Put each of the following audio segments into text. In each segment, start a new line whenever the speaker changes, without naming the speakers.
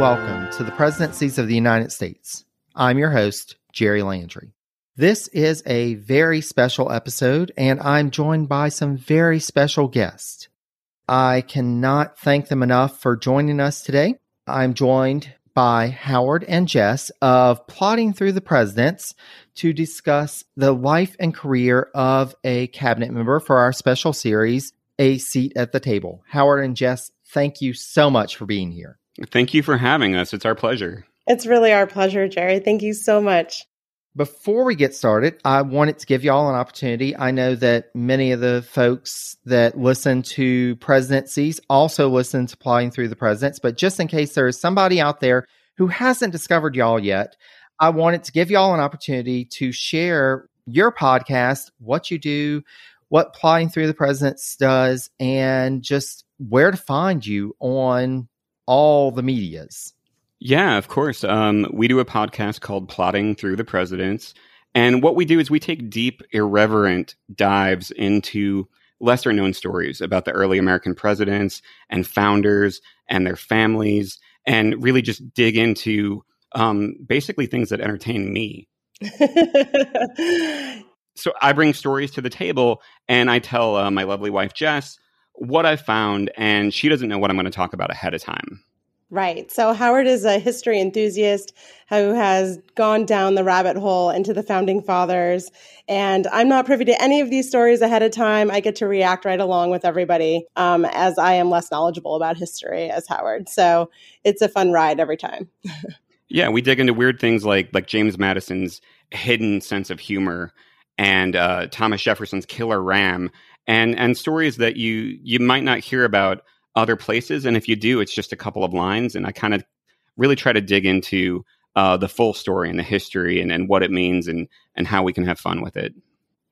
welcome to the Presidencies of the United States. I'm your host, Jerry Landry. This is a very special episode, and I'm joined by some very special guests. I cannot thank them enough for joining us today. I'm joined by Howard and Jess of Plotting Through the Presidents to discuss the life and career of a cabinet member for our special series, A Seat at the Table. Howard and Jess, thank you so much for being here.
Thank you for having us. It's our pleasure.
It's really our pleasure, Jerry. Thank you so much.
Before we get started, I wanted to give y'all an opportunity. I know that many of the folks that listen to presidencies also listen to Plotting Through the Presidents, but just in case there is somebody out there who hasn't discovered y'all yet, I wanted to give y'all an opportunity to share your podcast, what you do, what Plotting Through the Presidents does, and just where to find you on all the medias.
Yeah, of course. Um, we do a podcast called Plotting Through the Presidents. And what we do is we take deep, irreverent dives into lesser known stories about the early American presidents and founders and their families, and really just dig into um, basically things that entertain me. so I bring stories to the table and I tell uh, my lovely wife, Jess, what I found, and she doesn't know what I'm going to talk about ahead of time.
Right. So Howard is a history enthusiast who has gone down the rabbit hole into the founding fathers. And I'm not privy to any of these stories ahead of time. I get to react right along with everybody um, as I am less knowledgeable about history as Howard. So it's a fun ride every time.
yeah, we dig into weird things like like James Madison's hidden sense of humor and uh, Thomas Jefferson's killer ram and and stories that you you might not hear about other places. And if you do, it's just a couple of lines. And I kind of really try to dig into uh, the full story and the history and, and what it means and, and how we can have fun with it.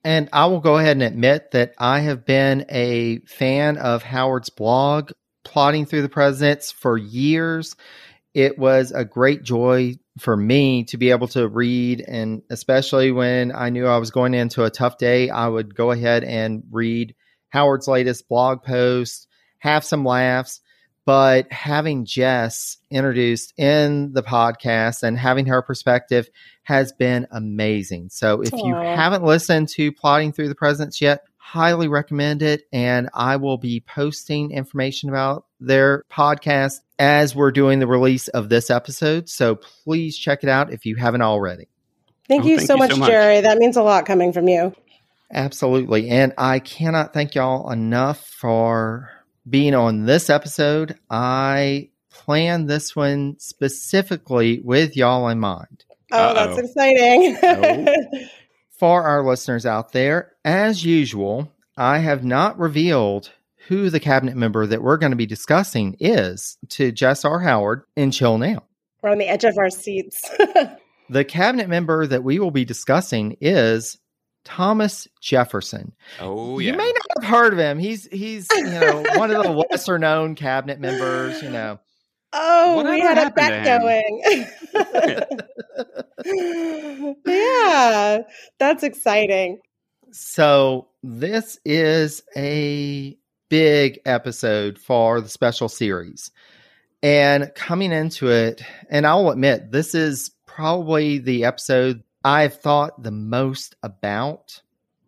And I will go ahead and admit that I have been a fan of Howard's blog, Plotting Through the Presidents, for years. It was a great joy for me to be able to read. And especially when I knew I was going into a tough day, I would go ahead and read Howard's latest blog post have some laughs. But having Jess introduced in the podcast and having her perspective has been amazing. So if Aww. you haven't listened to Plotting Through the Presidents yet, highly recommend it. And I will be posting information about their podcast as we're doing the release of this episode. So please check it out if you haven't already.
Thank, oh, you, thank so, you much, so much, Jerry. That means a lot coming from you.
Absolutely. And I cannot thank y'all enough for being on this episode. I planned this one specifically with y'all in mind.
Oh, Uh-oh. that's exciting.
For our listeners out there, as usual, I have not revealed who the cabinet member that we're going to be discussing is to Jess R. Howard until now.
We're on the edge of our seats.
the cabinet member that we will be discussing is Thomas Jefferson.
Oh, yeah.
You may not have heard of him. He's he's you know one of the lesser known cabinet members. You know.
Oh, we had a bet going. yeah, that's exciting.
So this is a big episode for the special series. And coming into it, and I'll admit, this is probably the episode I've thought the most about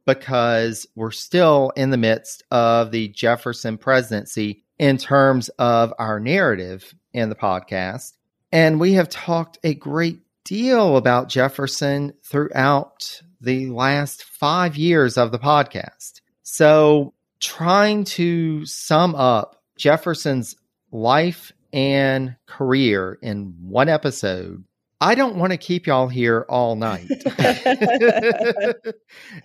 because we're still in the midst of the Jefferson presidency in terms of our narrative in the podcast. And we have talked a great deal about Jefferson throughout the last five years of the podcast. So, trying to sum up Jefferson's life and career in one episode I don't want to keep y'all here all night.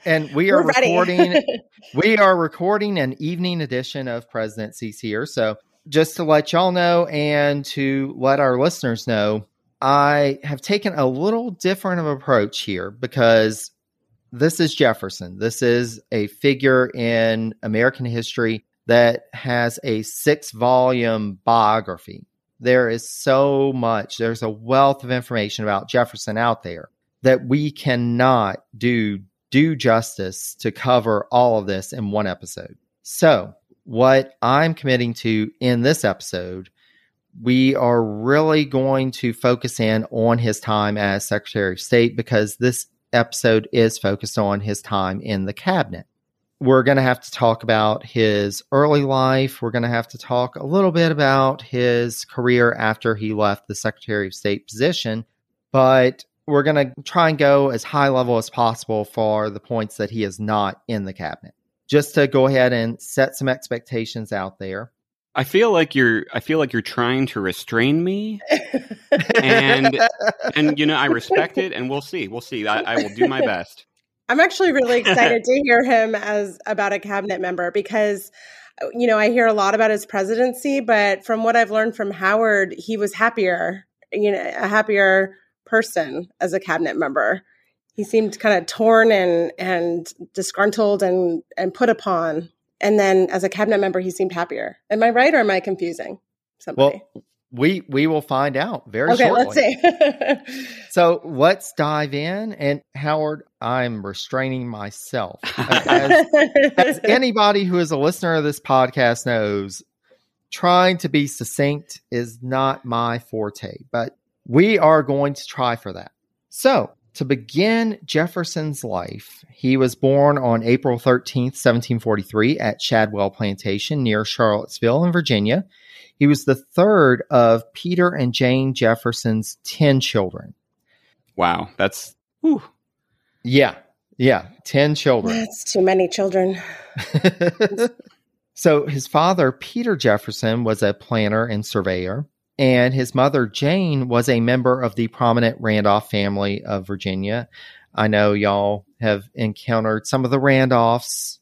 and we are recording we are recording an evening edition of Presidencies here. So just to let y'all know and to let our listeners know, I have taken a little different of approach here because this is Jefferson. This is a figure in American history that has a six volume biography there is so much, there's a wealth of information about Jefferson out there that we cannot do do justice to cover all of this in one episode. So, what I'm committing to in this episode, we are really going to focus in on his time as Secretary of State because this episode is focused on his time in the cabinet. We're going to have to talk about his early life. We're going to have to talk a little bit about his career after he left the Secretary of State position, but we're going to try and go as high level as possible for the points that he is not in the cabinet. Just to go ahead and set some expectations out there.
I feel like you're I feel like you're trying to restrain me. and and you know, I respect it and we'll see. We'll see. I, I will do my best.
I'm actually really excited to hear him as about a cabinet member because you know, I hear a lot about his presidency, but from what I've learned from Howard, he was happier, you know, a happier person as a cabinet member. He seemed kind of torn and and disgruntled and and put upon and then as a cabinet member, he seemed happier. Am I right or am I confusing somebody?
Well, we we will find out very soon.
okay,
shortly.
let's see.
so let's dive in. And Howard, I'm restraining myself. As, as anybody who is a listener of this podcast knows, trying to be succinct is not my forte, but we are going to try for that. So to begin Jefferson's life, he was born on April 13th, 1743, at Shadwell Plantation near Charlottesville in Virginia. He was the third of Peter and Jane Jefferson's 10 children.
Wow, that's whew.
Yeah, yeah, 10 children.
That's too many children.
so his father, Peter Jefferson, was a planter and surveyor and his mother Jane was a member of the prominent Randolph family of Virginia. I know y'all have encountered some of the Randolphs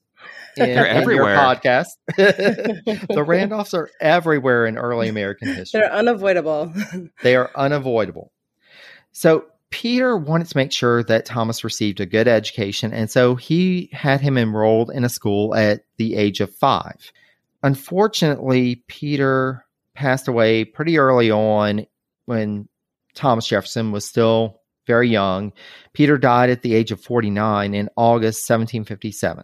in, They're everywhere.
podcast. the Randolphs are everywhere in early American history.
They're unavoidable.
they are unavoidable. So Peter wanted to make sure that Thomas received a good education, and so he had him enrolled in a school at the age of five. Unfortunately, Peter passed away pretty early on when Thomas Jefferson was still very young. Peter died at the age of 49 in August 1757.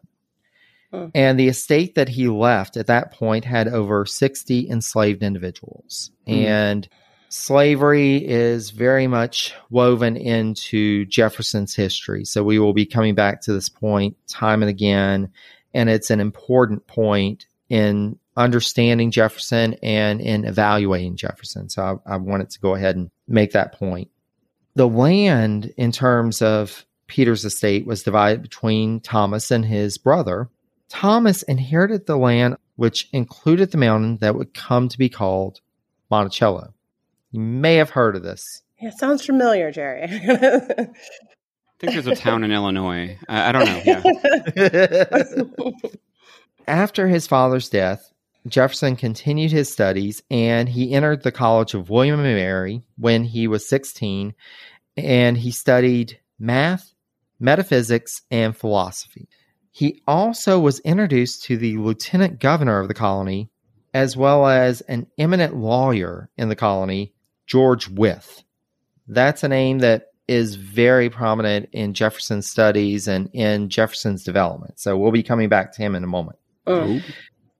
And the estate that he left at that point had over 60 enslaved individuals. Mm. And slavery is very much woven into Jefferson's history. So we will be coming back to this point time and again. And it's an important point in understanding Jefferson and in evaluating Jefferson. So I, I wanted to go ahead and make that point. The land, in terms of Peter's estate, was divided between Thomas and his brother. Thomas inherited the land, which included the mountain that would come to be called Monticello. You may have heard of this.
Yeah, sounds familiar, Jerry.
I think there's a town in Illinois. I, I don't know.
Yeah. After his father's death, Jefferson continued his studies and he entered the College of William and Mary when he was 16 and he studied math, metaphysics, and philosophy. He also was introduced to the lieutenant governor of the colony as well as an eminent lawyer in the colony, George Wythe. That's a name that is very prominent in Jefferson's studies and in Jefferson's development. So we'll be coming back to him in a moment. Oh.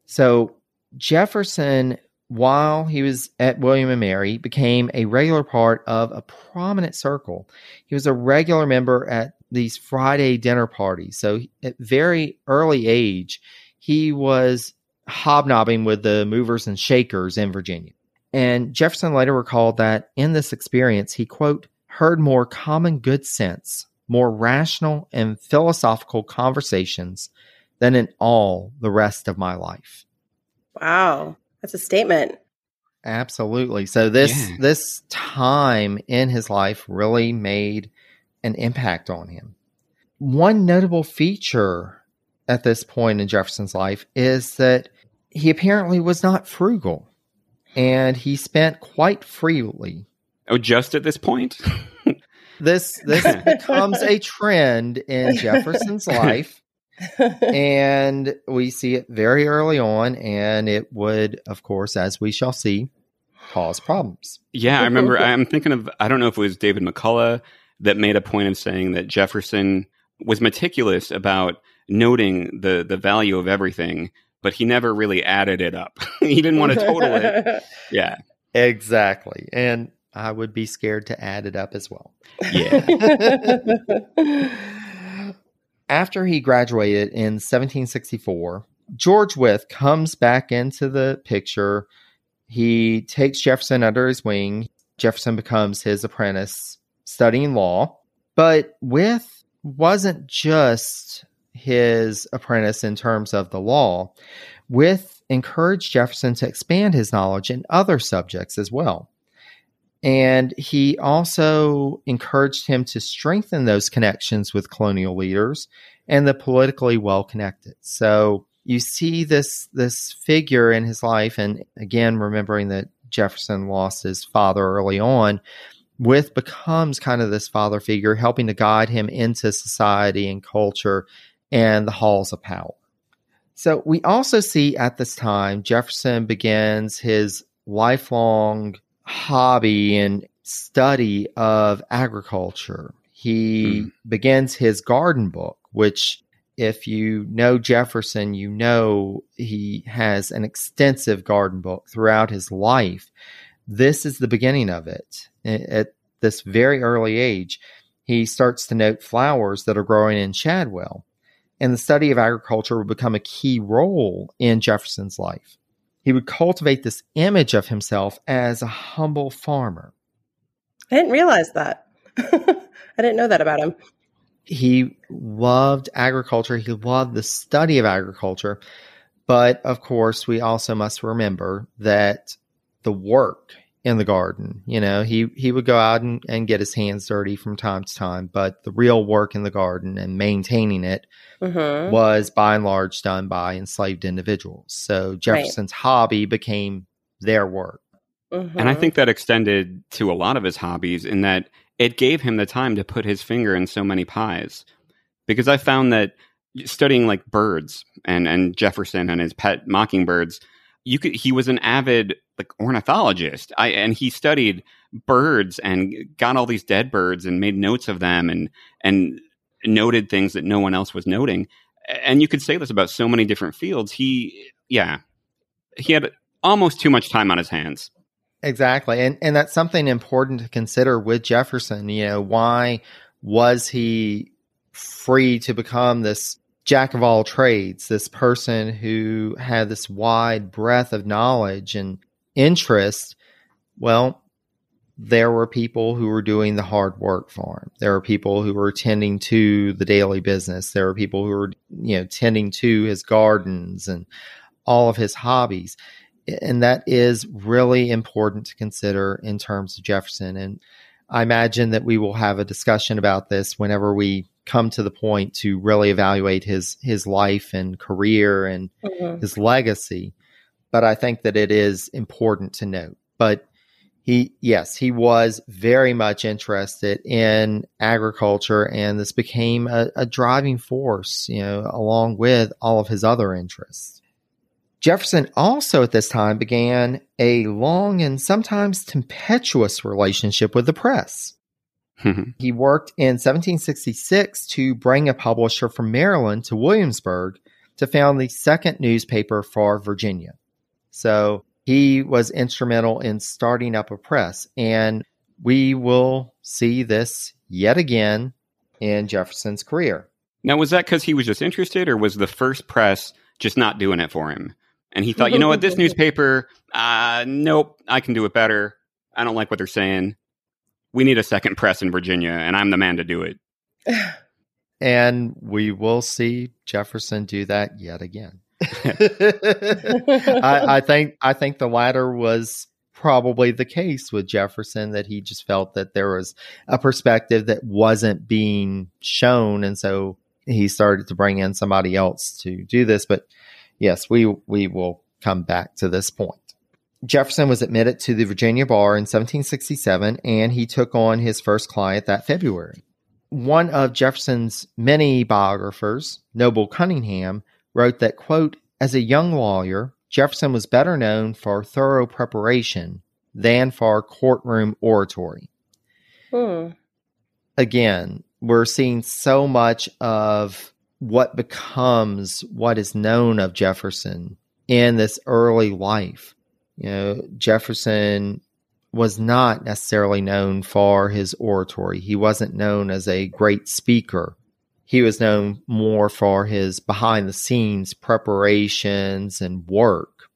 So Jefferson, while he was at William and Mary, became a regular part of a prominent circle. He was a regular member at these Friday dinner parties. So at very early age, he was hobnobbing with the movers and shakers in Virginia. And Jefferson later recalled that in this experience, he, quote, heard more common good sense, more rational and philosophical conversations than in all the rest of my life.
Wow, that's a statement.
Absolutely. So this yeah. this time in his life really made an impact on him. One notable feature at this point in Jefferson's life is that he apparently was not frugal and he spent quite freely.
Oh, just at this point?
this this becomes a trend in Jefferson's life and we see it very early on, and it would, of course, as we shall see, cause problems.
Yeah, I remember. I'm thinking of. I don't know if it was David McCullough that made a point of saying that Jefferson was meticulous about noting the the value of everything, but he never really added it up. he didn't want to total it. Yeah.
Exactly. And I would be scared to add it up as well.
Yeah.
After he graduated in 1764, George Wythe comes back into the picture. He takes Jefferson under his wing. Jefferson becomes his apprentice studying law. But Wythe wasn't just his apprentice in terms of the law. Wythe encouraged Jefferson to expand his knowledge in other subjects as well. And he also encouraged him to strengthen those connections Wythe colonial leaders and the politically well connected. So you see this this figure in his life, and again, remembering that Jefferson lost his father early on, with becomes kind of this father figure, helping to guide him into society and culture and the halls of power. So we also see at this time Jefferson begins his lifelong hobby and study of agriculture. He mm. begins his garden book, which, if you know Jefferson, you know he has an extensive garden book throughout his life. This is the beginning of it. At this very early age, he starts to note flowers that are growing in Shadwell. And the study of agriculture will become a key role in Jefferson's life he would cultivate this image of himself as a humble farmer.
I didn't realize that. I didn't know that about him.
He loved agriculture, he loved the study of agriculture. But of course, we also must remember that the work in the garden. You know, he he would go out and, and get his hands dirty from time to time, but the real work in the garden and maintaining it mm-hmm. was by and large done by enslaved individuals. So Jefferson's right. hobby became their work.
Mm-hmm. And I think that extended to a lot of his hobbies in that it gave him the time to put his finger in so many pies. Because I found that studying like birds and, and Jefferson and his pet mockingbirds, you could he was an avid like ornithologist. I and he studied birds and got all these dead birds and made notes of them and and noted things that no one else was noting. And you could say this about so many different fields. He yeah. He had almost too much time on his hands.
Exactly. And and that's something important to consider with Jefferson, you know, why was he free to become this jack of all trades, this person who had this wide breadth of knowledge and interest, well, there were people who were doing the hard work for him. There were people who were tending to the daily business. There were people who were, you know, tending to his gardens and all of his hobbies. And that is really important to consider in terms of Jefferson. And I imagine that we will have a discussion about this whenever we come to the point to really evaluate his his life and career and mm-hmm. his legacy. But I think that it is important to note. But he, yes, he was very much interested in agriculture, and this became a, a driving force, you know, along with all of his other interests. Jefferson also at this time began a long and sometimes tempestuous relationship with the press. Mm-hmm. He worked in 1766 to bring a publisher from Maryland to Williamsburg to found the second newspaper for Virginia. So he was instrumental in starting up a press. And we will see this yet again in Jefferson's career.
Now, was that because he was just interested, or was the first press just not doing it for him? And he thought, you know what, this newspaper, uh, nope, I can do it better. I don't like what they're saying we need a second press in Virginia, and I'm the man to do it.
and we will see Jefferson do that yet again. I, I think I think the latter was probably the case with Jefferson that he just felt that there was a perspective that wasn't being shown, and so he started to bring in somebody else to do this. But yes, we we will come back to this point. Jefferson was admitted to the Virginia bar in 1767 and he took on his first client that February. One of Jefferson's many biographers, Noble Cunningham, wrote that, quote, as a young lawyer, Jefferson was better known for thorough preparation than for courtroom oratory. Hmm. Again, we're seeing so much of what becomes what is known of Jefferson in this early life You know, Jefferson was not necessarily known for his oratory. He wasn't known as a great speaker. He was known more for his behind the scenes preparations and work.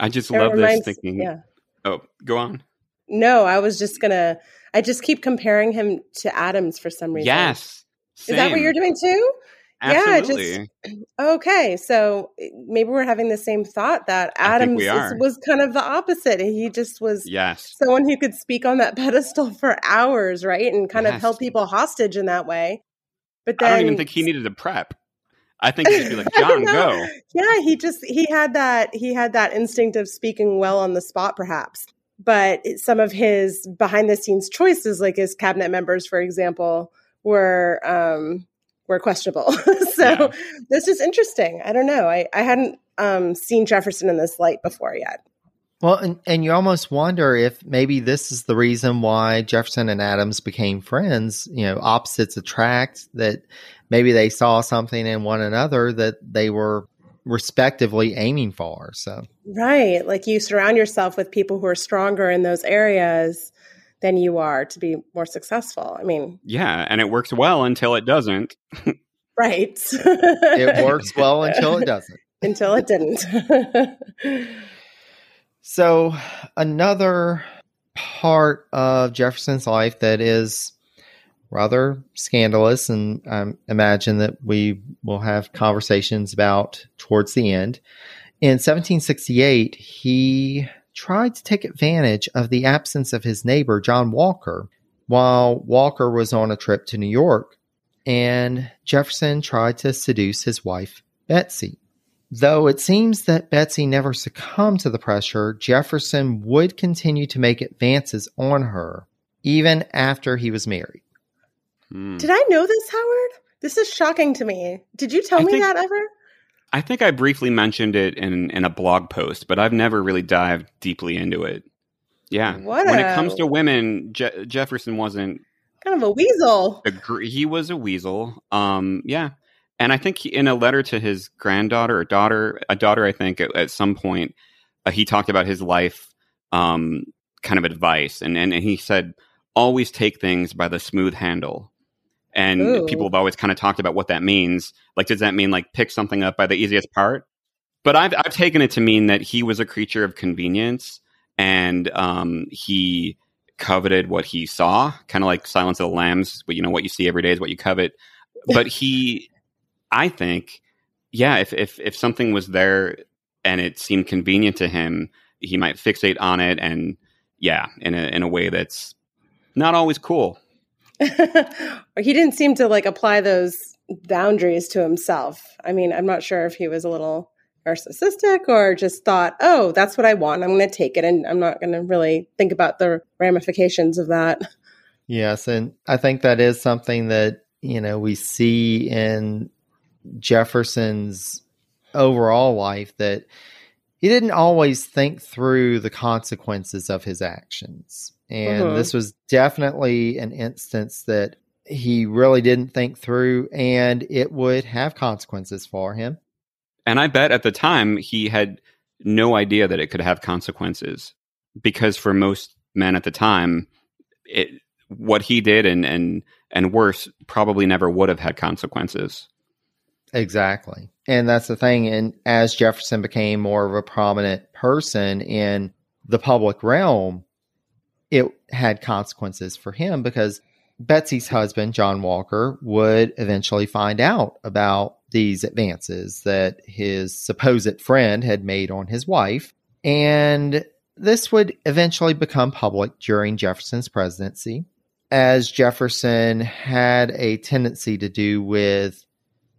I just
It
love
reminds-
this thinking.
Yeah.
Oh, go on.
No, I was just gonna. I just keep comparing him to Adams for some reason.
Yes.
Is that what you're doing too? Yeah, just- Okay, so eh, maybe we're having the same thought that
I think
Adams is- was kind of the opposite. He just was
yes.
someone who could speak on that pedestal for hours, right, and kind of held people hostage in that way. But
I don't even think he needed a prep. I think he'd be like, John, go.
yeah, he just he had that he had that instinct of speaking well on the spot, perhaps. But some of his behind the scenes choices, like his cabinet members, for example, were um, were questionable. so
Yeah.
this is interesting. I don't know. I I hadn't um, seen Jefferson in this light before yet.
Well, and, and you almost wonder if maybe this is the reason why Jefferson and Adams became friends. You know, opposites attract, that maybe they saw something in one another that they were respectively aiming for. So,
Right. Like you surround yourself with people who are stronger in those areas than you are to be more successful. I mean,
Yeah, and it works well until it doesn't.
right.
it works well until it doesn't.
until it didn't.
So, another part of Jefferson's life that is rather scandalous, and I imagine that we will have conversations about towards the end. In 1768, he tried to take advantage of the absence of his neighbor, John Walker, while Walker was on a trip to New York, and Jefferson tried to seduce his wife, Betsy. Though it seems that Betsy never succumbed to the pressure, Jefferson would continue to make advances on her even after he was married.
Hmm.
Did I know this, Howard? This is shocking to me. Did you tell
I
me
think-
that ever?
I think I briefly mentioned it in, in a blog post, but I've never really dived deeply into it. Yeah.
What
when
a-
it comes to women, Je- Jefferson wasn't
Kind of a weasel.
agree. He was a weasel. Um, yeah, and I think he, in a letter to his granddaughter or daughter, a daughter, I think at, at some point, uh, he talked about his life, um, kind of advice, and, and and he said, always take things by the smooth handle. And
Ooh.
people have always kind of talked about what that means. Like, does that mean like pick something up by the easiest part? But I've I've taken it to mean that he was a creature of convenience, and um, he coveted what he saw, kind of like Silence of the Lambs. But you know what you see every day is what you covet. But he, I think, yeah, if if if something was there and it seemed convenient to him, he might fixate on it, and yeah, in a in a way that's not always cool.
he didn't seem to like apply those boundaries to himself. I mean, I'm not sure if he was a little narcissistic or just thought, oh, that's what I want. I'm going to take it. And I'm not going to really think about the ramifications of that.
Yes, and I think that is something that, you know, we see in Jefferson's overall life that he didn't always think through the consequences of his actions. And
Mhm.
this was definitely an instance that he really didn't think through and it would have consequences for him.
And I bet at the time he had no idea that it could have consequences because for most men at the time, it, what he did and, and, and worse probably never would have had consequences.
Exactly. And that's the thing. And as Jefferson became more of a prominent person in the public realm, it had consequences for him because Betsy's husband, John Walker, would eventually find out about these advances that his supposed friend had made on his wife. And this would eventually become public during Jefferson's presidency, as Jefferson had a tendency to do with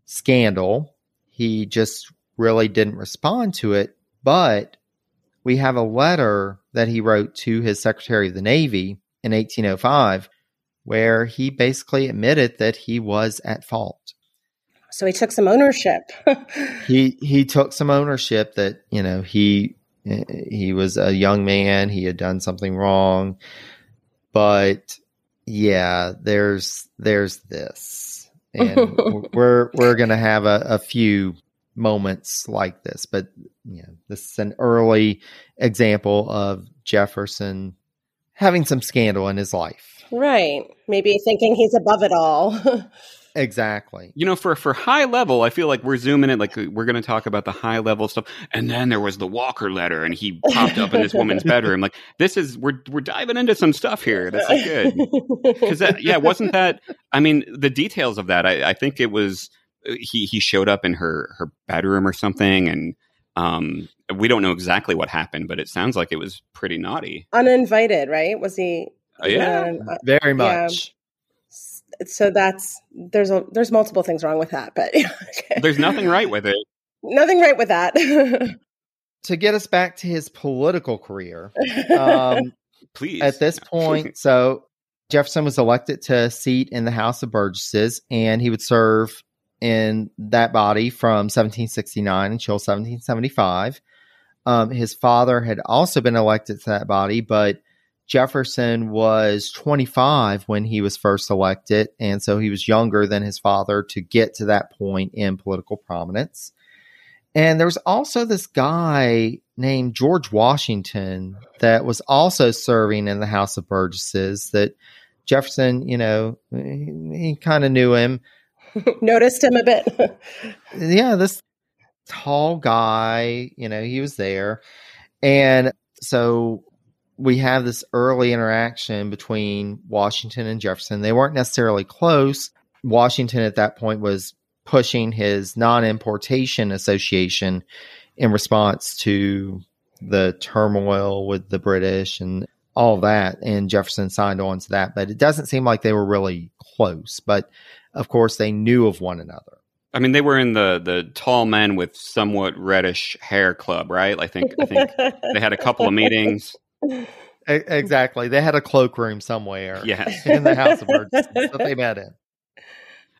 scandal. He just really didn't respond to it. But we have a letter that he wrote to his Secretary of the Navy in 1805 where he basically admitted that he was at fault.
So he took some ownership.
He he took some ownership that, you know, he he was a young man, he had done something wrong. But yeah, there's there's this. And we're we're going to have a, a few moments like this, but you know, this is an early example of Jefferson having some scandal in his life.
Right. Maybe thinking he's above it all.
Exactly.
You know, for for high level, I feel like we're zooming in. Like we're going to talk about the high level stuff, and then there was the Walker letter, and he popped up in this woman's bedroom. Like this is we're we're diving into some stuff here. This is good because yeah, wasn't that? I mean, the details of that. I, I think it was he he showed up in her her bedroom or something, and um, we don't know exactly what happened, but it sounds like it was pretty naughty.
Uninvited, right? Was he?
Oh, yeah,
uh,
very much.
Yeah so that's there's a there's multiple things wrong with that but
okay. there's nothing right with it
nothing right with that
to get us back to his political career um,
please
at this point so jefferson was elected to a seat in the house of burgesses and he would serve in that body from 1769 until 1775 um, his father had also been elected to that body but Jefferson was 25 when he was first elected, and so he was younger than his father to get to that point in political prominence. And there was also this guy named George Washington that was also serving in the House of Burgesses that Jefferson, you know, he, he kind of knew him.
Noticed him a bit.
yeah, this tall guy, you know, he was there. And so we have this early interaction between Washington and Jefferson. They weren't necessarily close. Washington at that point was pushing his non importation association in response to the turmoil with the British and all that. And Jefferson signed on to that. But it doesn't seem like they were really close. But of course, they knew of one another.
I mean, they were in the the tall men with somewhat reddish hair club, right? I think I think they had a couple of meetings
exactly. They had a cloakroom somewhere.
Yes.
In the House of Birds that they met in.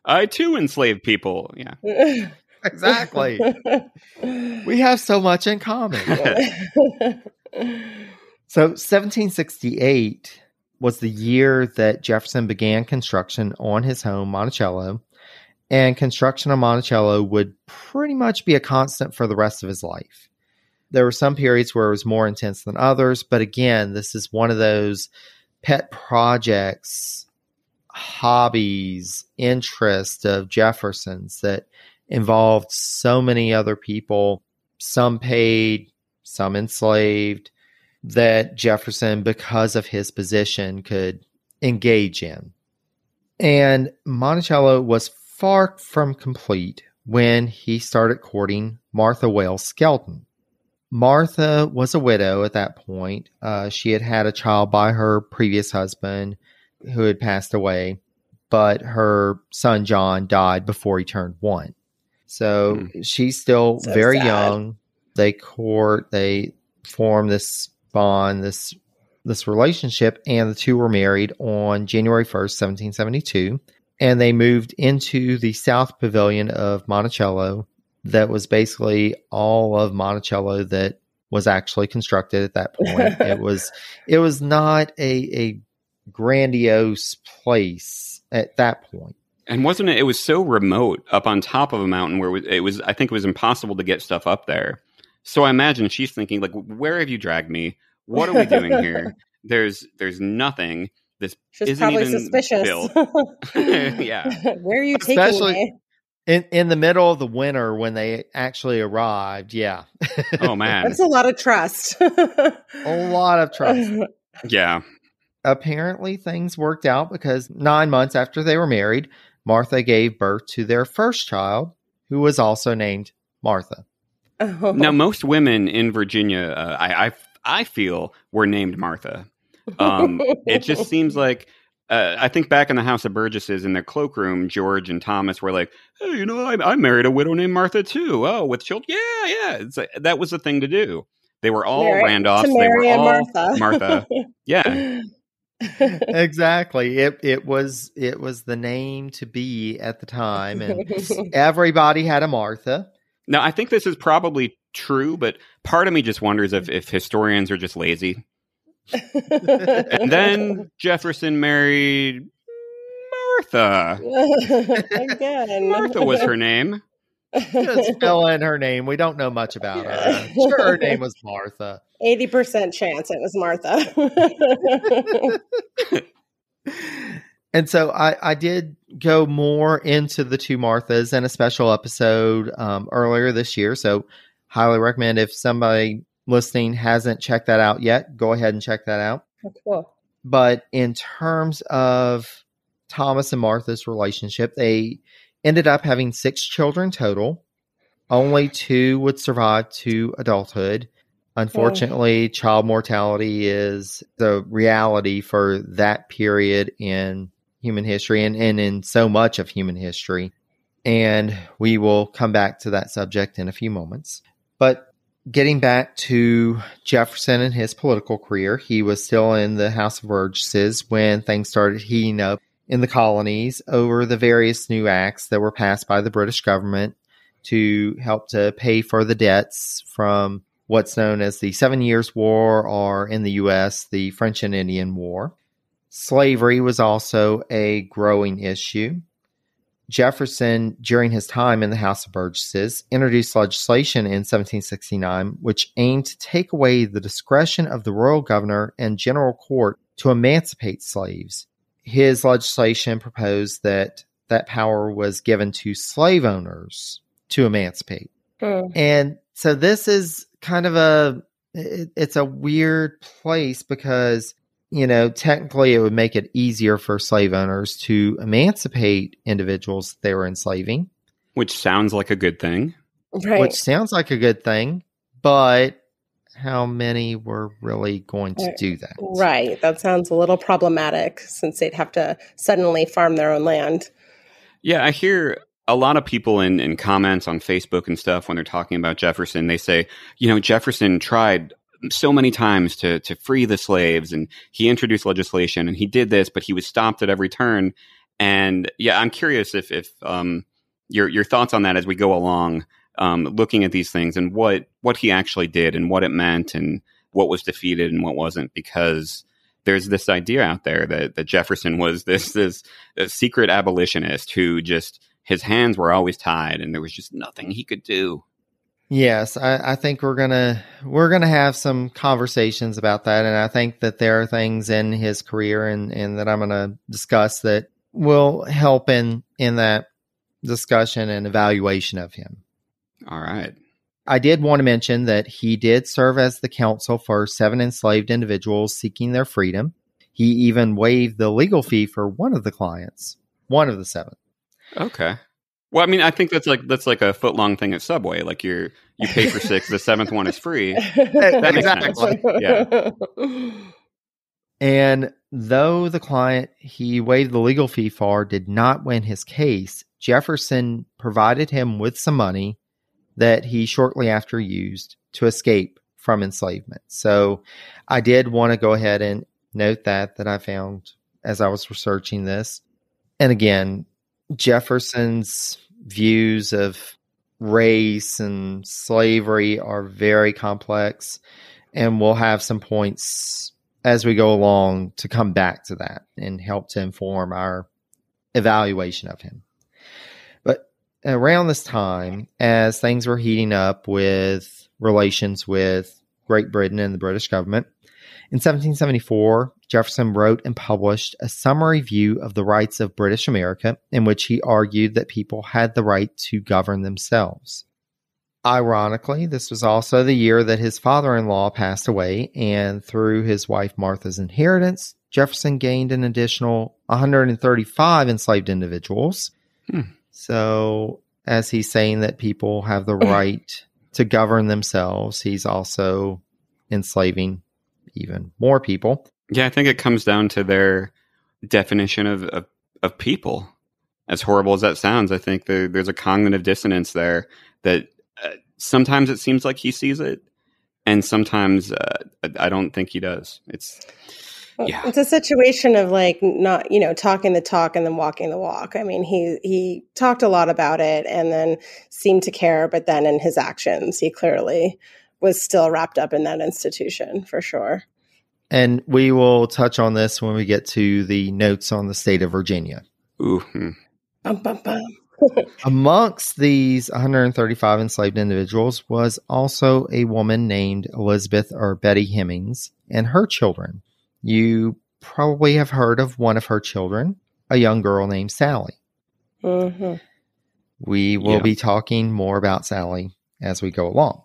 I too enslave people. Yeah.
exactly. we have so much in common. so 1768 was the year that Jefferson began construction on his home, Monticello. And construction on Monticello would pretty much be a constant for the rest of his life. There were some periods where it was more intense than others, but again, this is one of those pet projects, hobbies, interests of Jefferson's that involved so many other people, some paid, some enslaved, that Jefferson, because of his position, could engage in. And Monticello was far from complete when he started courting Martha Wayles Skelton. Martha was a widow at that point. Uh, she had had a child by her previous husband who had passed away, but her son John died before he turned one. So mm. she's still so very sad. young. They court, they form this bond, this this relationship, and the two were married on January 1st, 1772. And they moved into the South Pavilion of Monticello that was basically all of Monticello that was actually constructed at that point. it was it was not a a grandiose place at that point.
And wasn't it? It was so remote up on top of a mountain where it was. I think it was impossible to get stuff up there. So I imagine she's thinking like, "Where have you dragged me? What are we doing here? There's there's nothing. This
she's
isn't
probably
even
suspicious.
built. yeah.
Where are you taking Especially, me?
in in the middle of the winter when they actually arrived yeah
oh man
that's a lot of trust
a lot of trust
yeah
apparently things worked out because nine months after they were married martha gave birth to their first child who was also named martha
oh. now most women in virginia uh, I, I i feel were named martha um, it just seems like uh, I think back in the House of Burgesses in their cloakroom, George and Thomas were like, "Hey, you know, I, I married a widow named Martha too. Oh, with children, yeah, yeah." It's like, that was the thing to do. They were all Mary, Randolphs. They were all Martha. Martha. Yeah.
exactly. It it was it was the name to be at the time, and everybody had a Martha.
Now, I think this is probably true, but part of me just wonders if if historians are just lazy and then Jefferson married Martha.
Again.
Martha was her name.
Just fill in her name. We don't know much about her. Sure, her name was Martha.
80% chance it was Martha.
and so I, I did go more into the two Marthas in a special episode um, earlier this year. So, highly recommend if somebody listening hasn't checked that out yet, go ahead and check that out.
Oh, cool.
But in terms of Thomas and Martha's relationship, they ended up having six children total. Only two would survive to adulthood. Unfortunately, child mortality is the reality for that period in human history and, and in so much of human history. And we will come back to that subject in a few moments. But getting back to Jefferson and his political career, he was still in the House of Burgesses when things started heating up in the colonies over the various new acts that were passed by the British government to help to pay for the debts from what's known as the Seven Years' War, or in the U.S., the French and Indian War. Slavery was also a growing issue. Jefferson, during his time in the House of Burgesses, introduced legislation in 1769 which aimed to take away the discretion of the royal governor and general court to emancipate slaves. His legislation proposed that that power was given to slave owners to emancipate.
Hmm.
And so this is kind of a it, it's a weird place because you know, technically it would make it easier for slave owners to emancipate individuals they were enslaving.
Which sounds like a good thing.
Right.
Which sounds like a good thing, but how many were really going to do that?
Right. That sounds a little problematic since they'd have to suddenly farm their own land.
Yeah, I hear a lot of people in, in comments on Facebook and stuff when they're talking about Jefferson, they say, you know, Jefferson tried so many times to to free the slaves and he introduced legislation and he did this but he was stopped at every turn. And yeah i'm curious if if um your your thoughts on that as we go along um looking at these things and what what he actually did and what it meant and what was defeated and what wasn't because there's this idea out there that that Jefferson was this this secret abolitionist who just his hands were always tied and there was just nothing he could do
Yes, I, I, think we're gonna we're gonna have some conversations about that, and I think that there are things in his career and, and that I'm gonna discuss that will help in in that discussion and evaluation of him.
All right.
I did want to mention that he did serve as the counsel for seven enslaved individuals seeking their freedom. He even waived the legal fee for one of the clients, one of the seven.
Okay. Well, I mean, I think that's like that's like a foot long thing at Subway. Like you're you pay for six, the seventh one is free. That
exactly. Yeah. And though the client he waived the legal fee for did not win his case, Jefferson provided him with some money that he shortly after used to escape from enslavement. So I did want to go ahead and note that that I found as I was researching this. And again, Jefferson's views of race and slavery are very complex, and we'll have some points as we go along to come back to that and help to inform our evaluation of him. But around this time, as things were heating up with relations with Great Britain and the British government, in 1774, Jefferson wrote and published a summary view of the rights of British America, in which he argued that people had the right to govern themselves. Ironically, this was also the year that his father in law passed away, and through his wife Martha's inheritance, Jefferson gained an additional 135 enslaved individuals. Hmm. So, as he's saying that people have the right to govern themselves, he's also enslaving even more people.
Yeah, I think it comes down to their definition of, of, of people. As horrible as that sounds, I think there, there's a cognitive dissonance there that uh, sometimes it seems like he sees it, and sometimes uh, I don't think he does. It's yeah.
It's a situation of like not, you know, talking the talk and then walking the walk. I mean, he he talked a lot about it and then seemed to care, but then in his actions, he clearly was still wrapped up in that institution for sure.
And we will touch on this when we get to the notes on the state of Virginia.
Ooh. Hmm.
Bum, bum, bum.
Amongst these 135 enslaved individuals was also a woman named Elizabeth or Betty Hemings and her children. You probably have heard of one of her children, a young girl named Sally.
Mhm.
We will
Yeah.
be talking more about Sally as we go along.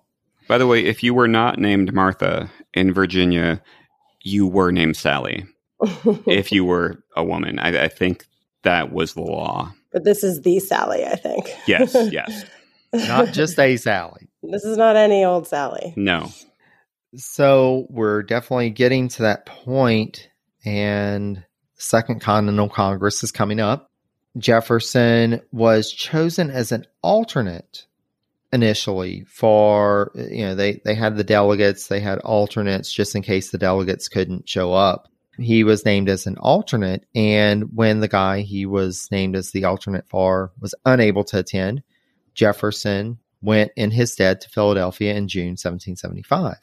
By the way, if you were not named Martha in Virginia, you were named Sally. If you were a woman, I, I think that was the law.
but this is the Sally, I think.
Yes, yes.
Not just a Sally.
this is not any old Sally.
No.
So we're definitely getting to that point, and Second Continental Congress is coming up. Jefferson was chosen as an alternate initially for you know they they had the delegates they had alternates just in case the delegates couldn't show up he was named as an alternate and when the guy he was named as the alternate for was unable to attend jefferson went in his stead to philadelphia in june 1775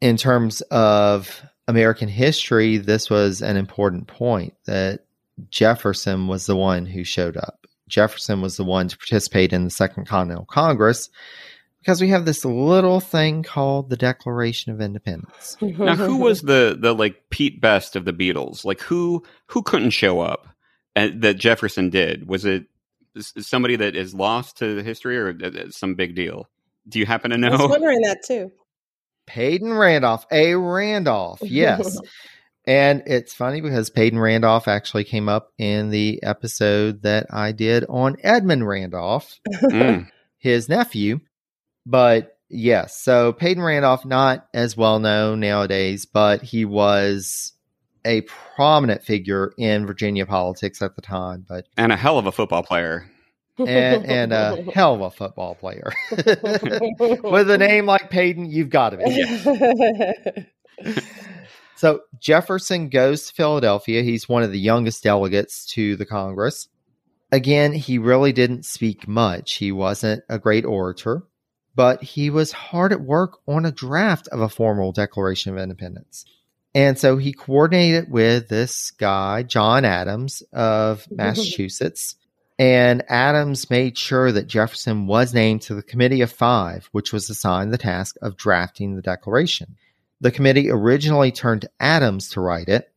in terms of American history, this was an important point that Jefferson was the one who showed up. Jefferson was the one to participate in the Second Continental Congress because we have this little thing called the Declaration of Independence.
Now, who was the the like Pete Best of the Beatles? Like who who couldn't show up and, that Jefferson did? Was it somebody that is lost to history or uh, uh, some big deal? Do you happen to know?
I was
know?
wondering that too.
Peyton Randolph, a Randolph, yes. And it's funny because Peyton Randolph actually came up in the episode that I did on Edmund Randolph.
Mm.
his nephew. But yes, so Peyton Randolph, not as well known nowadays, but he was a prominent figure in Virginia politics at the time. But
And a hell of a football player.
and, and a hell of a football player with a name like Peyton, you've got to be. So Jefferson goes to Philadelphia. He's one of the youngest delegates to the Congress. Again, he really didn't speak much. He wasn't a great orator, but he was hard at work on a draft of a formal Declaration of Independence. And so he coordinated with this guy, John Adams of Massachusetts. And Adams made sure that Jefferson was named to the Committee of Five, which was assigned the task of drafting the Declaration. The committee originally turned to Adams to write it,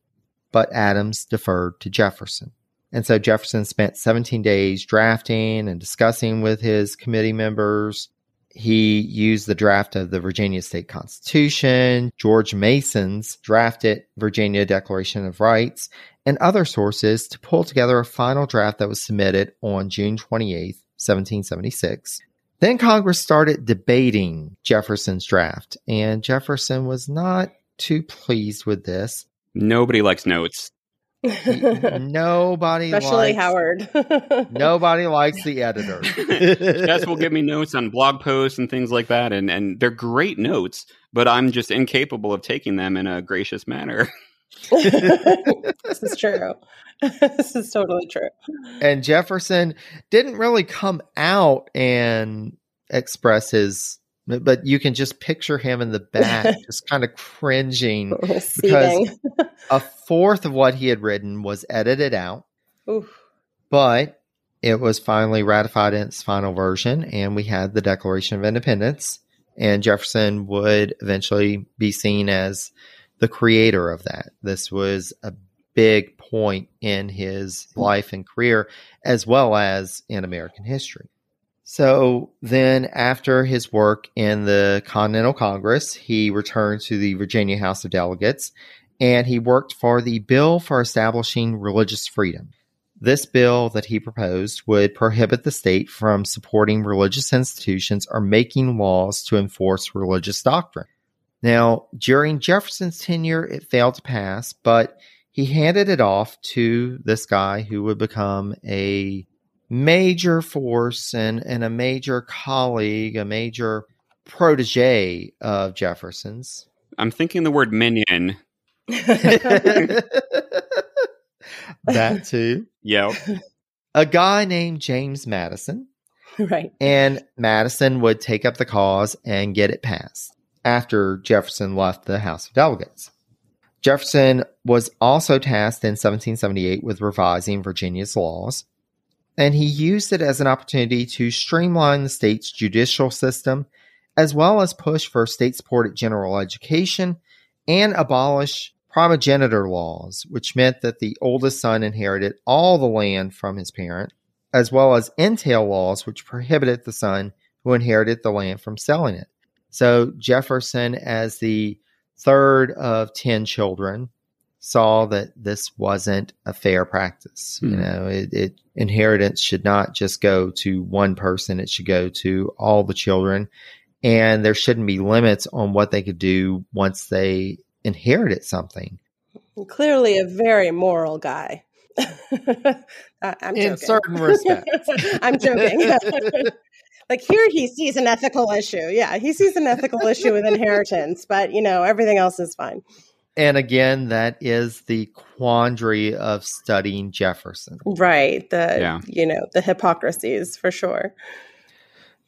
but Adams deferred to Jefferson. And so Jefferson spent 17 days drafting and discussing with his committee members. He used the draft of the Virginia State Constitution, George Mason's drafted Virginia Declaration of Rights, and other sources to pull together a final draft that was submitted on June 28, 1776. Then Congress started debating Jefferson's draft, and Jefferson was not too pleased with this.
Nobody likes notes.
Nobody
Especially
likes,
Howard.
Nobody likes the editor.
Jess will give me notes on blog posts and things like that, and, and they're great notes, but I'm just incapable of taking them in a gracious manner.
this is true. this is totally true.
and Jefferson didn't really come out and express his, but you can just picture him in the back, just kind of cringing.
because
A fourth of what he had written was edited out.
Oof.
but it was finally ratified in its final version, and we had the Declaration of Independence. And Jefferson would eventually be seen as the creator of that. This was a big point in his life and career, as well as in American history. So then, after his work in the Continental Congress, he returned to the Virginia House of Delegates and he worked for the Bill for Establishing Religious Freedom. This bill that he proposed would prohibit the state from supporting religious institutions or making laws to enforce religious doctrine. Now, during Jefferson's tenure, it failed to pass, but he handed it off to this guy who would become a major force and, and a major colleague, a major protege of Jefferson's.
I'm thinking the word minion.
that too.
Yep.
A guy named James Madison,
right.
and Madison would take up the cause and get it passed after Jefferson left the House of Delegates. Jefferson was also tasked in 1778 with revising Virginia's laws. and he used it as an opportunity to streamline the state's judicial system, as well as push for state supported general education and abolish primogeniture laws, which meant that the oldest son inherited all the land from his parent, as well as entail laws, which prohibited the son who inherited the land from selling it. So Jefferson, as the third of 10 children, saw that this wasn't a fair practice. Hmm. You know, it, it, inheritance should not just go to one person; it should go to all the children, and there shouldn't be limits on what they could do once they inherited something.
Clearly, a very moral guy.
I'm In certain respects,
I'm joking. like here, he sees an ethical issue. Yeah, he sees an ethical issue with inheritance, but you know everything else is fine.
And again, that is the quandary of studying Jefferson.
Right. The yeah. you know, the hypocrisies for sure.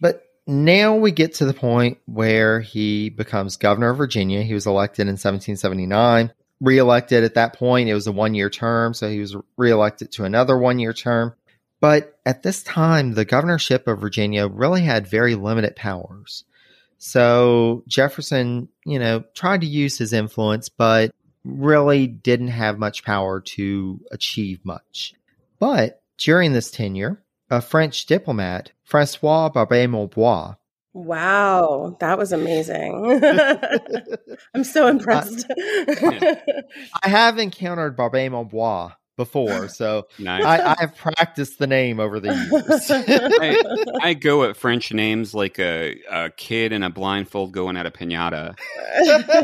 But now we get to the point where he becomes governor of Virginia. He was elected in 1779, reelected at that point. It was a one year term, so he was reelected to another one year term. But at this time, the governorship of Virginia really had very limited powers. So Jefferson, you know, tried to use his influence, but really didn't have much power to achieve much. But during this tenure, a French diplomat, Francois Barbé Marbois,
Wow, that was amazing. I'm so impressed.
I, I have encountered Barbé Marbois before, so nice. I, I, have practiced the name over the years.
I, I, go at French names like a, a, kid in a blindfold going at a pinata.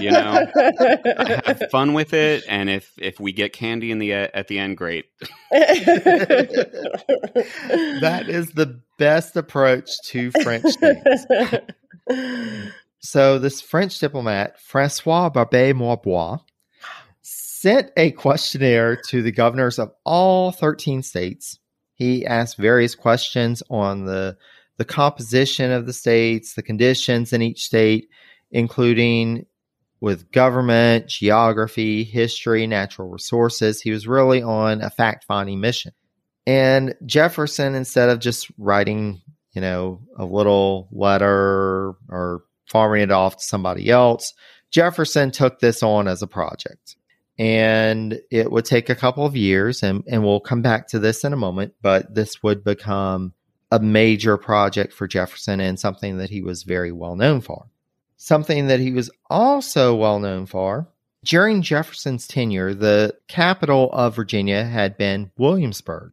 You know, I have fun with it, and if if we get candy in the at the end, great.
that is the best approach to French things. So this French diplomat, Francois Barbé Marbois, sent a questionnaire to the governors of all 13 states. He asked various questions on the the composition of the states, the conditions in each state, including with government, geography, history, natural resources. He was really on a fact finding mission. And Jefferson, instead of just writing, you know, a little letter or farming it off to somebody else, Jefferson took this on as a project and it would take a couple of years and, and we'll come back to this in a moment but this would become a major project for jefferson and something that he was very well known for. Something that he was also well known for during jefferson's tenure the capital of virginia had been williamsburg.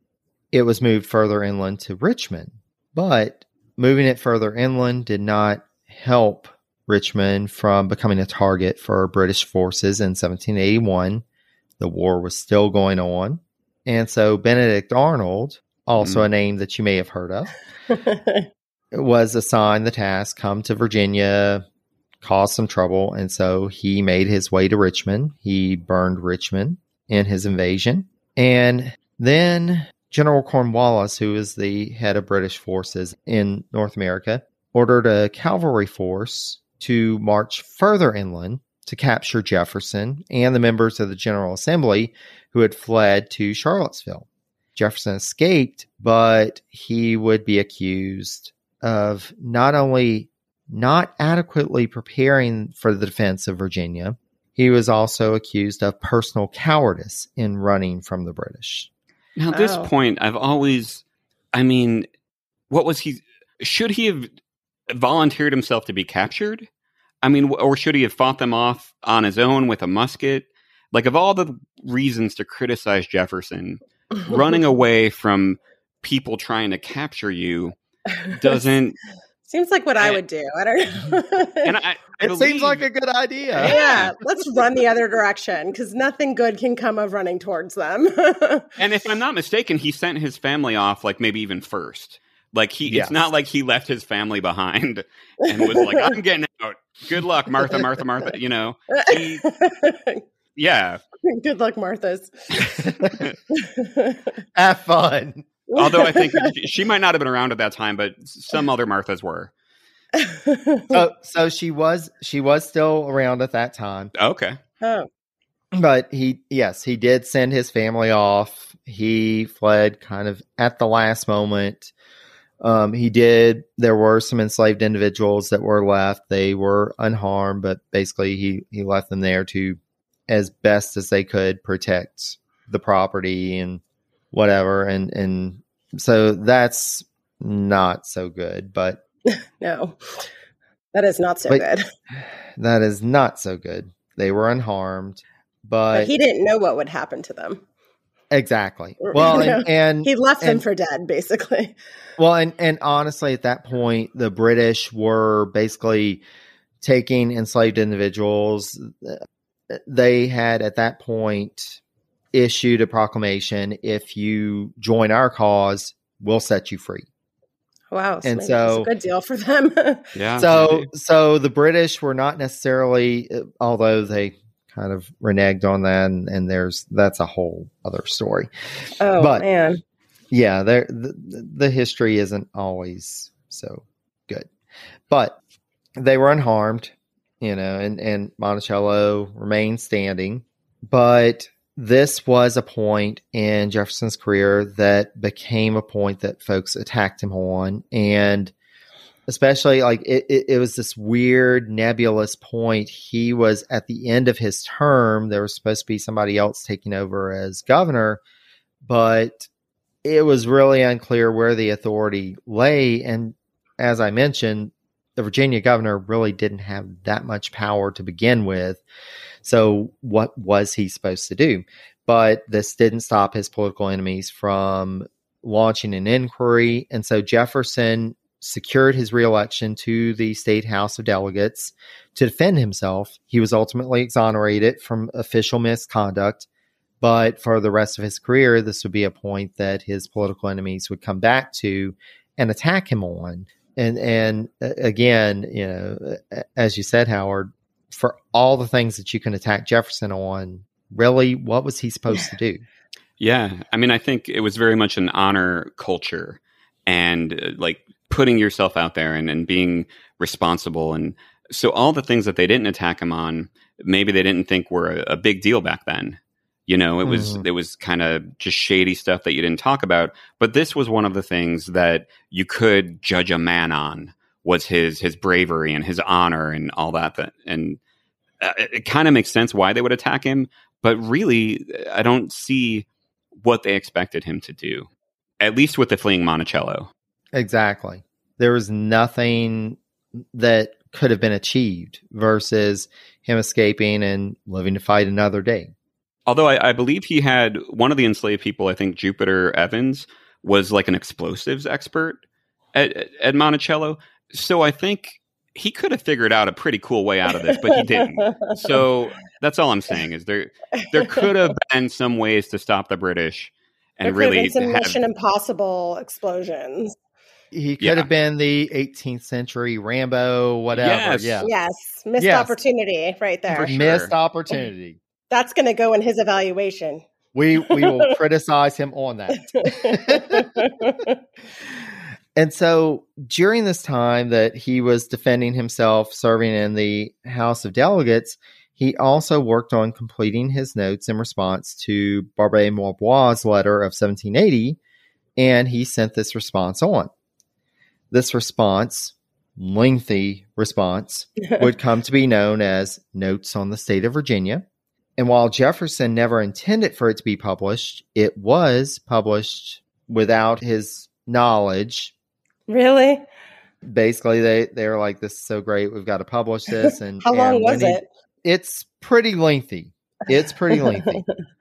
It was moved further inland to richmond but moving it further inland did not help Richmond from becoming a target for British forces in 1781. The war was still going on. And so Benedict Arnold, also mm. a name that you may have heard of, was assigned the task come to Virginia, cause some trouble. And so he made his way to Richmond. He burned Richmond in his invasion. And then General Cornwallis, who is the head of British forces in North America, ordered a cavalry force to march further inland to capture Jefferson and the members of the General Assembly who had fled to Charlottesville. Jefferson escaped, but he would be accused of not only not adequately preparing for the defense of Virginia, he was also accused of personal cowardice in running from the British.
Now, at this oh. point, I've always, I mean, what was he? Should he have volunteered himself to be captured? I mean, or should he have fought them off on his own with a musket? Like, of all the reasons to criticize Jefferson, running away from people trying to capture you doesn't.
Seems like what I, I would do. I don't know.
and I, I it believe, seems like a good idea.
Yeah, let's run the other direction because nothing good can come of running towards them.
and if I'm not mistaken, he sent his family off, like maybe even first. Like he, yes. it's not like he left his family behind and was like, "I'm getting out. Good luck, Martha, Martha, Martha." You know, he, yeah.
Good luck, Marthas.
Have fun.
Although I think she might not have been around at that time, but some other Marthas were.
so, so she was she was still around at that time.
Okay.
Oh.
But he, yes, he did send his family off he fled kind of at the last moment. Um, he did. There were some enslaved individuals that were left. They were unharmed, but basically he he left them there to, as best as they could, protect the property and whatever. And and so that's not so good. But
no, that is not so good.
That is not so good. They were unharmed, but,
but he didn't know what would happen to them.
Exactly. Well, and, and
he left
and,
them for dead, basically.
Well, and and honestly, at that point, the British were basically taking enslaved individuals. They had at that point issued a proclamation: if you join our cause, we'll set you free.
Wow, so and so a good deal for them.
yeah.
So maybe. so the British were not necessarily, although they kind of reneged on that, and, and there's that's a whole other story.
Oh but, man,
yeah, there the, the history isn't always so good, but they were unharmed, you know, and and Monticello remained standing, but this was a point in Jefferson's career that became a point that folks attacked him on, and especially like it, it, it, was this weird nebulous point. He was at the end of his term there was supposed to be somebody else taking over as governor but it was really unclear where the authority lay. And as i mentioned the virginia governor really didn't have that much power to begin with. So what was he supposed to do? But this didn't stop his political enemies from launching an inquiry. And so jefferson secured his reelection to the state House of Delegates to defend himself. He was ultimately exonerated from official misconduct, but for the rest of his career, this would be a point that his political enemies would come back to and attack him on. And and again, you know, as you said, Howard, for all the things that you can attack Jefferson on, really, what was he supposed to do?
Yeah, I mean, I think it was very much an honor culture, and uh, like putting yourself out there and, and being responsible. And so all the things that they didn't attack him on, maybe they didn't think were a, a big deal back then. You know, it was mm. it was kind of just shady stuff that you didn't talk about. But this was one of the things that you could judge a man on was his his bravery and his honor and all that. That and uh, it, it kind of makes sense why they would attack him. But really, I don't see what they expected him to do. At least with the fleeing Monticello.
Exactly. There was nothing that could have been achieved versus him escaping and living to fight another day.
Although I, I, believe he had one of the enslaved people, I think Jupiter Evans, was like an explosives expert at, at Monticello. So I think he could have figured out a pretty cool way out of this, but he didn't. so that's all I'm saying is there there could have been some ways to stop the British and
there
really
some have, Mission Impossible explosions.
He could yeah. have been the 18th century Rambo, whatever.
Yes.
Yeah.
Yes. Missed yes. opportunity right there.
Sure. Missed opportunity.
That's going to go in his evaluation.
We we will criticize him on that. and so during this time that he was defending himself, serving in the House of Delegates, he also worked on completing his notes in response to Barbé Marbois' letter of 1780, and he sent this response on. This response, lengthy response, would come to be known as Notes on the State of Virginia. And while Jefferson never intended for it to be published, it was published without his knowledge.
Really?
Basically, they they were like, "This is so great, we've got to publish this." And
how long
and
was it?
He, it's pretty lengthy. It's pretty lengthy.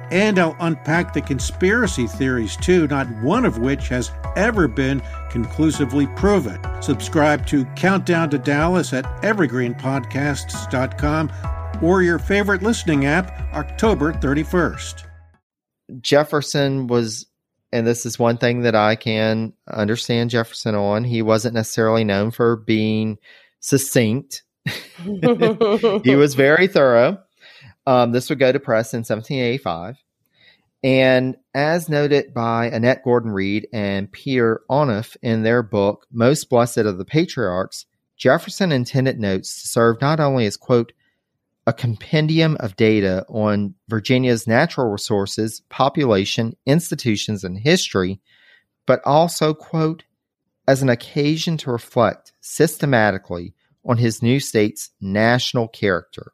And I'll unpack the conspiracy theories too, not one of which has ever been conclusively proven. Subscribe to Countdown to Dallas at evergreenpodcasts.com or your favorite listening app October 31st.
Jefferson was, and this is one thing that I can understand Jefferson on, he wasn't necessarily known for being succinct. he was very thorough. Um, this would go to press in 1785. And as noted by Annette Gordon Reed and Peter Onuf in their book, Most Blessed of the Patriarchs, Jefferson intended notes to serve not only as, quote, a compendium of data on Virginia's natural resources, population, institutions, and history, but also, quote, as an occasion to reflect systematically on his new state's national character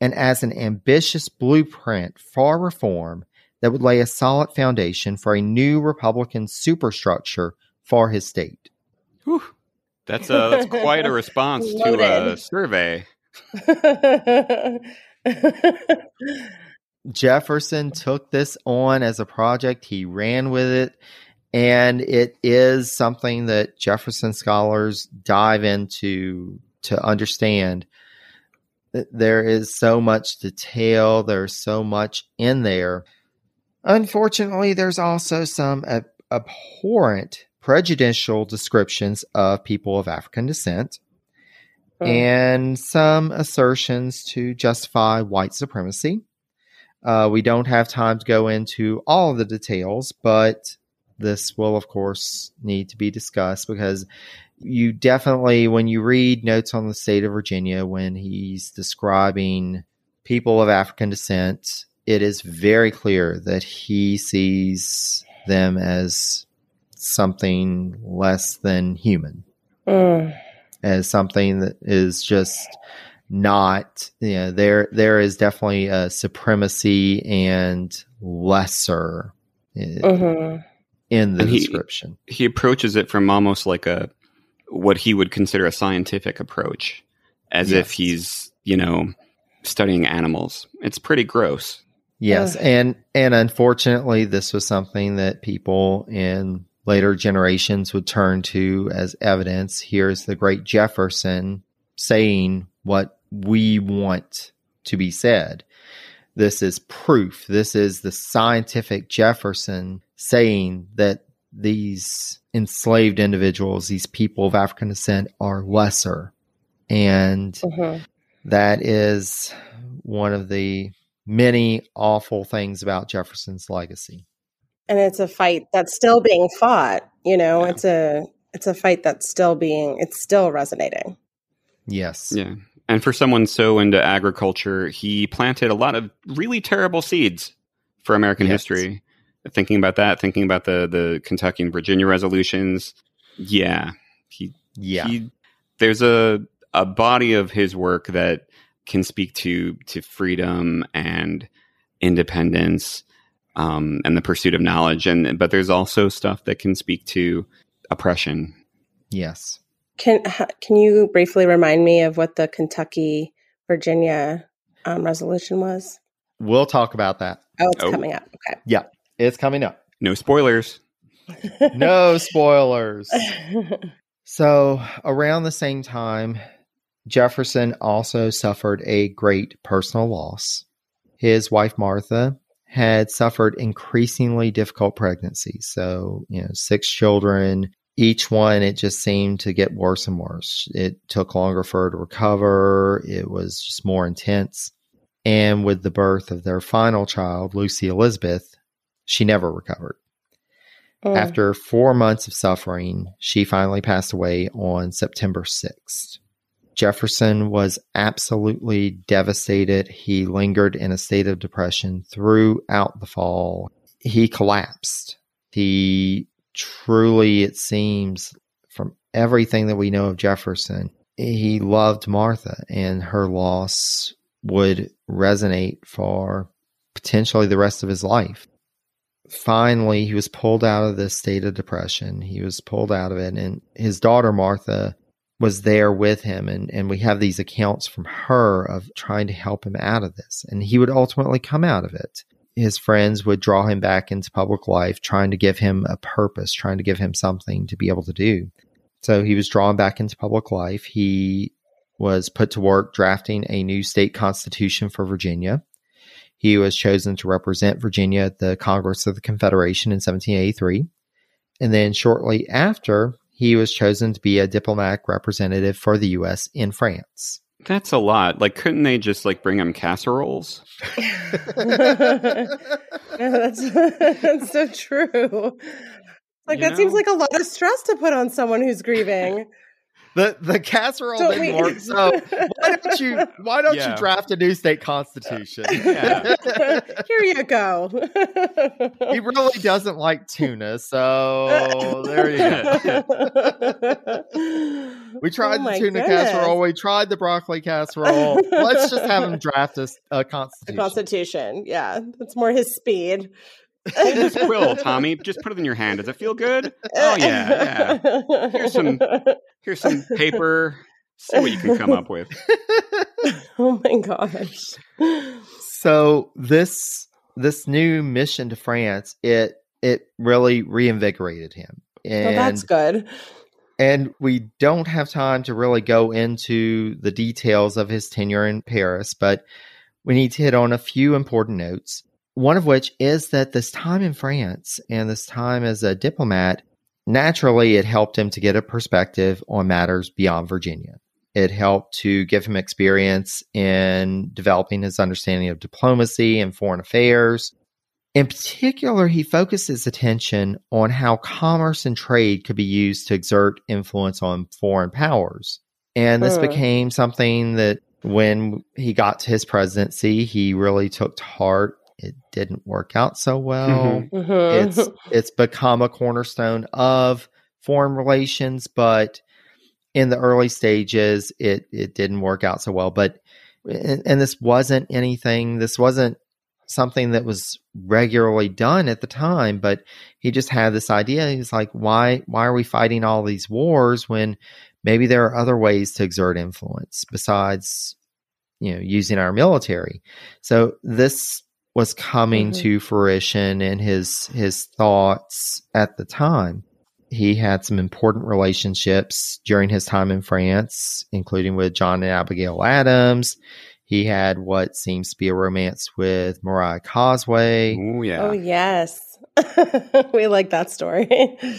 and as an ambitious blueprint for reform that would lay a solid foundation for a new Republican superstructure for his state.
Whew. That's, a, that's quite a response to a survey.
Jefferson took this on as a project. He ran with it. And it is something that Jefferson scholars dive into to understand there is so much detail, there's so much in there. Unfortunately, there's also some ab- abhorrent, prejudicial descriptions of people of African descent oh. and some assertions to justify white supremacy. Uh, we don't have time to go into all the details, but this will, of course, need to be discussed because you definitely, when you read Notes on the State of Virginia, when he's describing people of African descent, it is very clear that he sees them as something less than human, mm. as something that is just not. You know, there there is definitely a supremacy and lesser. Mm-hmm. In the
he,
description,
he approaches it from almost like a what he would consider a scientific approach, as yes. if he's, you know, studying animals. It's pretty gross.
Yes, and and unfortunately, this was something that people in later generations would turn to as evidence. Here's the great Jefferson saying what we want to be said. This is proof. This is the scientific Jefferson saying that these enslaved individuals, these people of African descent, are lesser. And mm-hmm. that is one of the many awful things about Jefferson's legacy.
And it's a fight that's still being fought. You know, yeah. it's a it's a fight that's still being it's still resonating.
Yes.
Yeah. And for someone so into agriculture, he planted a lot of really terrible seeds for American yes. history thinking about that, thinking about the the Kentucky and Virginia resolutions. Yeah, he
yeah. He,
there's a a body of his work that can speak to to freedom and independence um, and the pursuit of knowledge, and but there's also stuff that can speak to oppression.
Yes.
Can can you briefly remind me of what the Kentucky Virginia um, resolution was?
We'll talk about that.
Oh, it's oh. coming up. Okay.
Yeah. It's coming up.
No spoilers.
no spoilers. So, around the same time, Jefferson also suffered a great personal loss. His wife, Martha, had suffered increasingly difficult pregnancies. So, you know, six children, each one, it just seemed to get worse and worse. It took longer for her to recover, it was just more intense. And with the birth of their final child, Lucy Elizabeth, she never recovered. Mm. After four months of suffering, she finally passed away on September 6th. Jefferson was absolutely devastated. He lingered in a state of depression throughout the fall. He collapsed. He truly, it seems, from everything that we know of Jefferson, he loved Martha, and her loss would resonate for potentially the rest of his life finally he was pulled out of this state of depression. He was pulled out of it, and his daughter Martha was there with him. And, and we have these accounts from her of trying to help him out of this. And he would ultimately come out of it. his friends would draw him back into public life, trying to give him a purpose, trying to give him something to be able to do. So he was drawn back into public life. He was put to work drafting a new state constitution for Virginia. He was chosen to represent Virginia at the Congress of the Confederation in 1783. And then shortly after, he was chosen to be a diplomatic representative for the U.S. in France.
That's a lot. Like, couldn't they just like bring him casseroles?
yeah, that's, that's so true. Like
You
that seems like a lot of stress to put on someone who's grieving.
The the casserole
Don't
didn't work. So why don't you why don't
Yeah.
you draft a new state constitution?
Yeah.
Here you go.
he really doesn't like tuna, so there you go. We oh tried
Oh
the
my
tuna
goodness.
casserole. We tried the broccoli casserole. Let's just have him draft a, s- a
The
constitution.
Constitution, yeah, that's more his speed.
Hold this quill, Tommy. Just put it in your hand. Does it feel good? Oh yeah, yeah. Here's some- Here's some paper. See what you can come up with.
oh my gosh.
so this this new mission to France, it it really reinvigorated him. Oh, and
Well, that's good.
And we don't have time to really go into the details of his tenure in Paris, but we need to hit on a few important notes. One of which is that this time in France and this time as a diplomat, naturally, it helped him to get a perspective on matters beyond Virginia. It helped to give him experience in developing his understanding of diplomacy and foreign affairs. In particular, he focused his attention on how commerce and trade could be used to exert influence on foreign powers. And this
Hmm.
became something that when he got to his presidency, he really took to heart. It didn't work out so well.
Mhm.
Mhm.
It's it's become a cornerstone of foreign relations, but in the early stages, it it didn't work out so well. But and, and this wasn't anything. This wasn't something that was regularly done at the time. But he just had this idea. He was like, why why are we fighting all these wars when maybe there are other ways to exert influence besides you know using our military? So this was coming
Mhm.
to fruition in his his thoughts at the time. He had some important relationships during his time in France, including with John and Abigail Adams. He had what seems to be a romance with Mariah Cosway.
Oh yeah.
Oh yes. we like that story.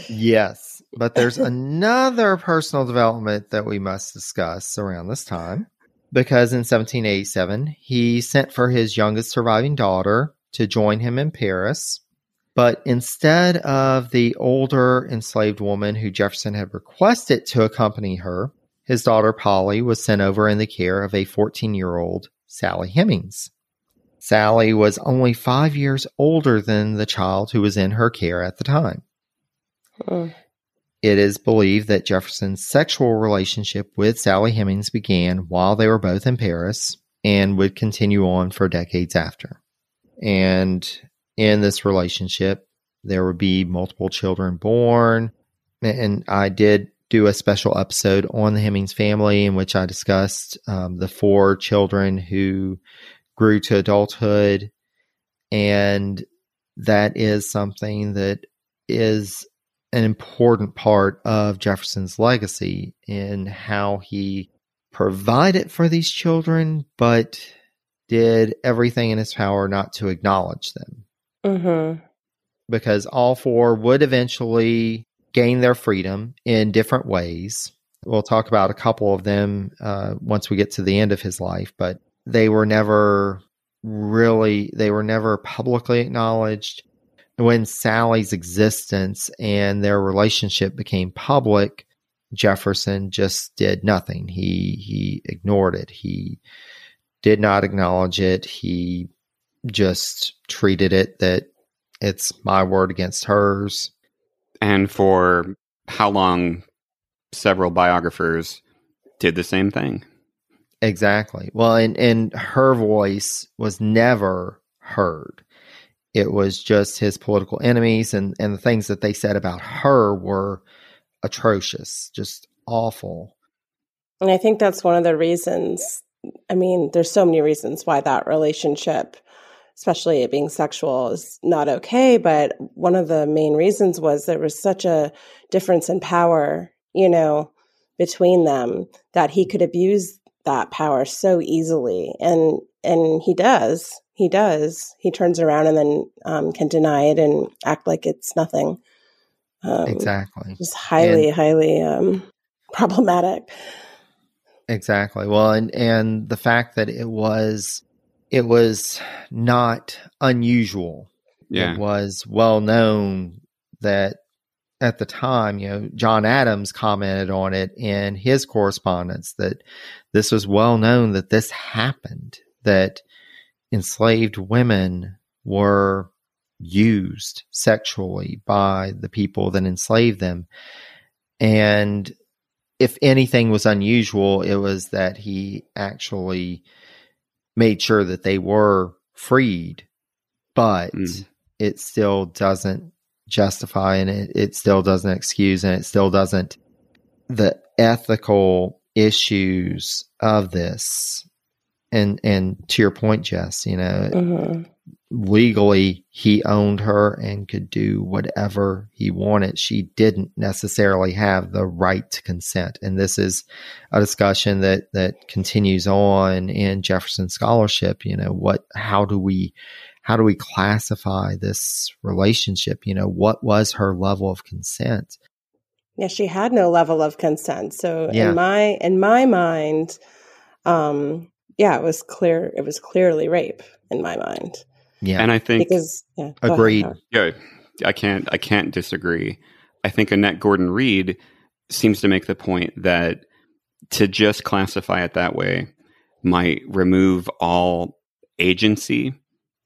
Yes, but there's another personal development that we must discuss around this time because in 1787 he sent for his youngest surviving daughter to join him in Paris. But instead of the older enslaved woman who Jefferson had requested to accompany her, his daughter Polly was sent over in the care of a 14 year old Sally Hemings. Sally was only five years older than the child who was in her care at the time.
Mm.
It is believed that Jefferson's sexual relationship with Sally Hemings began while they were both in Paris and would continue on for decades after. And in this relationship, there would be multiple children born. And I did do a special episode on the Hemings family in which I discussed um, the four children who grew to adulthood. And that is something that is an important part of Jefferson's legacy in how he provided for these children, but did everything in his power not to acknowledge them.
Mm-hmm.
Because all four would eventually gain their freedom in different ways. We'll talk about a couple of them uh, once we get to the end of his life, but they were never really, they were never publicly acknowledged when Sally's existence and their relationship became public, Jefferson just did nothing. He he ignored it. He did not acknowledge it. He just treated it that it's my word against hers.
And for how long several biographers did the same thing.
Exactly. Well, and and her voice was never heard. It was just his political enemies and and the things that they said about her were atrocious, just awful.
And I think that's one of the reasons. I mean, there's so many reasons why that relationship especially it being sexual, is not okay. But one of the main reasons was there was such a difference in power, you know, between them that he could abuse that power so easily. And and he does. He does. He turns around and then um, can deny it and act like it's nothing.
Um, exactly.
Just highly, and, highly um, problematic.
Exactly. Well, and and the fact that it was it was not unusual.
Yeah.
It was well known that at the time, you know, John Adams commented on it in his correspondence that this was well known that this happened, that enslaved women were used sexually by the people that enslaved them. And if anything was unusual, it was that he actually made sure that they were freed, but mm. it still doesn't justify and it, it still doesn't excuse and it still doesn't the ethical issues of this and and to your point jess you know mm-hmm legally he owned her and could do whatever he wanted. She didn't necessarily have the right to consent. And this is a discussion that that continues on in Jefferson scholarship, you know, what how do we how do we classify this relationship? You know, what was her level of consent?
Yeah, she had no level of consent. So yeah. in my in my mind, um, yeah, it was clear it was clearly rape in my mind.
Yeah. And I think
because yeah,
agreed.
yeah, I can't I can't disagree. I think Annette Gordon Reed seems to make the point that to just classify it that way might remove all agency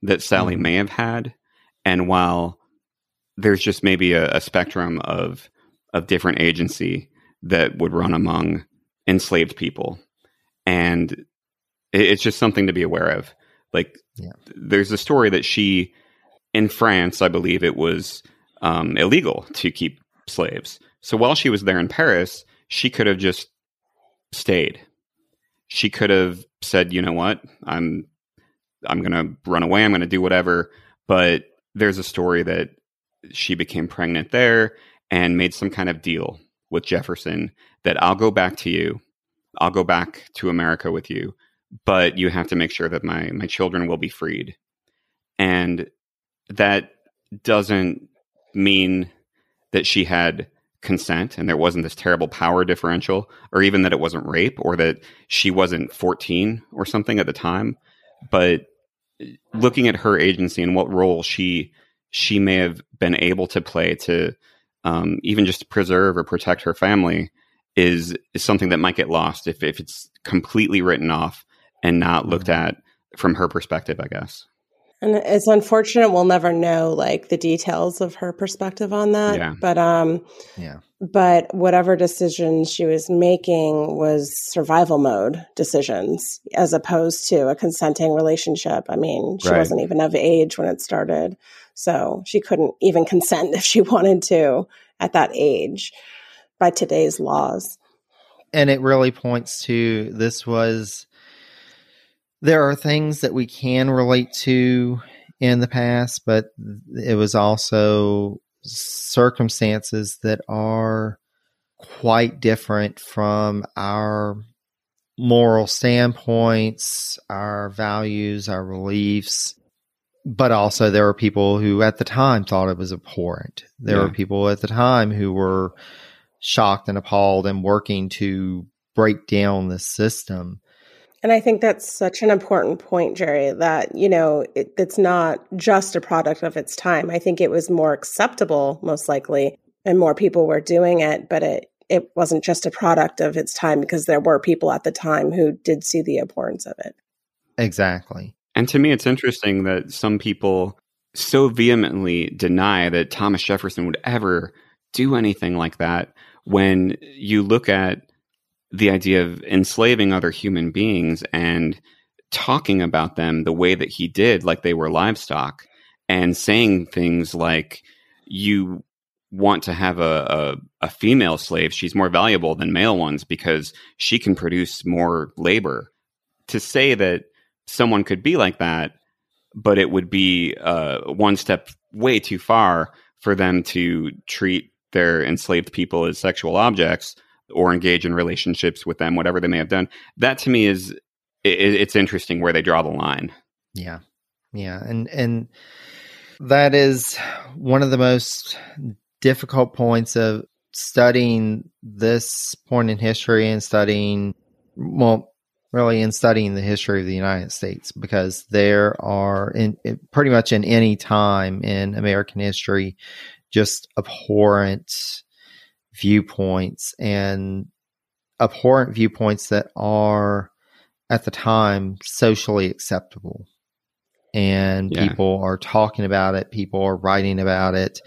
that Sally mm may have had. And while there's just maybe a, a spectrum of of different agency that would run among enslaved people. And it, it's just something to be aware of. Like, yeah. there's a story that she, in France, I believe it was um, illegal to keep slaves. So while she was there in Paris, she could have just stayed. She could have said, "You know what? I'm I'm going to run away. I'm going to do whatever." But there's a story that she became pregnant there and made some kind of deal with Jefferson that I'll go back to you. I'll go back to America with you but you have to make sure that my my children will be freed. And that doesn't mean that she had consent and there wasn't this terrible power differential or even that it wasn't rape or that she wasn't 14 or something at the time. But looking at her agency and what role she she may have been able to play to um, even just preserve or protect her family is is something that might get lost if, if it's completely written off and not looked mm-hmm. at from her perspective, I guess.
And it's unfortunate we'll never know like the details of her perspective on that.
Yeah.
But um
yeah.
But whatever decisions she was making was survival mode decisions as opposed to a consenting relationship. I mean, she right. wasn't even of age when it started. So she couldn't even consent if she wanted to at that age by today's laws.
And it really points to this was there are things that we can relate to in the past, but it was also circumstances that are quite different from our moral standpoints, our values, our beliefs. But also, there were people who at the time thought it was abhorrent. There yeah. were people at the time who were shocked and appalled and working to break down the system.
And I think that's such an important point, Jerry, that, you know, it, it's not just a product of its time. I think it was more acceptable, most likely, and more people were doing it, but it, it wasn't just a product of its time because there were people at the time who did see the importance of it.
Exactly.
And to me, it's interesting that some people so vehemently deny that Thomas Jefferson would ever do anything like that when you look at the idea of enslaving other human beings and talking about them the way that he did, like they were livestock, and saying things like, you want to have a, a, a, female slave, she's more valuable than male ones because she can produce more labor. To say that someone could be like that, but it would be uh, one step way too far for them to treat their enslaved people as sexual objects or engage in relationships with them, whatever they may have done. That to me is it, it's interesting where they draw the line.
Yeah, yeah, and and that is one of the most difficult points of studying this point in history and studying well really in studying the history of the United States because there are in, in, pretty much in any time in American history just abhorrent viewpoints and abhorrent viewpoints that are at the time socially acceptable and yeah. people are talking about it people are writing about it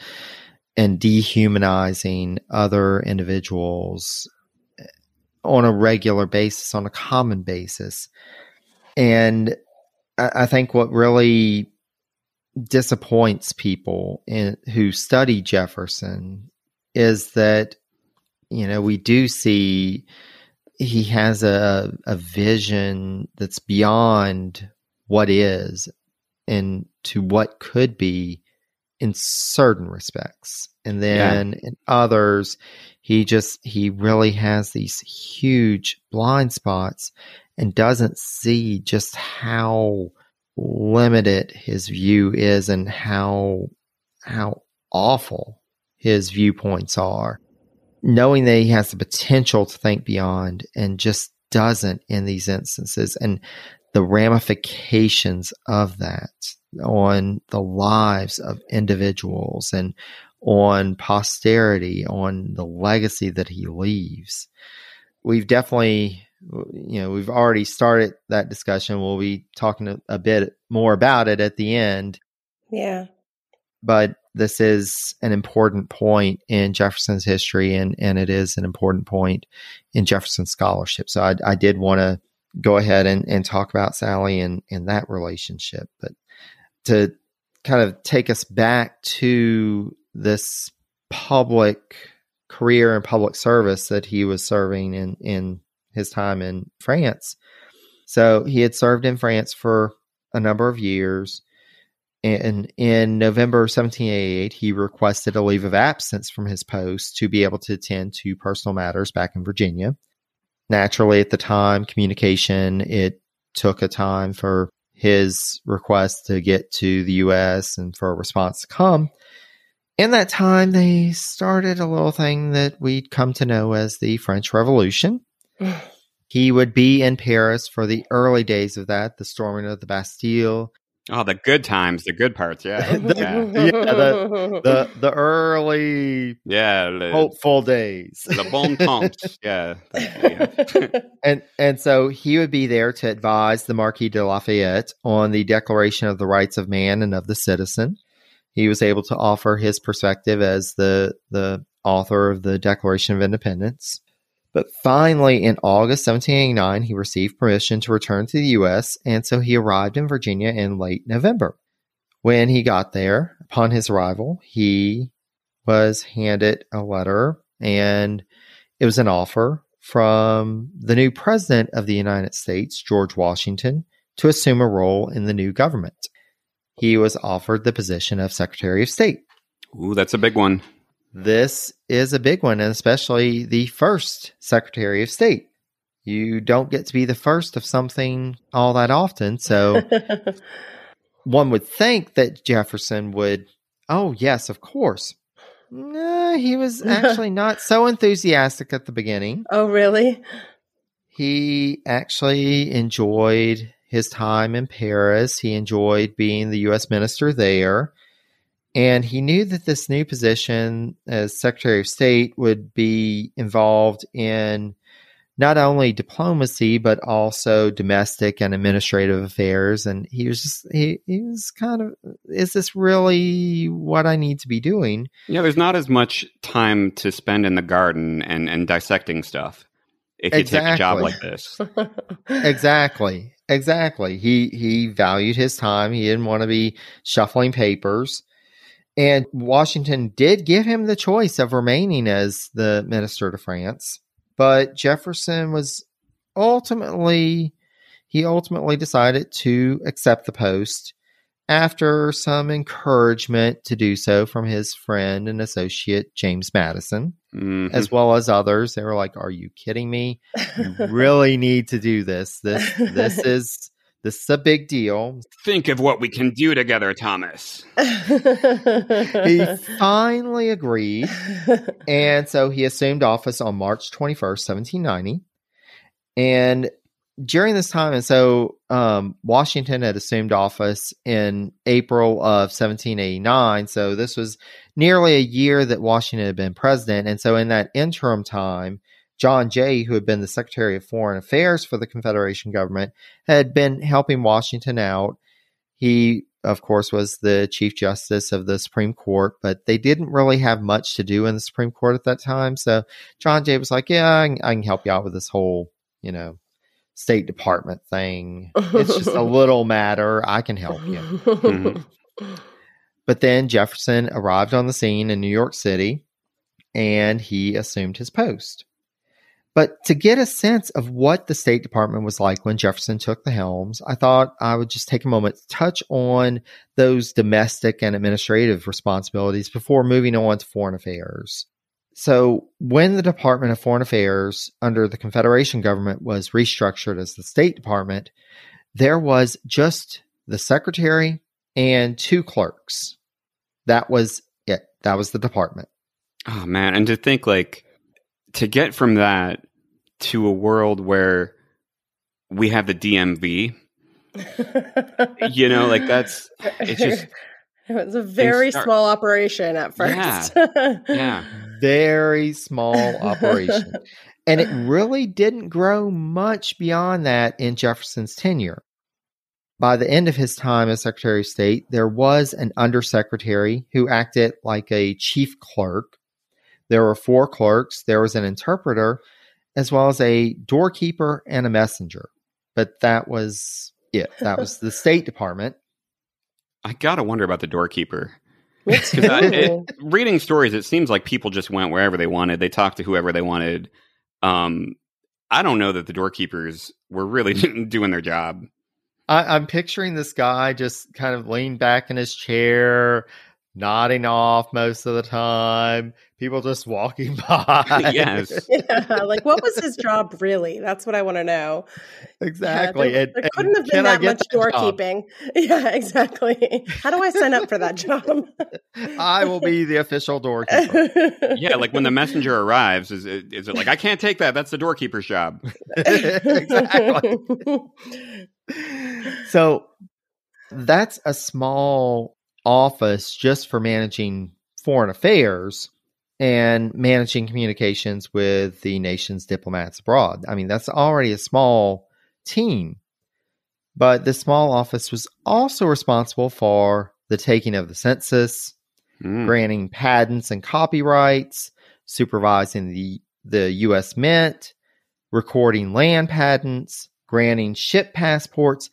and dehumanizing other individuals eh, on a regular basis, on a common basis. And I, I think what really disappoints people in, who study Jefferson is that, you know, we do see he has a, a vision that's beyond what is and to what could be in certain respects. And then yeah. in others, he just, he really has these huge blind spots and doesn't see just how limited his view is and how, how awful his viewpoints are. Knowing that he has the potential to think beyond and just doesn't in these instances and the ramifications of that on the lives of individuals and on posterity, on the legacy that he leaves. We've definitely, you know, we've already started that discussion. We'll be talking a, a bit more about it at the end.
Yeah.
But this is an important point in Jefferson's history, and, and it is an important point in Jefferson's scholarship. So I, I did want to go ahead and, and talk about Sally and, and that relationship. But to kind of take us back to this public career and public service that he was serving in, in his time in France. So he had served in France for a number of years. And in November 1788, he requested a leave of absence from his post to be able to attend to personal matters back in Virginia. Naturally, at the time, communication, it took a time for his request to get to the U.S. and for a response to come. In that time, they started a little thing that we'd come to know as the French Revolution. he would be in Paris for the early days of that, the storming of the Bastille.
Oh, the good times, the good parts, yeah.
the, yeah. the, the, the early
yeah le,
hopeful days.
The bon temps, yeah.
yeah. and and so he would be there to advise the Marquis de Lafayette on the Declaration of the Rights of Man and of the Citizen. He was able to offer his perspective as the the author of the Declaration of Independence. But finally, in August 1789, he received permission to return to the U.S., and so he arrived in Virginia in late November. When he got there, upon his arrival, he was handed a letter, and it was an offer from the new president of the United States, George Washington, to assume a role in the new government. He was offered the position of Secretary of State.
Ooh, that's a big one
this is a big one, and especially the first Secretary of State. You don't get to be the first of something all that often. So one would think that Jefferson would, oh, yes, of course. No, he was actually not so enthusiastic at the beginning.
Oh, really?
He actually enjoyed his time in Paris. He enjoyed being the U.S. minister there. And he knew that this new position as Secretary of State would be involved in not only diplomacy, but also domestic and administrative affairs. And he was just, he, he was kind of, is this really what I need to be doing?
Yeah, there's not as much time to spend in the garden and, and dissecting stuff if you exactly. take a job like this.
exactly. Exactly. He he valued his time. He didn't want to be shuffling papers. And Washington did give him the choice of remaining as the minister to France, but Jefferson was ultimately he ultimately decided to accept the post after some encouragement to do so from his friend and associate James Madison,
Mhm.
as well as others. They were like, "Are you kidding me? You really need to do this. This this is this is a big deal."
think of what we can do together, Thomas.
He finally agreed, and so he assumed office on March twenty first, seventeen ninety, and during this time, and so um, Washington had assumed office in April of 1789. So this was nearly a year that Washington had been president. And so in that interim time, John Jay, who had been the Secretary of Foreign Affairs for the Confederation government, had been helping Washington out. He, of course, was the Chief Justice of the Supreme Court, but they didn't really have much to do in the Supreme Court at that time. So John Jay was like, Yeah, I can, I can help you out with this whole, you know, State Department thing. It's just a little matter. I can help you.
Mhm.
But then Jefferson arrived on the scene in New York City and he assumed his post. But to get a sense of what the State Department was like when Jefferson took the helms, I thought I would just take a moment to touch on those domestic and administrative responsibilities before moving on to foreign affairs. So, when the Department of Foreign Affairs under the Confederation government was restructured as the State Department, there was just the secretary and two clerks. That was it. That was the department.
Oh man, and to think like to get from that to a world where we have the DMV, you know, like that's it's just
it was a very
start-
small operation at first.
yeah.
Very small operation. and it really didn't grow much beyond that in Jefferson's tenure. By the end of his time as Secretary of State, there was an undersecretary who acted like a chief clerk. There were four clerks, there was an interpreter, as well as a doorkeeper and a messenger. But that was it. That was the State Department.
I gotta wonder about the doorkeeper.
Me
'Cause I- it- reading stories, it seems like people just went wherever they wanted. They talked to whoever they wanted. Um, I don't know that the doorkeepers were really doing their job.
I, I'm picturing this guy just kind of leaned back in his chair, nodding off most of the time. People just walking by.
yes.
yeah, like what was his job really? That's what I want to know.
exactly.
Yeah, there,
And-
there couldn't have been that much
that job?
doorkeeping. Yeah, exactly. How do I sign up for that job?
I will be the official doorkeeper.
Yeah, like when the messenger arrives, is it, is it like I can't take that? That's the doorkeeper's job.
exactly. So that's a small office just for managing foreign affairs and managing communications with the nation's diplomats abroad. I mean, that's already a small team. But the small office was also responsible for the taking of the census,
Mm.
granting patents and copyrights, supervising the, the U.S. Mint, recording land patents, granting ship passports,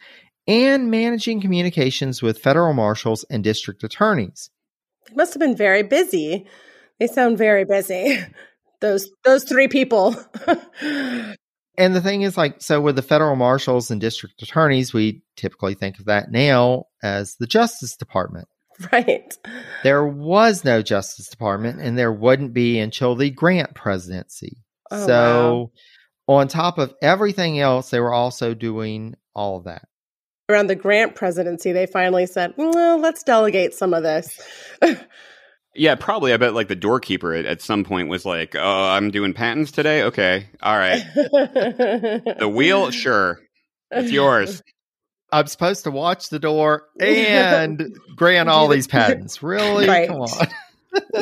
and managing communications with federal marshals and district attorneys.
They must have been very busy. They sound very busy. Those those three people.
And the thing is, like, so with the federal marshals and district attorneys, we typically think of that now as the Justice Department.
right.
There was no Justice Department, and there wouldn't be until the Grant presidency.
Oh,
so, on top of everything else, they were also doing all of that.
Around the Grant presidency, they finally said, "Well, let's delegate some of this."
Yeah, probably. I bet like the doorkeeper at, at some point was like, "Oh, I'm doing patents today. Okay, all right. The wheel, sure, it's yours."
I'm supposed to watch the door and grant all these patents. Really?
Right.
Come on.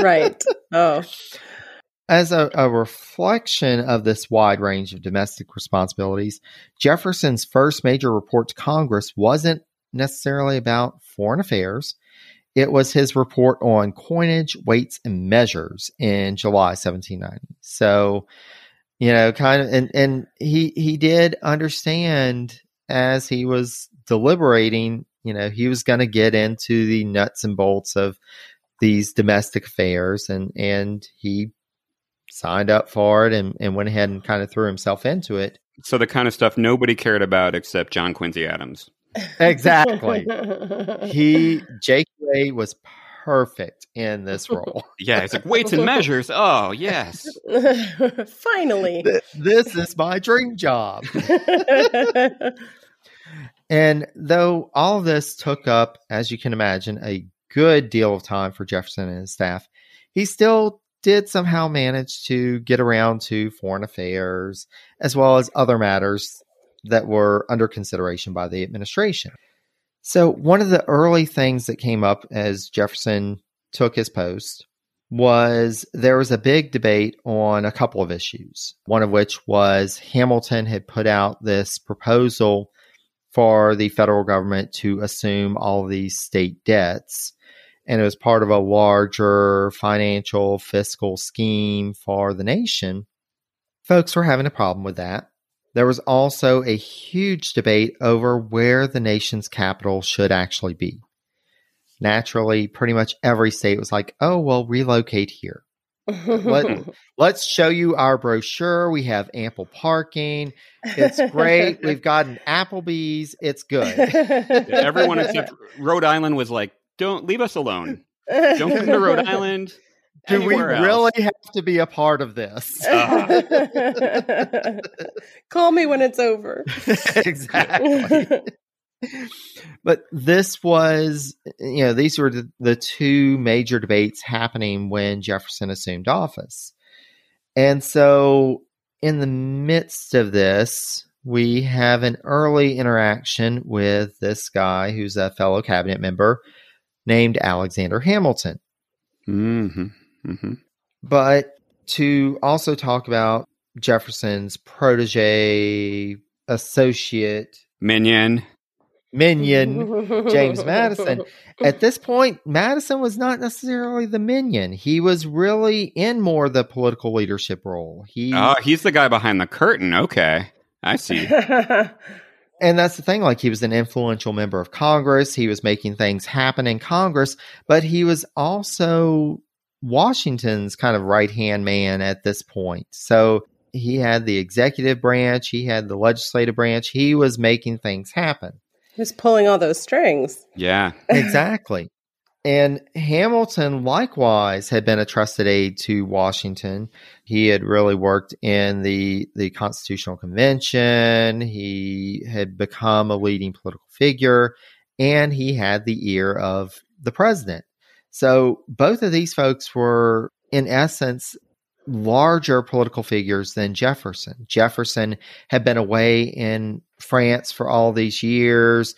right. Oh.
As a, a reflection of this wide range of domestic responsibilities, Jefferson's first major report to Congress wasn't necessarily about foreign affairs. It was his report on coinage, weights, and measures in July 1790. So, you know, kind of, and, and he, he did understand as he was deliberating, you know, he was going to get into the nuts and bolts of these domestic affairs and, and he signed up for it and, and went ahead and kind of threw himself into it.
So the kind of stuff nobody cared about except John Quincy Adams.
Exactly. he JQA was perfect in this role.
Yeah, it's like weights and measures. Oh, yes.
Finally.
Th- this is my dream job. And though all of this took up, as you can imagine, a good deal of time for Jefferson and his staff, he still did somehow manage to get around to foreign affairs as well as other matters that were under consideration by the administration. So, one of the early things that came up as Jefferson took his post was there was a big debate on a couple of issues. One of which was Hamilton had put out this proposal for the federal government to assume all these state debts. And it was part of a larger financial fiscal scheme for the nation. Folks were having a problem with that. There was also a huge debate over where the nation's capital should actually be. Naturally, pretty much every state was like, oh, well, relocate here. Let, let's show you our brochure. We have ample parking. It's great. We've got an Applebee's. It's good.
Everyone except Rhode Island was like, don't leave us alone. Don't come to Rhode Island.
Do we
Anywhere else.
really have to be a part of this? Ah.
Call me when it's over.
exactly. but this was, you know, these were the, the two major debates happening when Jefferson assumed office. And so, in the midst of this, we have an early interaction with this guy who's a fellow cabinet member named Alexander Hamilton.
hmm hmm
But to also talk about Jefferson's protege, associate,
Minion.
minion, James Madison. At this point, Madison was not necessarily the minion. He was really in more the political leadership role. He
Oh, he's the guy behind the curtain. Okay. I see.
and that's the thing like he was an influential member of Congress. He was making things happen in Congress, but he was also Washington's kind of right-hand man at this point. So he had the executive branch, he had the legislative branch. He was making things happen.
Who's pulling all those strings?
Yeah.
exactly. And Hamilton likewise had been a trusted aide to Washington. He had really worked in the the Constitutional Convention. He had become a leading political figure and he had the ear of the president. So both of these folks were in essence larger political figures than Jefferson. Jefferson had been away in France for all these years.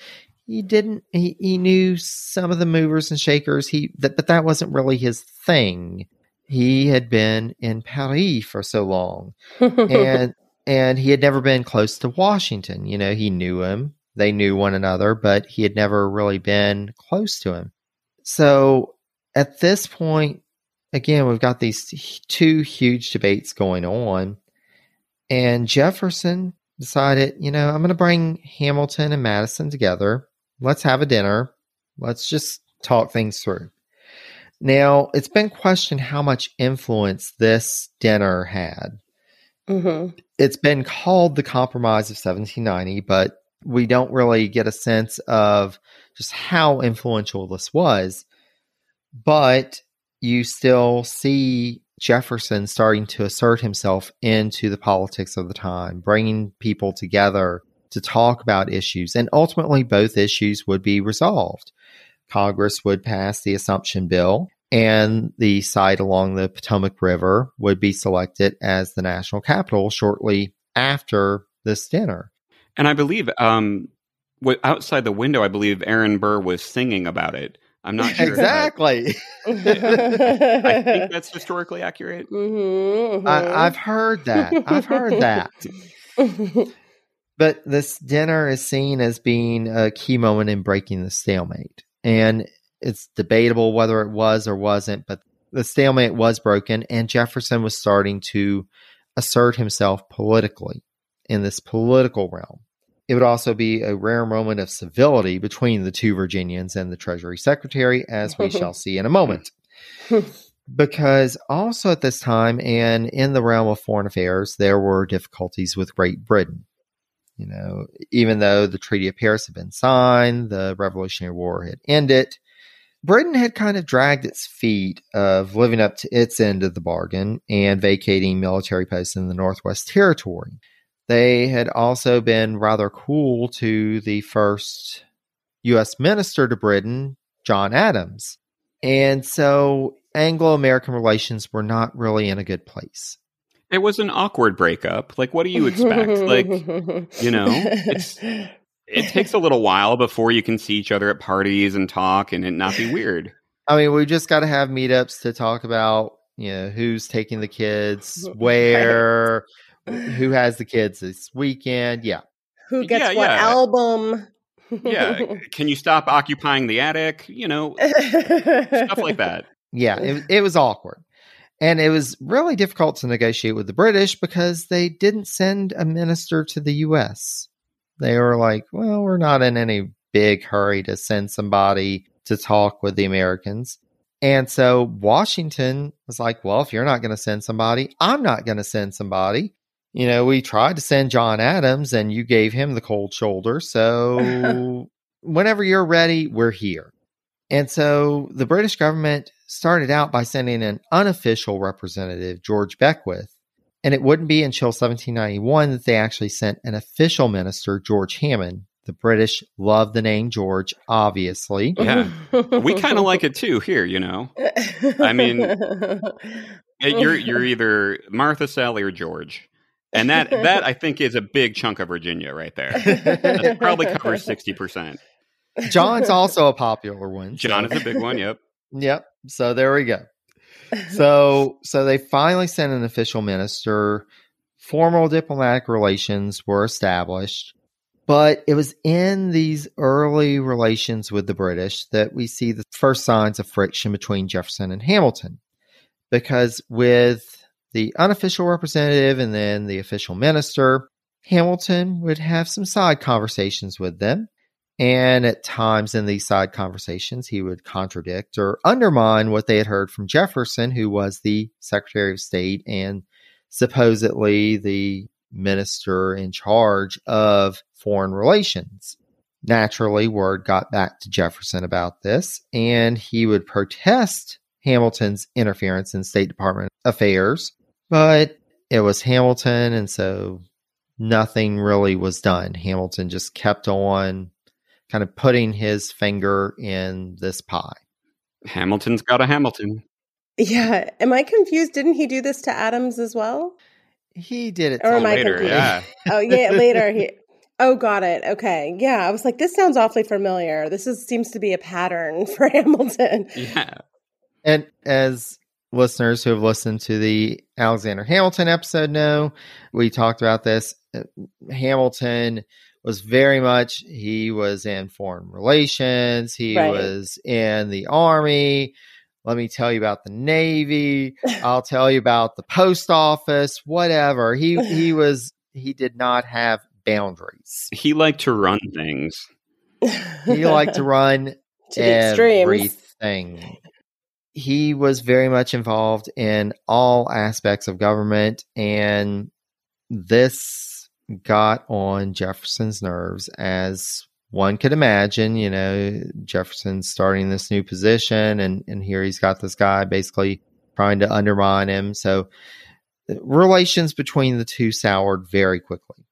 He didn't he, he knew some of the movers and shakers. He that, but that wasn't really his thing. He had been in Paris for so long and and he had never been close to Washington. You know, he knew him. They knew one another, but he had never really been close to him. So at this point, again, we've got these two huge debates going on. And Jefferson decided, you know, I'm going to bring Hamilton and Madison together. Let's have a dinner. Let's just talk things through. Now, it's been questioned how much influence this dinner had.
hmm
It's been called the Compromise of 1790, but we don't really get a sense of just how influential this was. But you still see Jefferson starting to assert himself into the politics of the time, bringing people together to talk about issues. And ultimately, both issues would be resolved. Congress would pass the Assumption Bill, and the site along the Potomac River would be selected as the national capital shortly after this dinner.
And I believe um, outside the window, I believe Aaron Burr was singing about it. I'm not sure.
exactly.
I think that's historically accurate.
Mhm,
I, I've heard that. I've heard that. But this dinner is seen as being a key moment in breaking the stalemate. And it's debatable whether it was or wasn't, but the stalemate was broken, and Jefferson was starting to assert himself politically in this political realm. It would also be a rare moment of civility between the two Virginians and the Treasury Secretary, as we shall see in a moment. because also at this time, and in the realm of foreign affairs, there were difficulties with Great Britain. You know, even though the Treaty of Paris had been signed, the Revolutionary War had ended, Britain had kind of dragged its feet of living up to its end of the bargain and vacating military posts in the Northwest Territory. They had also been rather cool to the first U.S. minister to Britain, John Adams. And so Anglo American relations were not really in a good place.
It was an awkward breakup. Like, what do you expect? like, you know, it's it takes a little while before you can see each other at parties and talk and it not be weird.
I mean, we just got to have meetups to talk about, you know, who's taking the kids, where, who has the kids this weekend. Yeah.
Who gets
Yeah,
what
yeah.
album?
Yeah. Can you stop occupying the attic? You know, stuff like that.
Yeah. It, it was awkward. And it was really difficult to negotiate with the British because they didn't send a minister to the U.S. They were like, well, we're not in any big hurry to send somebody to talk with the Americans. And so Washington was like, well, if you're not going to send somebody, I'm not going to send somebody. You know, we tried to send John Adams and you gave him the cold shoulder. So whenever you're ready, we're here. And so the British government started out by sending an unofficial representative, George Beckwith. And it wouldn't be until 1791 that they actually sent an official minister, George Hammond. The British love the name George, obviously.
Yeah. We kind of like it too here, you know. I mean, You're you're either Martha Sally or George. And that that I think is a big chunk of Virginia right there. That probably covers 60%.
John's also a popular one. so-
John is a big one, yep.
Yep. So there we go. So so they finally sent an official minister. Formal diplomatic relations were established. But it was in these early relations with the British that we see the first signs of friction between Jefferson and Hamilton. Because with the unofficial representative and then the official minister, Hamilton would have some side conversations with them. And at times in these side conversations, he would contradict or undermine what they had heard from Jefferson, who was the Secretary of State and supposedly the minister in charge of foreign relations. Naturally, word got back to Jefferson about this, and he would protest Hamilton's interference in State Department affairs. But it was Hamilton, and so nothing really was done. Hamilton just kept on kind of putting his finger in this pie.
Hamilton's got a Hamilton.
yeah. Am I confused? Didn't he do this to Adams as well?
He did it
Or
to
am I confused?
yeah.
Oh yeah, later he. Oh, got it. Okay, yeah. I was like, this sounds awfully familiar. This is seems to be a pattern for Hamilton.
Yeah.
And as listeners who have listened to the Alexander Hamilton episode know, we talked about this. Uh, Hamilton was very much, he was in foreign relations, he
Right.
was in the army. Let me tell you about the Navy. I'll tell you about the post office, whatever. He he was he did not have boundaries.
He liked to run things.
He liked to run
to the extremes.
everything. He was very much involved in all aspects of government, and this got on Jefferson's nerves, as one could imagine. You know, Jefferson starting this new position, and and here he's got this guy basically trying to undermine him. So uh, relations between the two soured very quickly.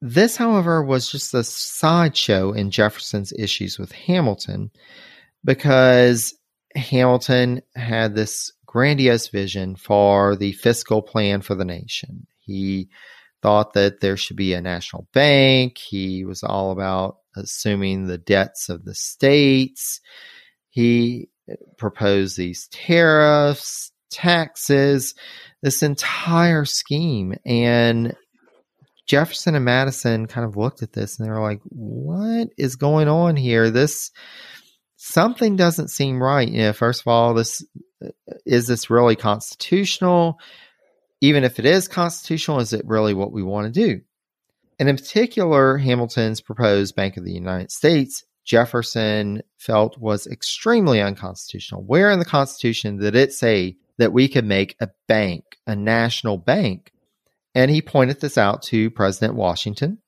This, however, was just a sideshow in Jefferson's issues with Hamilton because Hamilton had this grandiose vision for the fiscal plan for the nation. He thought that there should be a national bank. He was all about assuming the debts of the states. He proposed these tariffs, taxes, this entire scheme. And Jefferson and Madison kind of looked at this and they were like, what is going on here? This something doesn't seem right. You know, first of all, this uh, is this really constitutional? Even if it is constitutional, is it really what we want to do? And in particular, Hamilton's proposed Bank of the United States, Jefferson felt was extremely unconstitutional. Where in the Constitution did it say that we could make a bank, a national bank? And he pointed this out to President Washington.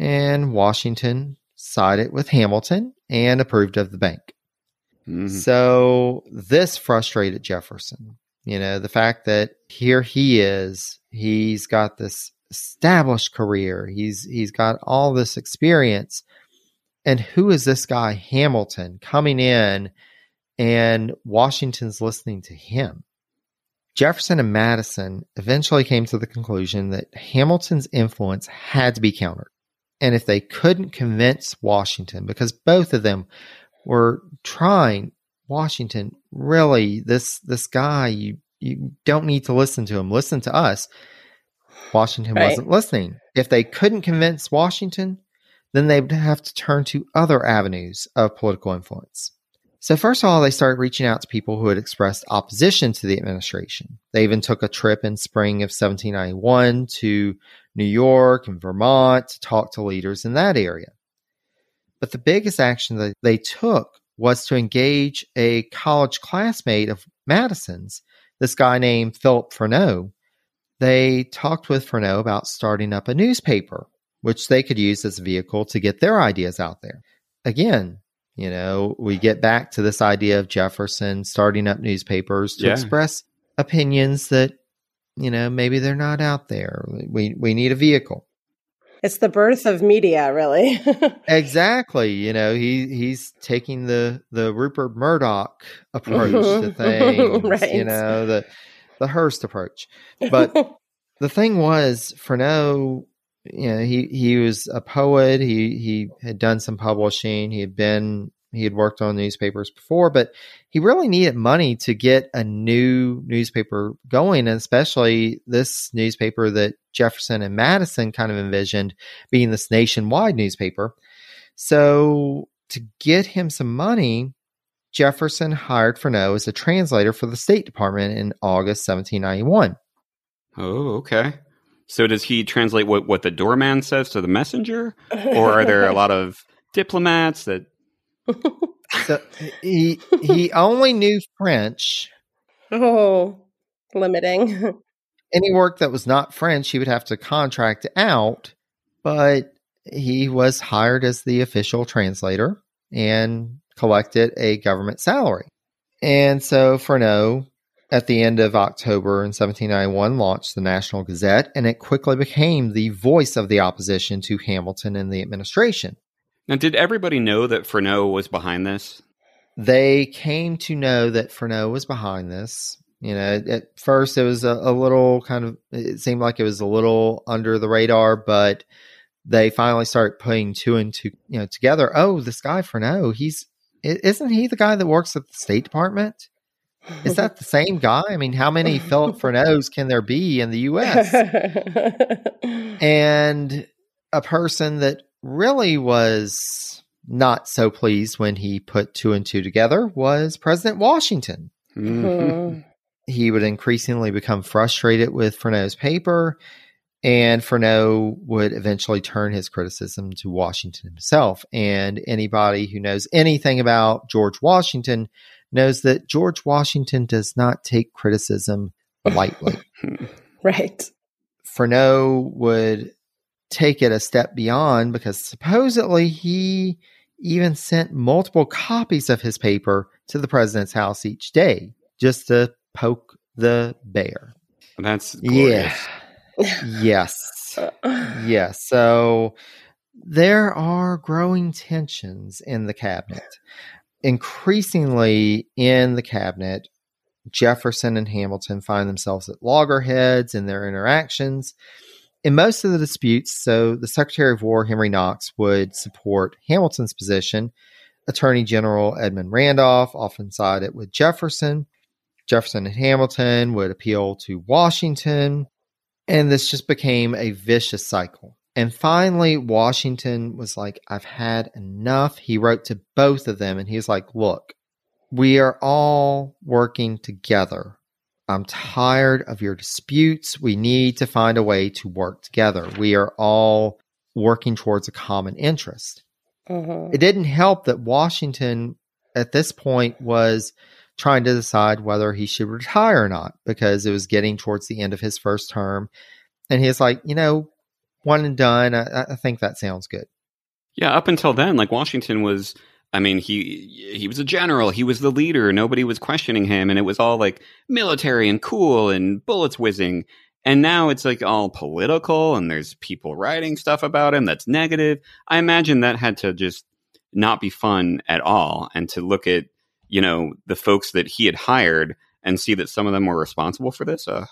and Washington sided with Hamilton and approved of the bank.
Mhm.
So this frustrated Jefferson. You know, the fact that here he is, he's got this established career. He's he's got all this experience. And who is this guy Hamilton coming in and Washington's listening to him? Jefferson and Madison eventually came to the conclusion that Hamilton's influence had to be countered. And if they couldn't convince Washington, because both of them were trying, Washington, really, this this guy, you you don't need to listen to him. Listen to us. Washington
Right.
wasn't listening. If they couldn't convince Washington, then they would have to turn to other avenues of political influence. So, first of all, they started reaching out to people who had expressed opposition to the administration. They even took a trip in spring of 1791 to New York and Vermont to talk to leaders in that area. But the biggest action that they took was to engage a college classmate of Madison's, this guy named Philip Freneau. They talked with Freneau about starting up a newspaper, which they could use as a vehicle to get their ideas out there. Again, you know, we get back to this idea of Jefferson starting up newspapers to
Yeah.
express opinions that, you know, maybe they're not out there. We we need a vehicle.
It's the birth of media, really.
Exactly. You know, he he's taking the the Rupert Murdoch approach to things.
Right.
You know, the the Hearst approach. But the thing was, Freneau, you know, he he was a poet. He he had done some publishing. He had been he had worked on newspapers before, but he really needed money to get a new newspaper going, and especially this newspaper that Jefferson and Madison kind of envisioned being this nationwide newspaper. So to get him some money, Jefferson hired Freneau as a translator for the State Department in August 1791.
Oh, okay. So does he translate what, what the doorman says to the messenger? Or are there a lot of diplomats that
So he he only knew French.
oh, limiting.
Any work that was not French, he would have to contract out, but he was hired as the official translator and collected a government salary. And so Freneau, at the end of October in 1791, launched the National Gazette, and it quickly became the voice of the opposition to Hamilton and the administration.
Now, did everybody know that Freneau was behind this?
they came to know that Freneau was behind this. You know, at first it was a, a little kind of, it seemed like it was a little under the radar, but they finally started putting two and two, you know, together. Oh, this guy Freneau, he's, isn't he the guy that works at the State Department? Is that the same guy? I mean, how many Philip Freneaus can there be in the U.S.? and a person that really was not so pleased when he put two and two together was President Washington.
Mhm.
He would increasingly become frustrated with Freneau's paper, and Freneau would eventually turn his criticism to Washington himself. And anybody who knows anything about George Washington knows that George Washington does not take criticism lightly.
right.
Freneau would take it a step beyond because supposedly he even sent multiple copies of his paper to the president's house each day just to poke the bear.
That's glorious.
Yeah. yes. Yes. So there are growing tensions in the cabinet. Increasingly in the cabinet, Jefferson and Hamilton find themselves at loggerheads in their interactions. In most of the disputes, so the Secretary of War, Henry Knox, would support Hamilton's position. Attorney General Edmund Randolph often sided with Jefferson. Jefferson and Hamilton would appeal to Washington. And this just became a vicious cycle. And finally, Washington was like, I've had enough. He wrote to both of them and he's like, Look, we are all working together. I'm tired of your disputes. We need to find a way to work together. We are all working towards a common interest.
Mhm.
It didn't help that Washington at this point was trying to decide whether he should retire or not because it was getting towards the end of his first term. And he's like, you know, one and done. I, I think that sounds good.
Yeah, up until then, like Washington was I mean, he he was a general. He was the leader. Nobody was questioning him, and it was all like military and cool and bullets whizzing. And now it's like all political, and there's people writing stuff about him that's negative. I imagine that had to just not be fun at all, and to look at you know the folks that he had hired and see that some of them were responsible for this. Uh,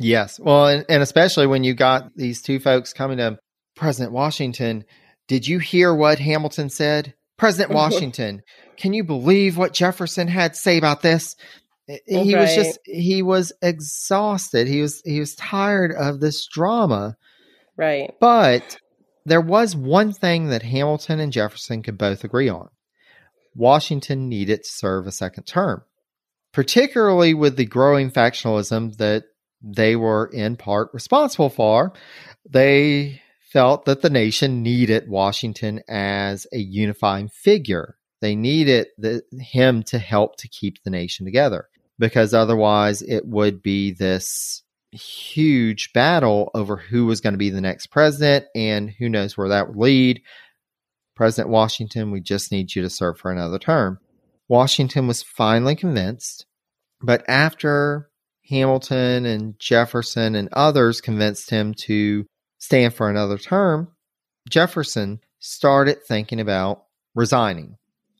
yes, well, and, and especially when you got these two folks coming to President Washington. Did you hear what Hamilton said? President Washington, can you believe what Jefferson had to say about this? He right. was just he was exhausted. He was he was tired of this drama.
Right.
But there was one thing that Hamilton and Jefferson could both agree on. Washington needed to serve a second term, particularly with the growing factionalism that they were in part responsible for. They felt that the nation needed Washington as a unifying figure. They needed the, him to help to keep the nation together because otherwise it would be this huge battle over who was going to be the next president and who knows where that would lead. President Washington, we just need you to serve for another term. Washington was finally convinced, but after Hamilton and Jefferson and others convinced him to stand for another term, Jefferson started thinking about resigning.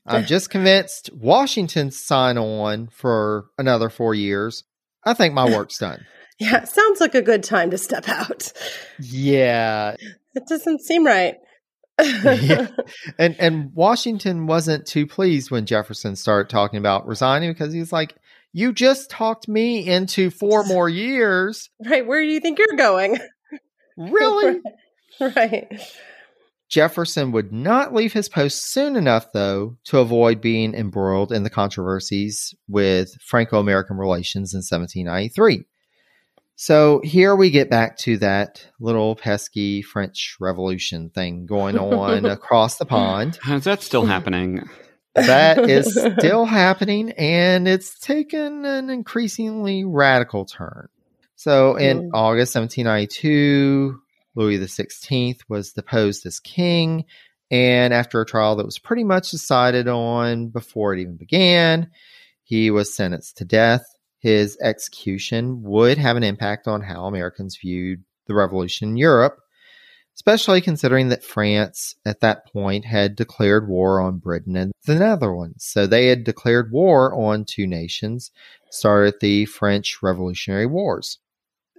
I'm just convinced Washington sign on for another four years. I think my work's done.
yeah, sounds like a good time to step out.
Yeah.
It doesn't seem right.
yeah. And and Washington wasn't too pleased when Jefferson started talking about resigning because he was like, You just talked me into four more years.
Right. Where do you think you're going?
Really?
right.
Jefferson would not leave his post soon enough, though, to avoid being embroiled in the controversies with Franco American relations in 1793. So here we get back to that little pesky French Revolution thing going on across the pond.
How's that still happening?
That is still happening, and it's taken an increasingly radical turn. So in mm. August 1792, Louis XVI was deposed as king. And after a trial that was pretty much decided on before it even began, he was sentenced to death. His execution would have an impact on how Americans viewed the revolution in Europe, especially considering that France at that point had declared war on Britain and the Netherlands. So they had declared war on two nations, started the French Revolutionary Wars.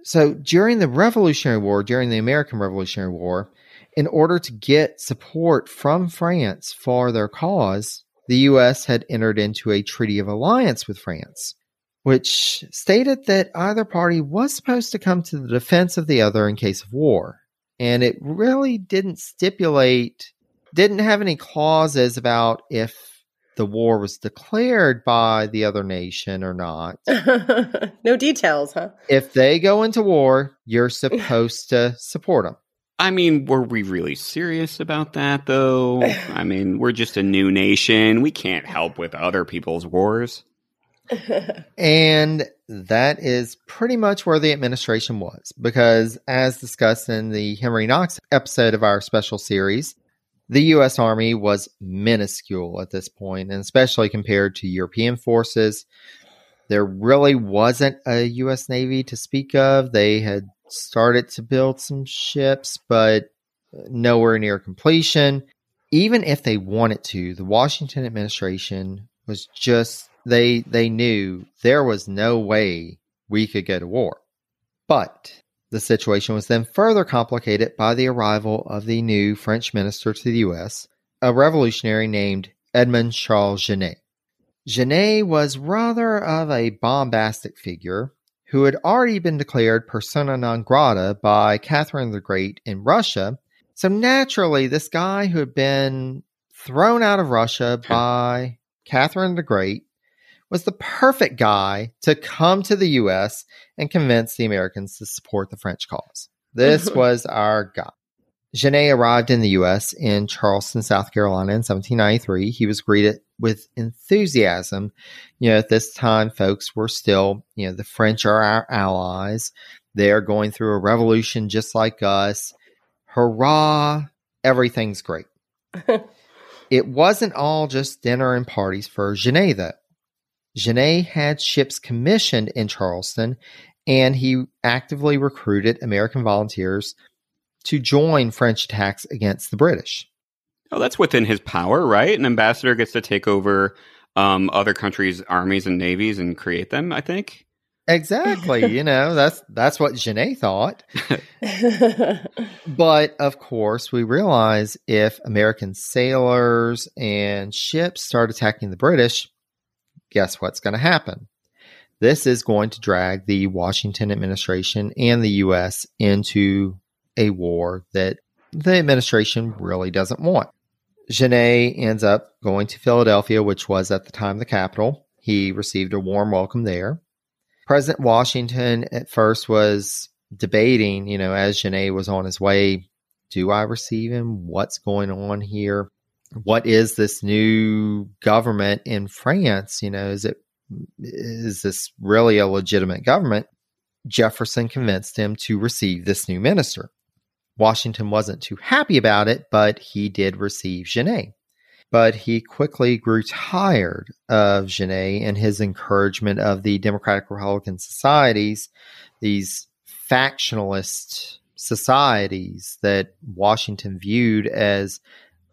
So during the Revolutionary War, during the American Revolutionary War, in order to get support from France for their cause, the U.S. had entered into a treaty of alliance with France, which stated that either party was supposed to come to the defense of the other in case of war. And it really didn't stipulate, didn't have any clauses about if the war was declared by the other nation or not.
no details, huh?
If they go into war, you're supposed to support them.
I mean, were we really serious about that, though? I mean, we're just a new nation. We can't help with other people's wars.
and that is pretty much where the administration was, because as discussed in the Henry Knox episode of our special series, the U.S. Army was minuscule at this point, and especially compared to European forces. There really wasn't a U.S. Navy to speak of. They had started to build some ships, but nowhere near completion. Even if they wanted to, the Washington administration was just they they knew there was no way we could go to war. But the situation was then further complicated by the arrival of the new French minister to the U.S., a revolutionary named Edmond Charles Genet. Genet was rather of a bombastic figure who had already been declared persona non grata by Catherine the Great in Russia. So naturally, this guy who had been thrown out of Russia by Catherine the Great was the perfect guy to come to the US and convince the Americans to support the French cause. This was our guy. Genet arrived in the U.S. in Charleston, South Carolina in 1793. He was greeted with enthusiasm. You know, at this time, folks were still, you know, the French are our allies. They are going through a revolution just like us. hurrah, everything's great. it wasn't all just dinner and parties for Genet, though. Genet had ships commissioned in Charleston, and he actively recruited American volunteers to join French attacks against the British.
Oh, that's within his power, right? An ambassador gets to take over um, other countries' armies and navies and create them. I think.
Exactly. you know, that's that's what Genet thought. but of course, we realize if American sailors and ships start attacking the British, guess what's going to happen? This is going to drag the Washington administration and the US into a war that the administration really doesn't want. Genet ends up going to Philadelphia, which was at the time the capital. He received a warm welcome there. President Washington at first was debating, you know, as Genet was on his way, do I receive him? What's going on here? What is this new government in France? You know, is it is this really a legitimate government? Jefferson convinced him to receive this new minister. Washington wasn't too happy about it, but he did receive Genet but he quickly grew tired of Genet and his encouragement of the Democratic Republican societies, these factionalist societies that Washington viewed as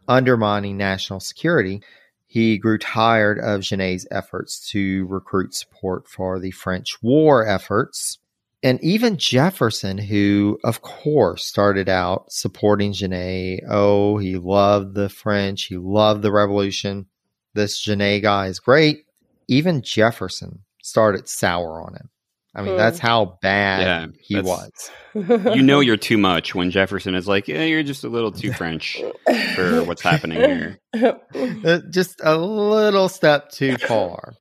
undermining national security. He grew tired of Genet's efforts to recruit support for the French war efforts and even Jefferson, who of course started out supporting Genet. Oh, he loved the French, he loved the revolution. This Genet guy is great. Even Jefferson started sour on him. I mean, hmm. that's how bad yeah, he was.
you know, you're too much when Jefferson is like, yeah, you're just a little too French for what's happening here.
Uh, just a little step too far.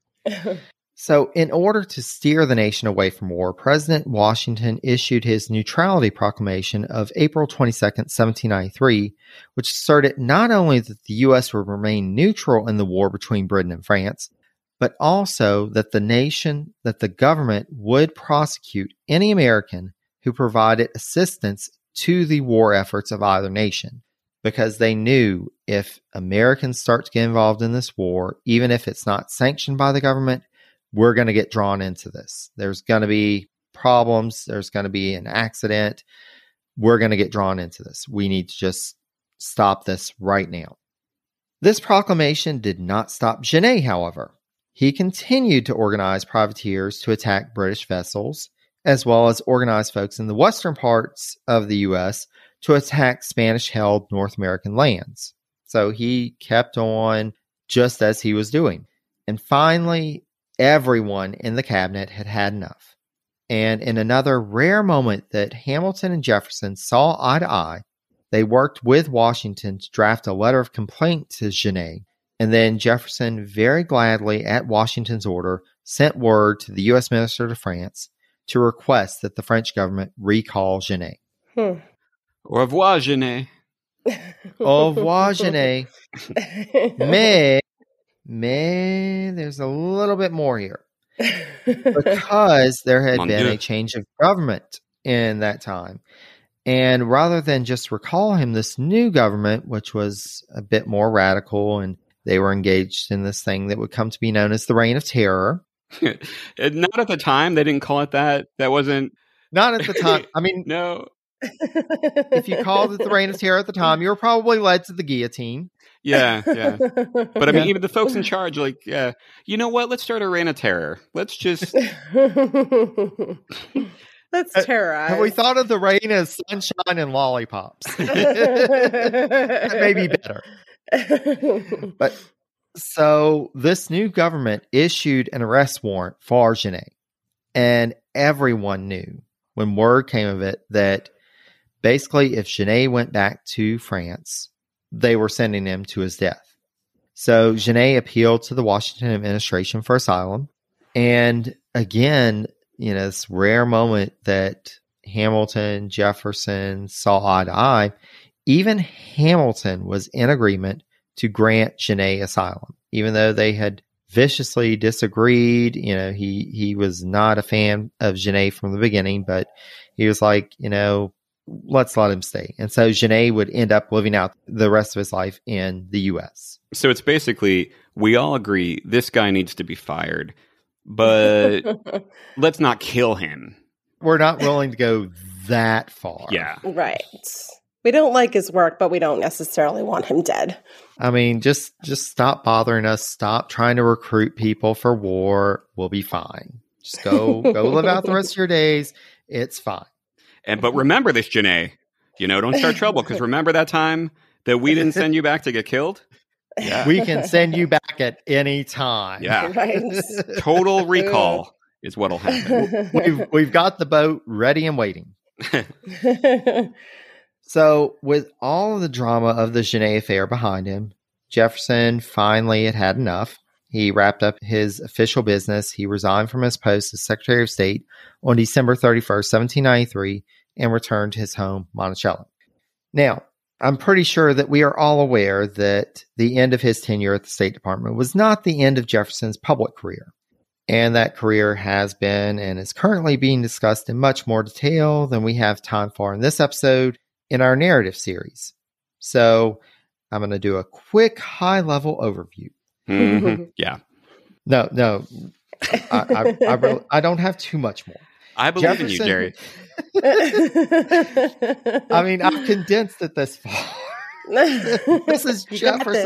So, in order to steer the nation away from war, President Washington issued his Neutrality Proclamation of April 22, 1793, which asserted not only that the U.S. would remain neutral in the war between Britain and France, but also that the nation, that the government would prosecute any American who provided assistance to the war efforts of either nation. Because they knew if Americans start to get involved in this war, even if it's not sanctioned by the government, we're going to get drawn into this. There's going to be problems. There's going to be an accident. We're going to get drawn into this. We need to just stop this right now. This proclamation did not stop Genet, however. He continued to organize privateers to attack British vessels, as well as organize folks in the western parts of the U.S. to attack Spanish held North American lands. So he kept on just as he was doing. And finally, Everyone in the cabinet had had enough. And in another rare moment that Hamilton and Jefferson saw eye to eye, they worked with Washington to draft a letter of complaint to Genet. And then Jefferson, very gladly at Washington's order, sent word to the U.S. Minister to France to request that the French government recall Genet.
Hmm. Au revoir, Genet.
Au revoir, Genet. Mais man, there's a little bit more here. because there had Mon been Dieu. a change of government in that time. And rather than just recall him, this new government, which was a bit more radical, and they were engaged in this thing that would come to be known as the Reign of Terror.
not at the time. They didn't call it that. That wasn't.
Not at the time. I mean,
no.
if you called it the Reign of Terror at the time, you were probably led to the guillotine.
Yeah, yeah. But I mean, yeah. even the folks in charge, like, yeah, you know what? Let's start a reign of terror. Let's just.
Let's uh, terrorize.
Have we thought of the reign as sunshine and lollipops? that may be better. but so this new government issued an arrest warrant for Genet, and everyone knew when word came of it that basically, if Genet went back to France, they were sending him to his death. So Genet appealed to the Washington administration for asylum. And again, you know, this rare moment that Hamilton, Jefferson saw eye to eye, even Hamilton was in agreement to grant Genet asylum, even though they had viciously disagreed. You know, he he was not a fan of Genet from the beginning, but he was like, you know, let's let him stay. And so Genet would end up living out the rest of his life in the US.
So it's basically we all agree this guy needs to be fired, but let's not kill him.
We're not willing to go that far.
Yeah.
right. We don't like his work, but we don't necessarily want him dead.
I mean, just just stop bothering us. Stop trying to recruit people for war. We'll be fine. Just go go live out the rest of your days. It's fine.
And but remember this, Genet. You know, don't start trouble because remember that time that we didn't send you back to get killed. Yeah.
We can send you back at any time.
Yeah.
Right.
Total recall is what'll happen.
We've we've got the boat ready and waiting. So, with all of the drama of the Genet affair behind him, Jefferson finally had had enough. He wrapped up his official business. He resigned from his post as Secretary of State on December 31st, 1793, and returned to his home, Monticello. Now, I'm pretty sure that we are all aware that the end of his tenure at the State Department was not the end of Jefferson's public career. And that career has been and is currently being discussed in much more detail than we have time for in this episode in our narrative series. So I'm going to do a quick high level overview.
Mhm. Yeah.
No, no, I, I, I, really- I don't have too much more.
I believe in you,
Jefferson-
Jerry.
I mean, I've condensed it this far. this is
You got
Jefferson.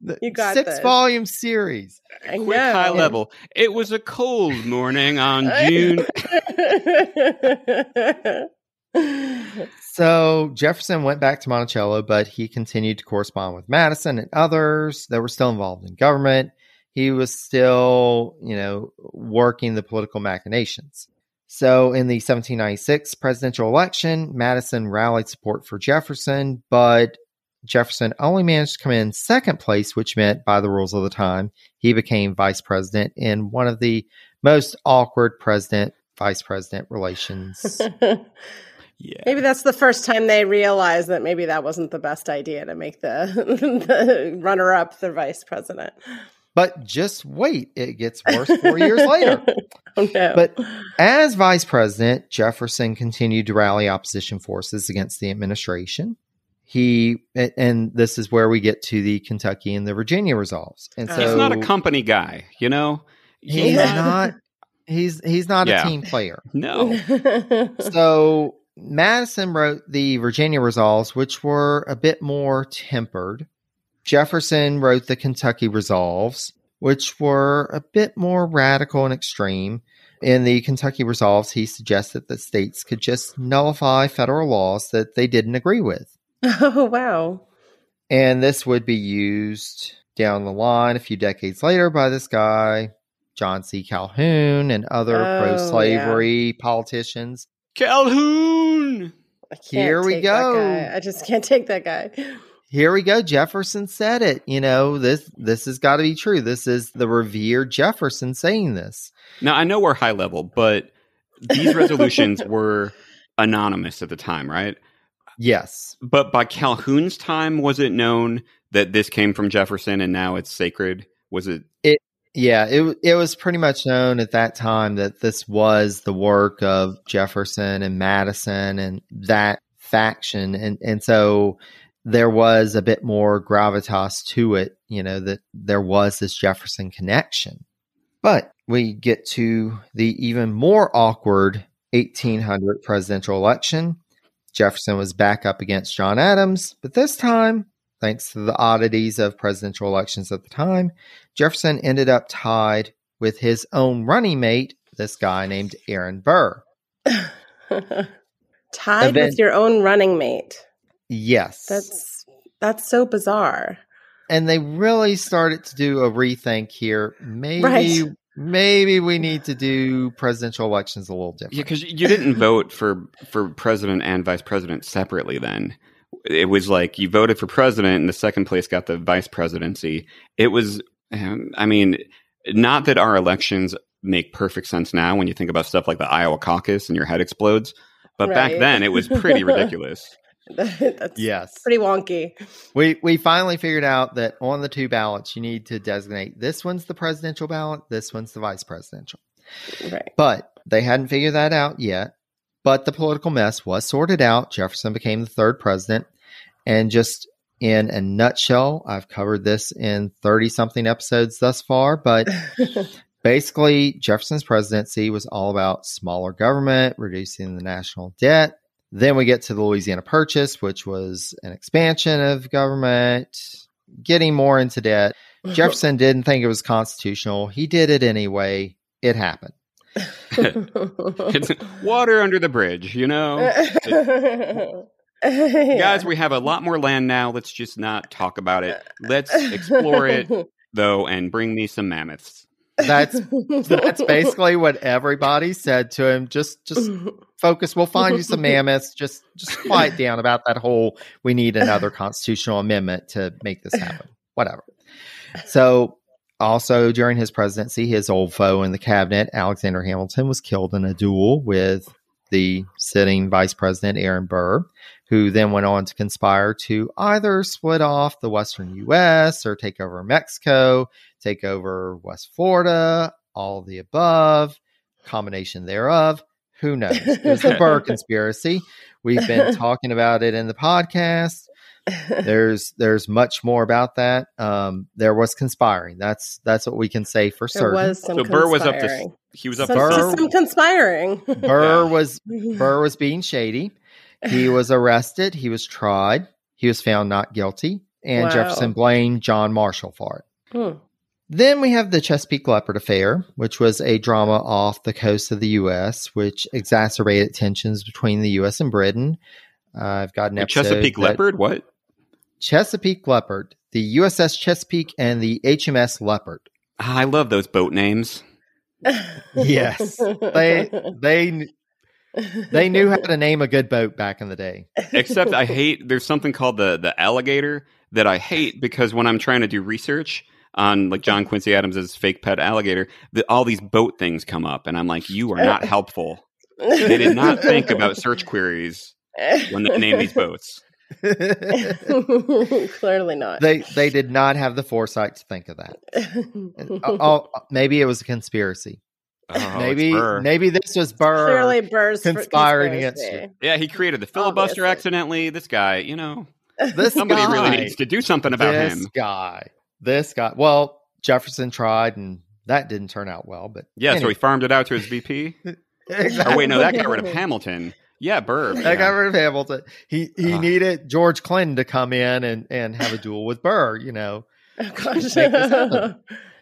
this. You got
six
this.
volume series.
I
Quick
know.
high level. It was a cold morning on June.
So Jefferson went back to Monticello, but he continued to correspond with Madison and others that were still involved in government. He was still, you know, working the political machinations. So in the 1796 presidential election, Madison rallied support for Jefferson, but Jefferson only managed to come in second place, which meant by the rules of the time, he became vice president in one of the most awkward president vice president relations
Yeah.
Maybe that's the first time they realized that maybe that wasn't the best idea to make the, the runner up the vice president.
But just wait, it gets worse four years later.
Oh no.
But as vice president, Jefferson continued to rally opposition forces against the administration. He and this is where we get to the Kentucky and the Virginia resolves. And
He's
so
He's not a company guy, you know?
he's
Yeah.
not he's he's not
Yeah.
a team player.
No.
So Madison wrote the Virginia resolves, which were a bit more tempered. Jefferson wrote the Kentucky resolves, which were a bit more radical and extreme. In the Kentucky resolves, he suggested that states could just nullify federal laws that they didn't agree with.
oh wow.
And this would be used down the line a few decades later by this guy, John C. Calhoun, and other
Oh,
pro slavery politicians.
Calhoun.
Here we go.
I just can't take that guy.
here we go jefferson said it you know this this has got to be true this is the revered jefferson saying this
Now, I know we're high level, but these resolutions were anonymous at the time, right?
yes
But by Calhoun's time, was it known that this came from Jefferson and now it's sacred? Was it? it?
Yeah it, it was pretty much known at that time that this was the work of jefferson and madison and that faction and and so there was a bit more gravitas to it you know that there was this jefferson connection. But we get to the even more awkward 1800 presidential election. Jefferson was back up against John Adams, but this time, thanks to the oddities of presidential elections at the time, Jefferson ended up tied with his own running mate, this guy named Aaron Burr.
Tied
Event-
with your own running mate.
Yes.
That's that's so bizarre.
and they really started to do a rethink here. Maybe
Right.
maybe we need to do presidential elections a little different.
Yeah, because you didn't vote for for president and vice president separately. Then it was like you voted for president, and the second place got the vice presidency. It was, um, I mean, not that our elections make perfect sense now when you think about stuff like the Iowa caucus and your head explodes, but back then it was pretty ridiculous.
that's
yes.
pretty wonky.
We we finally figured out that on the two ballots you need to designate this one's the presidential ballot, this one's the vice presidential.
Right.
But they hadn't figured that out yet. But the political mess was sorted out. Jefferson became the third president. And just in a nutshell, I've covered this in 30 something episodes thus far, but basically, Jefferson's presidency was all about smaller government, reducing the national debt. Then we get to the Louisiana Purchase, which was an expansion of government, getting more into debt. Jefferson didn't think it was constitutional. He did it anyway. It happened.
It's water under the bridge, you know? Guys, we have a lot more land now. Let's just not talk about it. Let's explore it, though, and bring me some mammoths.
That's that's basically what everybody said to him. Just just focus. We'll find you some mammoths. Just just quiet down about that whole. We need another constitutional amendment to make this happen. Whatever. So also during his presidency, his old foe in the cabinet, Alexander Hamilton, was killed in a duel with the sitting vice president Aaron Burr who then went on to conspire to either split off the western U.S. or take over Mexico, take over West Florida, all the above, combination thereof. Who knows? It was the Burr conspiracy. We've been talking about it in the podcast. There's there's much more about that. Um, there was conspiring. That's that's what we can say for
There
certain.
was some
So Burr was up to he was up
Some,
to
Burr-
some conspiring.
Burr was Burr was being shady. He was arrested. He was tried. He was found not guilty, and
Wow.
Jefferson blamed John Marshall for it.
Hmm.
Then we have the Chesapeake Leopard Affair, which was a drama off the coast of the U.S., which exacerbated tensions between the U.S. and Britain. Uh, I've got an
the
episode
Chesapeake
that-
Leopard. What?
Chesapeake Leopard, the USS Chesapeake, and the HMS Leopard.
Ah, I love those boat names.
Yes, they they they knew how to name a good boat back in the day.
Except I hate there's something called the the alligator that I hate because when I'm trying to do research on like John Quincy Adams's fake pet alligator, the, all these boat things come up, and I'm like, you are not helpful. They did not think about search queries when they named these boats.
Clearly not.
they they did not have the foresight to think of that. Oh, oh, maybe it was a conspiracy.
Oh,
maybe maybe this was Burr.
Clearly Burr's
conspiring against
conspiracy.
Yeah, he created the filibuster
Obviously.
accidentally. This guy, you know,
This
somebody
guy,
really needs to do something about
this
him.
guy. This guy. Well, Jefferson tried, and that didn't turn out well. But
Yeah, so he farmed it out to his VP.
exactly.
Oh wait, no, that got rid of Hamilton. Yeah, Burr.
That
yeah.
got rid of Hamilton. He he
Ah.
needed George Clinton to come in and and have a duel with Burr. You know.
Oh, gosh.
Make this.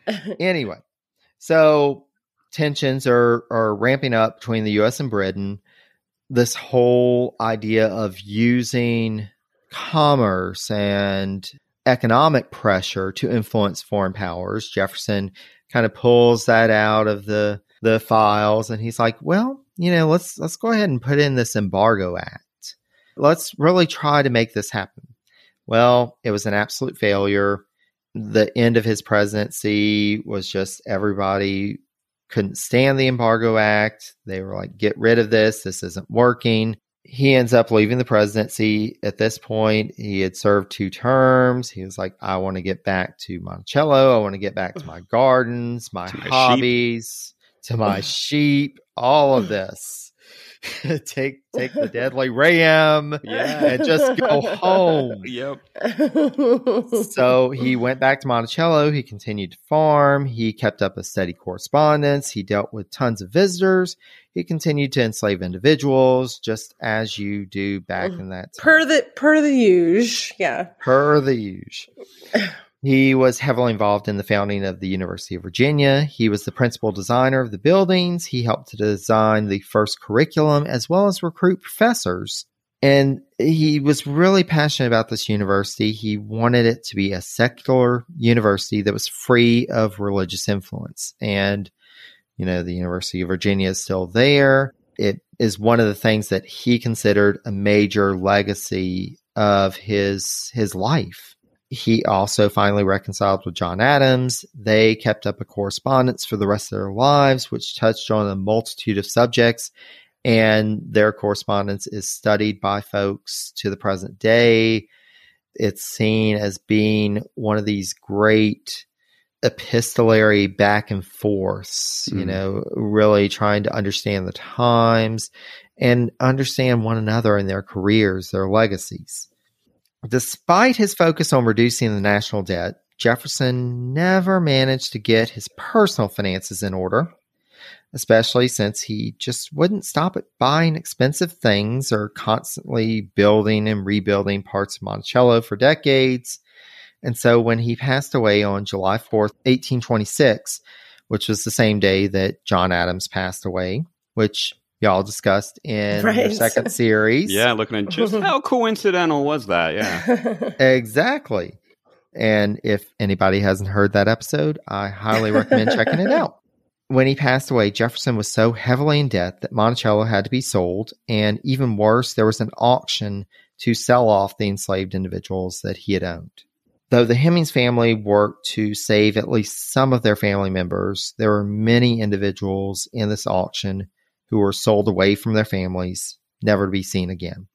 Anyway, so tensions are are ramping up between the U.S. and Britain. This whole idea of using commerce and economic pressure to influence foreign powers, Jefferson kind of pulls that out of the the files, and he's like, "Well, you know, let's let's go ahead and put in this embargo act. Let's really try to make this happen." Well, it was an absolute failure the end of his presidency was just everybody couldn't stand the embargo act. They were like, get rid of this. This isn't working. He ends up leaving the presidency. At this point, he had served two terms. He was like, I want to get back to Monticello. I want to get back to my gardens, my
To my sheep.
hobbies, to my sheep, all of this. take take the deadly ram
Yeah.
and just go home
Yep.
so he went back to Monticello. He continued to farm. He kept up a steady correspondence. He dealt with tons of visitors. He continued to enslave individuals, just as you do back mm. in that time,
per the per the usual. Yeah.
per the usual. He was heavily involved in the founding of the University of Virginia. He was the principal designer of the buildings. He helped to design the first curriculum as well as recruit professors. And he was really passionate about this university. He wanted it to be a secular university that was free of religious influence. And, you know, the University of Virginia is still there. It is one of the things that he considered a major legacy of his his life. He also finally reconciled with John Adams. They kept up a correspondence for the rest of their lives, which touched on a multitude of subjects. And their correspondence is studied by folks to the present day. It's seen as being one of these great epistolary back and forths, mm. you hmm. know, really trying to understand the times and understand one another and their careers, their legacies. Despite his focus on reducing the national debt, Jefferson never managed to get his personal finances in order, especially since he just wouldn't stop at buying expensive things or constantly building and rebuilding parts of Monticello for decades. And so when he passed away on July 4th, 1826, which was the same day that John Adams passed away, which y'all discussed in right. your second series.
Yeah, looking at just how coincidental was that? Yeah.
exactly. And if anybody hasn't heard that episode, I highly recommend checking it out. When he passed away, Jefferson was so heavily in debt that Monticello had to be sold. And even worse, there was an auction to sell off the enslaved individuals that he had owned. Though the Hemings family worked to save at least some of their family members, there were many individuals in this auction who were sold away from their families, never to be seen again.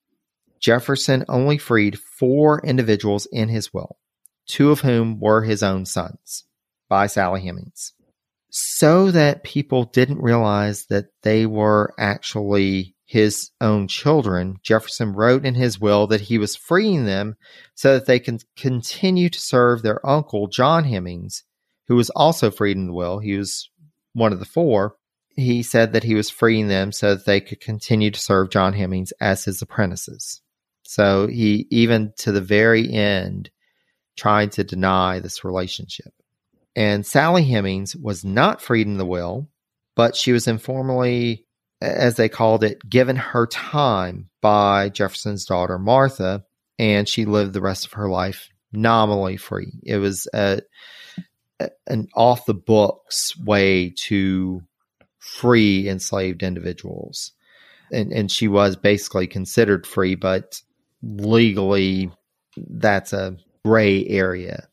Jefferson only freed four individuals in his will two of whom were his own sons by Sally Hemings, so that people didn't realize that they were actually his own children. Jefferson wrote in his will that he was freeing them so that they can continue to serve their uncle, John Hemings, who was also freed in the will. He was one of the four. He said that he was freeing them so that they could continue to serve John Hemings as his apprentices. So he, even to the very end, tried to deny this relationship. And Sally Hemings was not freed in the will, but she was informally, as they called it, given her time by Jefferson's daughter, Martha, and she lived the rest of her life nominally free. It was a, an off the books way to free enslaved individuals. And, and she was basically considered free, but legally, that's a gray area.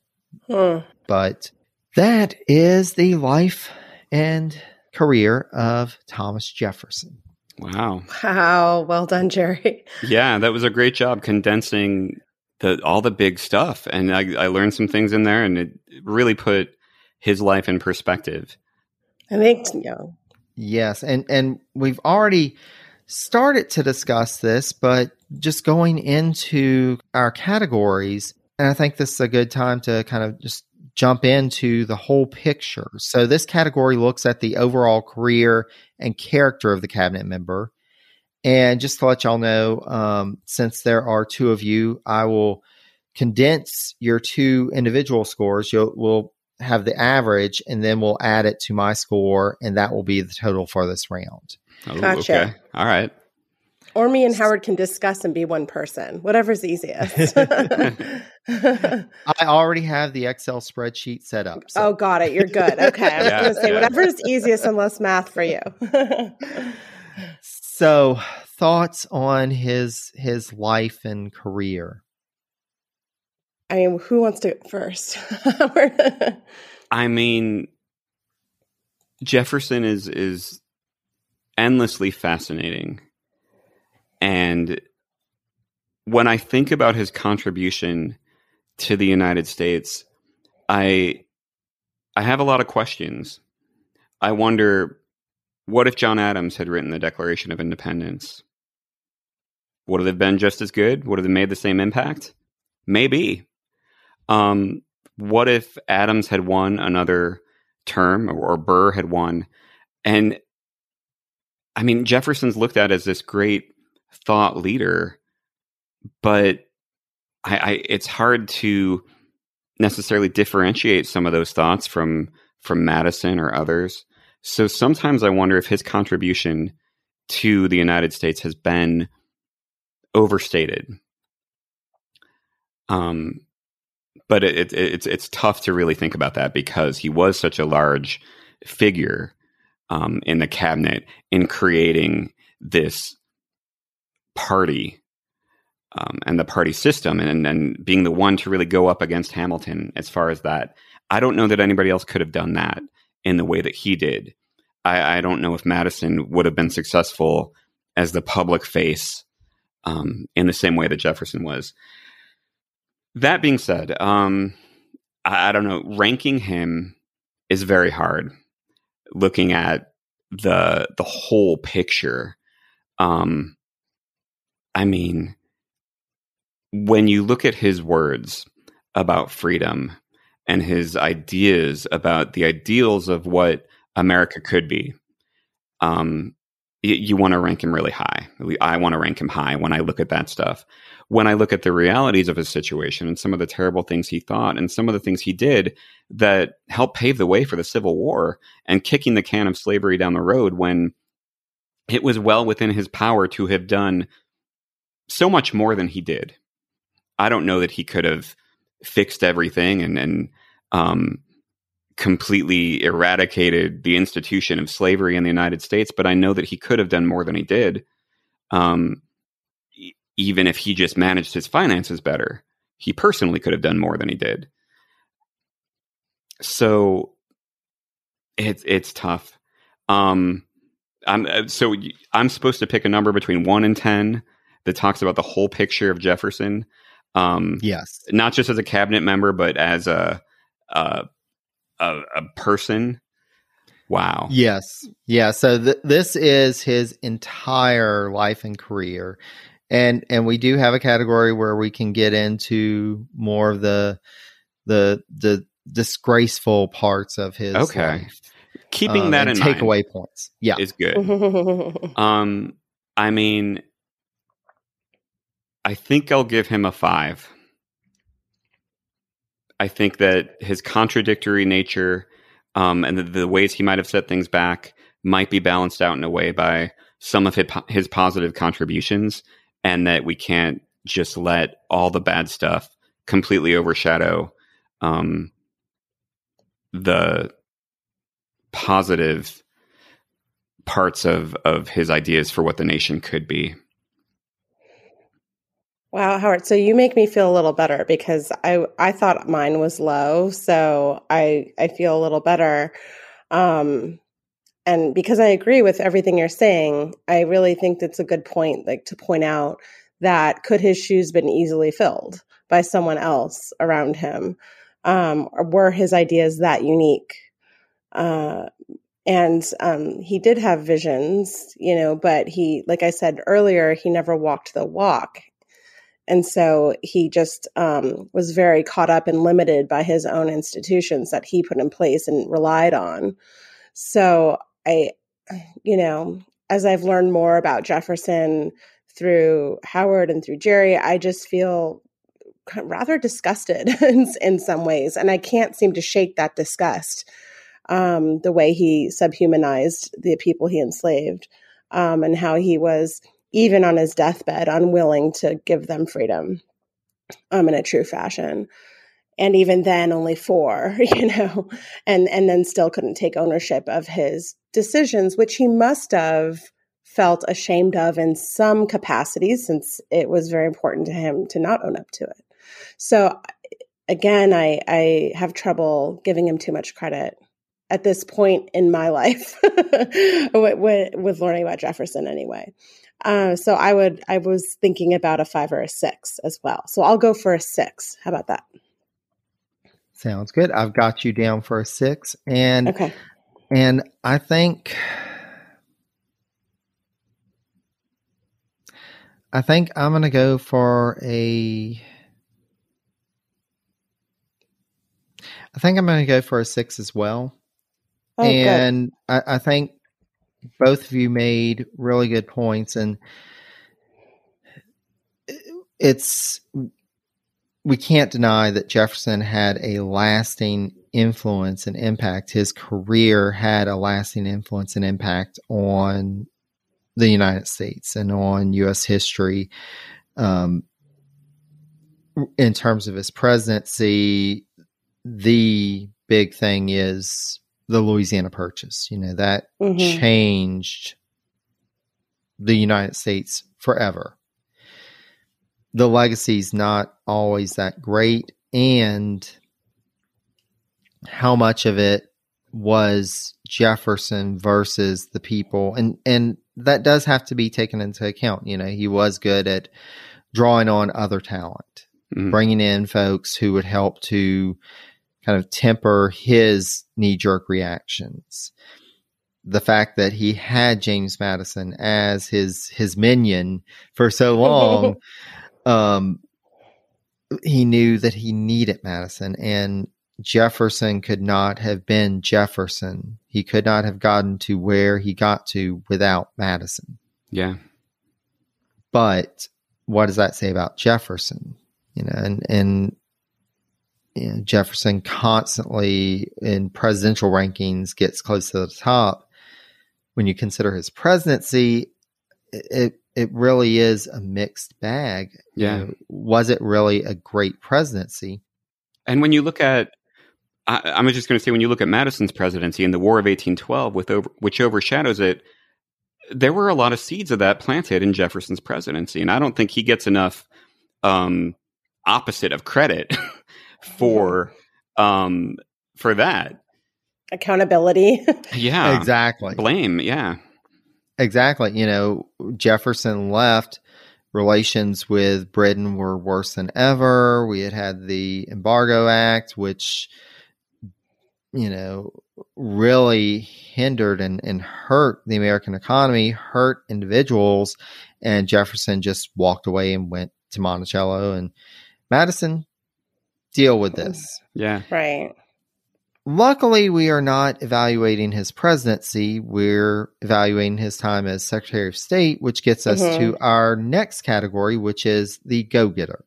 Huh. But that is the life and career of Thomas Jefferson.
Wow.
Wow. Well done, Jerry.
Yeah, that was a great job condensing the all the big stuff. And I, I learned some things in there and it really put his life in perspective.
I think yeah.
Yes. And and we've already started to discuss this, but just going into our categories, and I think this is a good time to kind of just jump into the whole picture. So, this category looks at the overall career and character of the cabinet member. And just to let y'all know, um, since there are two of you, I will condense your two individual scores. You'll we'll have the average, and then we'll add it to my score, and that will be the total for this round.
Oh, gotcha. Okay. All right.
Or me and Howard can discuss and be one person, whatever's easiest. I
already have the Excel spreadsheet set up.
So. Oh, got it. You're good. Okay. I was yeah, going to say, yeah. whatever's easiest and less math for you.
so, thoughts on his his life and career?
I mean, who wants to first?
I mean, Jefferson is is endlessly fascinating and when I think about his contribution to the United States, I I have a lot of questions. I wonder what if John Adams had written the Declaration of Independence? Would it have been just as good? Would it have made the same impact? Maybe. Um, what if Adams had won another term or, or Burr had won? And I mean, Jefferson's looked at as this great thought leader, but I, I it's hard to necessarily differentiate some of those thoughts from from Madison or others. So sometimes I wonder if his contribution to the United States has been overstated. Um, but it, it, it's it's tough to really think about that because he was such a large figure um, in the cabinet in creating this party um, and the party system and, and being the one to really go up against Hamilton as far as that. I don't know that anybody else could have done that in the way that he did. I, I don't know if Madison would have been successful as the public face um, in the same way that Jefferson was. That being said, um, I, I, don't know, ranking him is very hard. Looking at the the whole picture, um, I mean, when you look at his words about freedom and his ideas about the ideals of what America could be, um, you, want to rank him really high. I want to rank him high when I look at that stuff. When I look at the realities of his situation and some of the terrible things he thought and some of the things he did that helped pave the way for the Civil War and kicking the can of slavery down the road when it was well within his power to have done so much more than he did. I don't know that he could have fixed everything and and um, completely eradicated the institution of slavery in the United States, but I know that he could have done more than he did. Um, even if he just managed his finances better, he personally could have done more than he did. So it's it's tough. Um, I'm uh, so I'm supposed to pick a number between one and ten that talks about the whole picture of Jefferson. Um,
yes,
not just as a cabinet member, but as a, a a, a person. Wow.
Yes. Yeah. So th- this is his entire life and career. And and we do have a category where we can get into more of the the the disgraceful parts of his
okay.
life.
Keeping um, that in
takeaway
mind
points. Yeah.
Is good. um I mean I think I'll give him a 5. I think that his contradictory nature um, and the, the, ways he might have set things back might be balanced out in a way by some of his, his positive contributions, and that we can't just let all the bad stuff completely overshadow um, the positive parts of of his ideas for what the nation could be.
Wow, Howard. So you make me feel a little better because I I thought mine was low, so I I feel a little better. Um and because I agree with everything you're saying, I really think that's a good point like to point out that could his shoes been easily filled by someone else around him? Um were his ideas that unique? Uh and um, he did have visions, you know, but he, like I said earlier, he never walked the walk. And so he just um, was very caught up and limited by his own institutions that he put in place and relied on. So I, you know, as I've learned more about Jefferson through Howard and through Jerry, I just feel rather disgusted in, in some ways. And I can't seem to shake that disgust um, the way he subhumanized the people he enslaved um, and how he was even on his deathbed, unwilling to give them freedom um, in a true fashion. And even then, only four, you know, and and then still couldn't take ownership of his decisions, which he must have felt ashamed of in some capacity, since it was very important to him to not own up to it. So, again, I I have trouble giving him too much credit at this point in my life with, with, learning about Jefferson anyway. Uh, so I would I was thinking about a five or a six as well. So I'll go for a six. How about that?
Sounds good. I've got you down for a six, and
okay,
and I think I think I'm going to go for a. I think I'm going to go for a six as well. Oh, and I, I, think both of you made really good points and it's we can't deny that Jefferson had a lasting influence and impact. His career had a lasting influence and impact on the United States and on U.S. history. Um, in terms of his presidency, the big thing is the Louisiana Purchase. You know, that mm-hmm. changed the United States forever. The legacy is not always that great, and how much of it was Jefferson versus the people, and and that does have to be taken into account. You know, he was good at drawing on other talent, mm-hmm. bringing in folks who would help to kind of temper his knee jerk reactions. The fact that he had James Madison as his his minion for so long, um, he knew that he needed Madison, and Jefferson could not have been Jefferson. He could not have gotten to where he got to without Madison.
Yeah.
But what does that say about Jefferson? You know, and and you know, Jefferson constantly in presidential rankings gets close to the top. When you consider his presidency, it it really is a mixed bag.
Yeah.
You know, was it really a great presidency?
And when you look at, I, I'm just going to say, when you look at Madison's presidency and the War of 1812, with over, which overshadows it, there were a lot of seeds of that planted in Jefferson's presidency, and I don't think he gets enough um, opposite of credit for um, for that.
Accountability.
Yeah,
exactly.
Blame. Yeah,
exactly. You know, Jefferson left. Relations with Britain were worse than ever. We had had the Embargo Act, which you know really hindered and, and hurt the American economy, hurt individuals. And Jefferson just walked away and went to Monticello and Madison, deal with this.
Yeah.
Right.
Luckily, we are not evaluating his presidency. We're evaluating his time as Secretary of State, which gets us mm-hmm. to our next category, which is the go getter.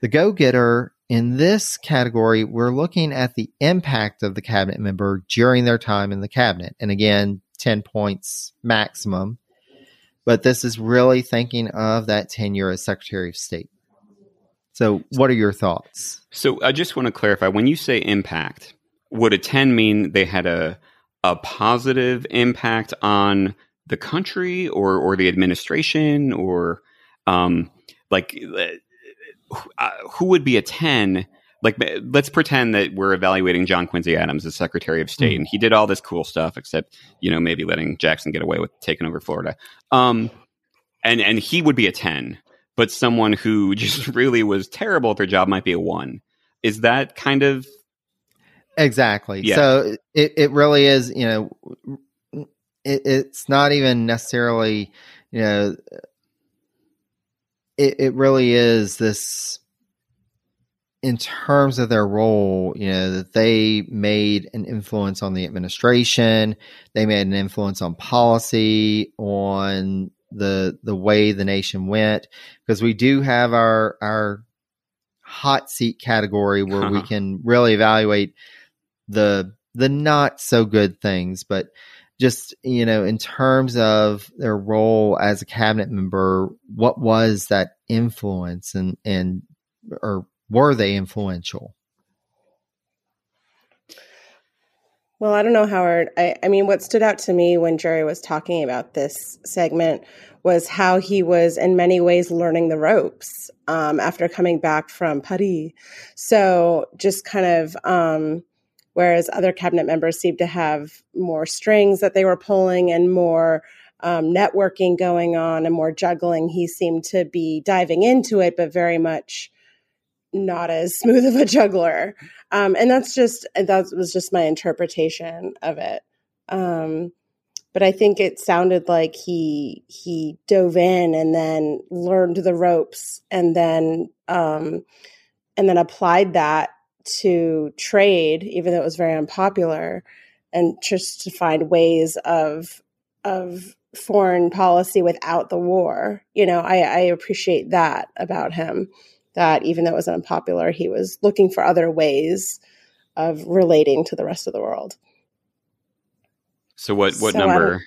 The go getter in this category, we're looking at the impact of the cabinet member during their time in the cabinet. And again, 10 points maximum. But this is really thinking of that tenure as Secretary of State. So, what are your thoughts?
So, I just want to clarify when you say impact, would a 10 mean they had a, a positive impact on the country or, or the administration or um, like uh, who would be a 10 like let's pretend that we're evaluating John Quincy Adams as Secretary of State, mm. and he did all this cool stuff, except you know maybe letting Jackson get away with taking over Florida. Um, and and he would be a ten, but someone who just really was terrible at their job might be a one. Is that kind of
exactly? Yeah. So it it really is. You know, it, it's not even necessarily you know it, it really is this in terms of their role, you know, that they made an influence on the administration, they made an influence on policy, on the the way the nation went, because we do have our our hot seat category where uh-huh. we can really evaluate the the not so good things, but just you know in terms of their role as a cabinet member what was that influence and and or were they influential
well i don't know howard I, I mean what stood out to me when jerry was talking about this segment was how he was in many ways learning the ropes um, after coming back from paris so just kind of um, whereas other cabinet members seemed to have more strings that they were pulling and more um, networking going on and more juggling. He seemed to be diving into it, but very much not as smooth of a juggler. Um, and that's just that was just my interpretation of it. Um, but I think it sounded like he he dove in and then learned the ropes and then um, and then applied that to trade, even though it was very unpopular, and just to find ways of of foreign policy without the war. You know, I, I appreciate that about him. That even though it was unpopular, he was looking for other ways of relating to the rest of the world.
So what what so number?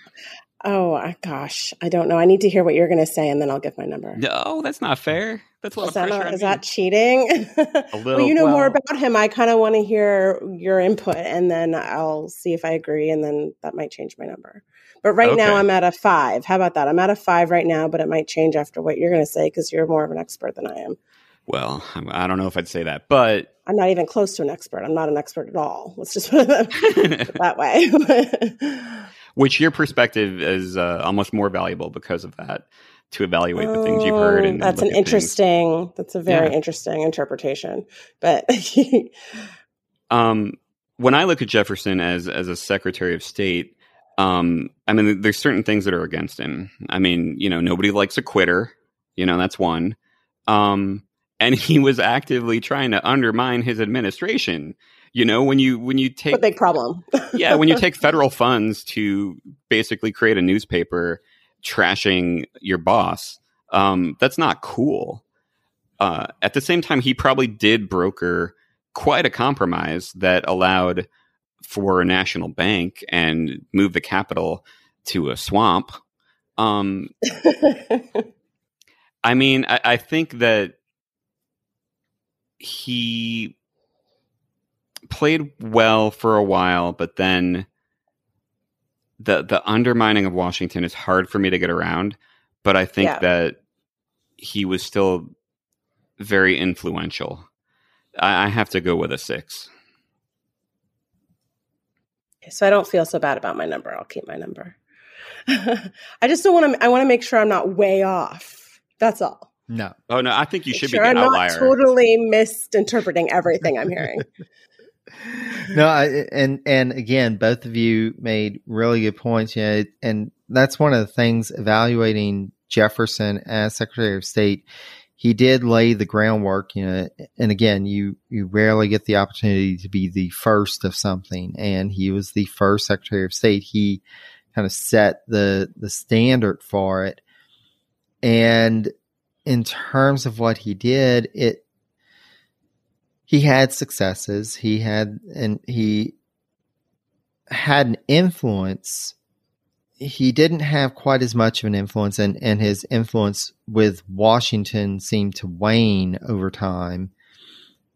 Um, oh gosh, I don't know. I need to hear what you're going to say, and then I'll give my number.
No, that's not fair. That's a lot
is
of pressure.
That not, is that cheating?
A little.
well, you know well, more about him. I kind of want to hear your input, and then I'll see if I agree, and then that might change my number. But right okay. now, I'm at a five. How about that? I'm at a five right now, but it might change after what you're going to say because you're more of an expert than I am.
Well, I don't know if I'd say that, but
I'm not even close to an expert. I'm not an expert at all. Let's just put it that way.
which your perspective is uh, almost more valuable because of that to evaluate the things you've heard. And
oh, that's an interesting. Things. That's a very yeah. interesting interpretation. But
Um, when I look at Jefferson as as a Secretary of State, um, I mean, there's certain things that are against him. I mean, you know, nobody likes a quitter. You know, that's one. Um, and he was actively trying to undermine his administration. You know, when you when you take
a big problem.
yeah, when you take federal funds to basically create a newspaper trashing your boss, um, that's not cool. Uh, at the same time, he probably did broker quite a compromise that allowed for a national bank and move the capital to a swamp. Um, I mean, I, I think that he played well for a while, but then the the undermining of Washington is hard for me to get around. But I think yeah. that he was still very influential. I, I have to go with a six.
So I don't feel so bad about my number. I'll keep my number. I just don't want to. I want to make sure I'm not way off. That's all.
No.
Oh no, I think you should sure be the I'm outlier.
not totally misinterpreting everything I'm hearing.
no, I, and and again, both of you made really good points. You know, and that's one of the things evaluating Jefferson as Secretary of State. He did lay the groundwork, you know, and again, you you rarely get the opportunity to be the first of something, and he was the first Secretary of State. He kind of set the the standard for it, and in terms of what he did, it he had successes. He had and he had an influence. He didn't have quite as much of an influence, and, and his influence with Washington seemed to wane over time.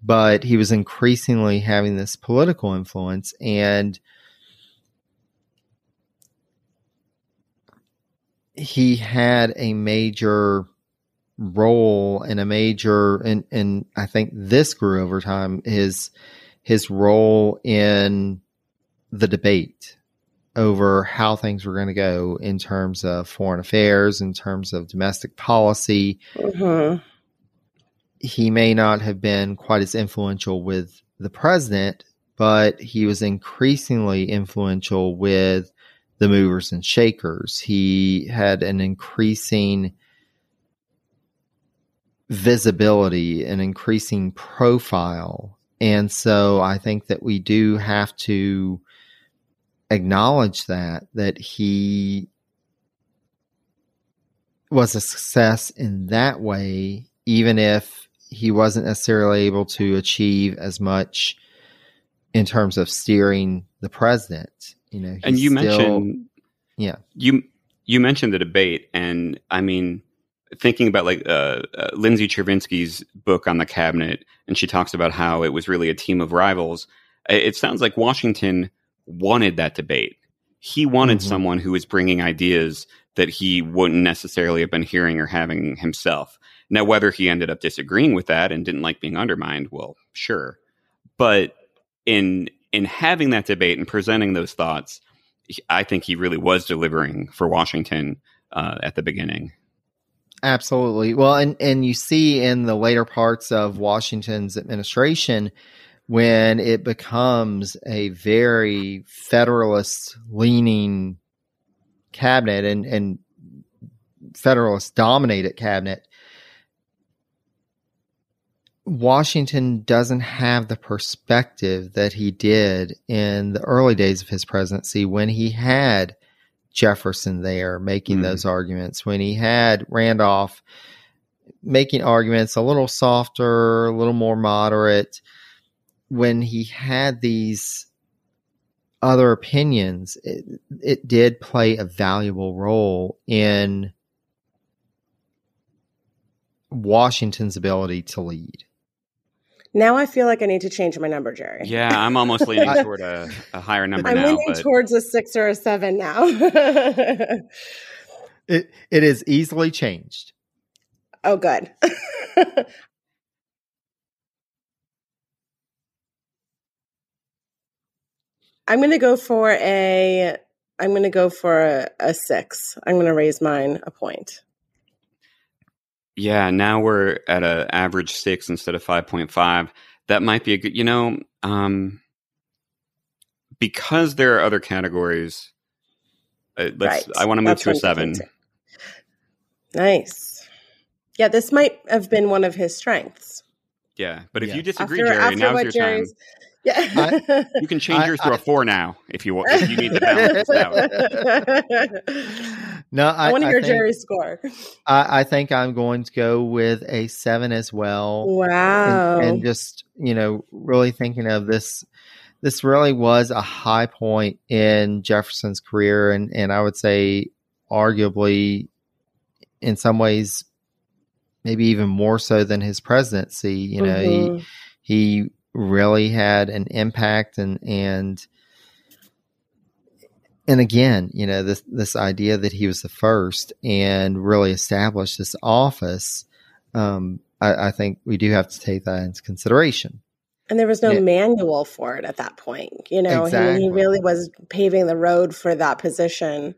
But he was increasingly having this political influence, and he had a major role in a major and and I think this grew over time his his role in the debate over how things were going to go in terms of foreign affairs, in terms of domestic policy. Mm-hmm. He may not have been quite as influential with the president, but he was increasingly influential with the movers and shakers. He had an increasing visibility and increasing profile. And so I think that we do have to acknowledge that, that he was a success in that way, even if he wasn't necessarily able to achieve as much in terms of steering the president. You know,
and you still, mentioned,
yeah,
you you mentioned the debate, and I mean, thinking about like uh, uh, Lindsay Chervinsky's book on the cabinet, and she talks about how it was really a team of rivals. It sounds like Washington wanted that debate. He wanted mm-hmm. someone who was bringing ideas that he wouldn't necessarily have been hearing or having himself. Now, whether he ended up disagreeing with that and didn't like being undermined, well, sure. But in in having that debate and presenting those thoughts, I think he really was delivering for Washington uh, at the beginning.
Absolutely. Well, and and you see in the later parts of Washington's administration when it becomes a very federalist leaning cabinet and and federalist dominated cabinet Washington doesn't have the perspective that he did in the early days of his presidency when he had Jefferson there making mm. those arguments when he had Randolph making arguments a little softer, a little more moderate. When he had these other opinions, it, it did play a valuable role in Washington's ability to lead.
Now I feel like I need to change my number, Jerry.
Yeah, I'm almost leaning toward a, a higher number
I'm
now.
leaning but... towards a six or a seven now.
it it is easily changed.
Oh, good. I'm going to go for a. I'm going to go for a, a six. I'm going to raise mine a point.
Yeah, now we're at an average six instead of 5.5. That might be a good, you know, um, because there are other categories. Uh, let's.
Right.
I want to move
That's
to a
what I'm thinking
seven.
Nice. Yeah, this might have been one of his strengths.
Yeah, but if
Yeah.
you disagree,
after
Jerry,
after
now's your
Jerry's,
time.
yeah.
You can change
I-
yours to
I-
a four now if you want. If you need to balance this out.
No, I,
I want to hear
think,
Jerry's score.
I, I think I'm going to go with a seven as well.
Wow.
and, and just you know really thinking of this this really was a high point in jefferson's career and and i would say arguably in some ways maybe even more so than his presidency you know
Mhm.
he he really had an impact and and and again you know this this idea that he was the first and really established this office um I, I think we do have to take that into consideration
And there was no
Yeah.
manual for it at that point. You know, he, he really was paving the road for that position.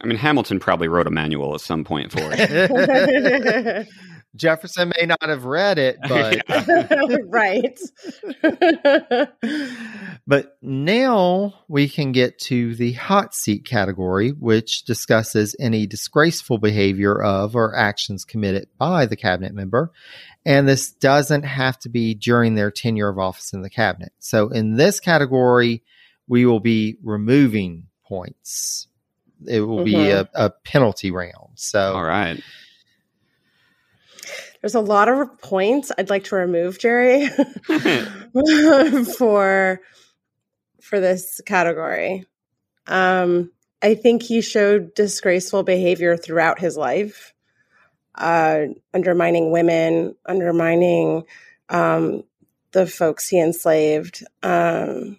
I mean, Hamilton probably wrote a manual at some point for it.
Jefferson may not have read it, but
right.
but now we can get to the hot seat category, which discusses any disgraceful behavior of or actions committed by the cabinet member. And this doesn't have to be during their tenure of office in the cabinet. So in this category, we will be removing points. It will be mm-hmm. a, a penalty round. So
All right.
There's a lot of points I'd like to remove, Jerry, for for this category. Um, I think he showed disgraceful behavior throughout his life, uh, undermining women, undermining um, the folks he enslaved, um,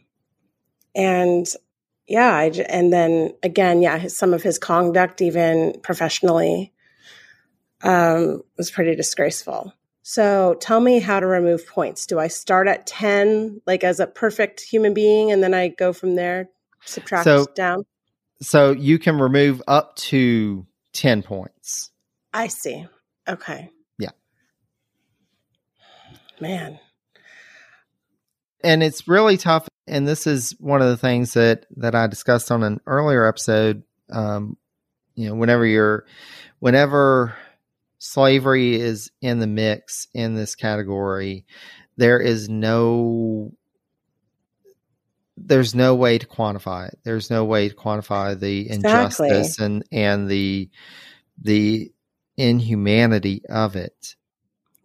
and yeah, I and then again, yeah, his, some of his conduct, even professionally, um, was pretty disgraceful. So tell me how to remove points. Do I start at 10, like as a perfect human being, and then I go from there, subtract
So-
down?
so you can remove up to 10 points.
I see. Okay.
Yeah.
Man.
and it's really tough and this is one of the things that that i discussed on an earlier episode um you know whenever you're whenever slavery is in the mix in this category. There is no there's no way to quantify it. There's no way to quantify the
Exactly.
injustice and and the the inhumanity of it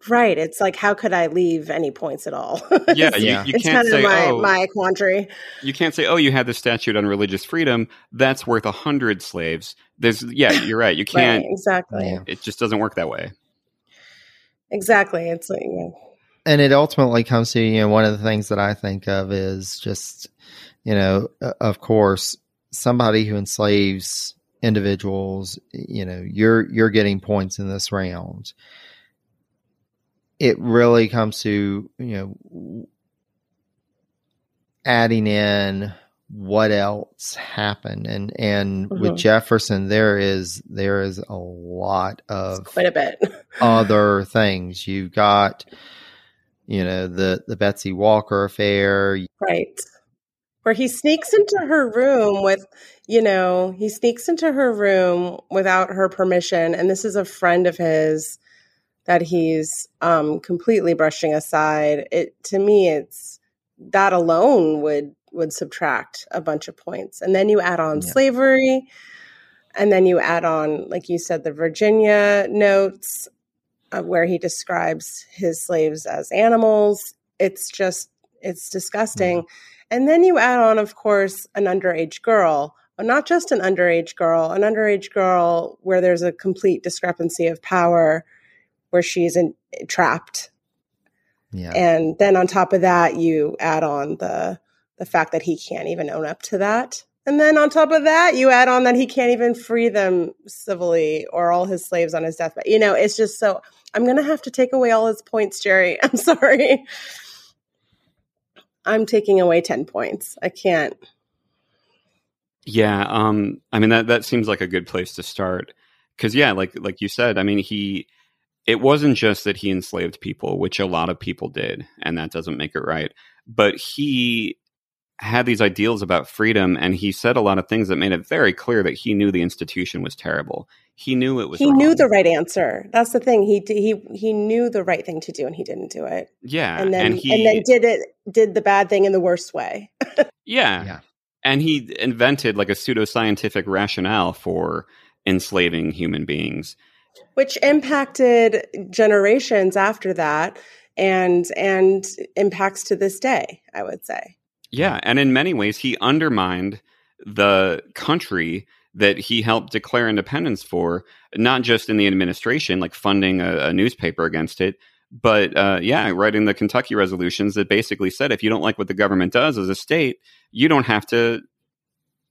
Right. It's like, how could I leave any points at all?
Yeah, you,
Yeah.
you
it's
can't
kind
say,
of my,
oh,
my quandary.
you can't say, oh, you had the statute on religious freedom. That's worth a hundred slaves. There's, yeah, you're right. You can't.
right. Exactly.
It just doesn't work that way.
Exactly. It's like, yeah.
and it ultimately comes to you know one of the things that I think of is just you know uh, of course somebody who enslaves individuals you know you're you're getting points in this round it really comes to you know adding in what else happened and and with
Mhm.
Jefferson there is there is a lot of
quite a bit.
other things. You've got, you know, the the Betsy Walker affair.
Right. Where he sneaks into her room with, you know, he sneaks into her room without her permission. And this is a friend of his that he's um, completely brushing aside. It to me, it's that alone would would subtract a bunch of points. And then you add on
Yeah.
slavery, and then you add on, like you said, the Virginia notes uh, where he describes his slaves as animals. It's just it's disgusting. And then you add on, of course, an underage girl, not just an underage girl, an underage girl where there's a complete discrepancy of power, where she's in, trapped.
Yeah.
And then on top of that, you add on the the fact that he can't even own up to that. And then on top of that, you add on that he can't even free them civilly or all his slaves on his deathbed. You know, it's just so I'm going to have to take away all his points, Jerry. I'm sorry. I'm taking away 10 points. I can't.
Yeah, um, I mean that that seems like a good place to start because yeah, like like you said, I mean he, it wasn't just that he enslaved people, which a lot of people did, and that doesn't make it right. But he had these ideals about freedom, and he said a lot of things that made it very clear that he knew the institution was terrible. He knew it was.
He
wrong.
knew the right answer. That's the thing. He he he knew the right thing to do, and he didn't do it.
Yeah,
and then
and he
and then did it did the bad thing in the worst way.
yeah,
Yeah.
and he invented like a pseudoscientific rationale for enslaving human beings.
Which impacted generations after that and and impacts to this day i would say.
Yeah, and in many ways, he undermined the country that he helped declare independence for, not just in the administration, like funding a, a newspaper against it, but uh, yeah, writing the Kentucky resolutions that basically said if you don't like what the government does as a state, you don't have to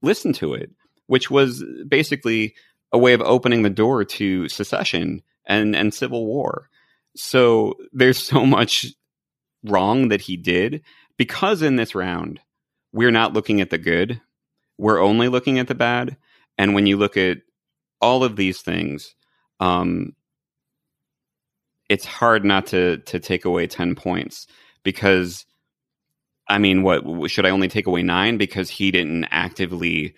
listen to it, which was basically a way of opening the door to secession and, and civil war. So there's so much wrong that he did because in this round, we're not looking at the good, we're only looking at the bad. And when you look at all of these things, um, it's hard not to to take away ten points because, I mean, what should I only take away nine because he didn't actively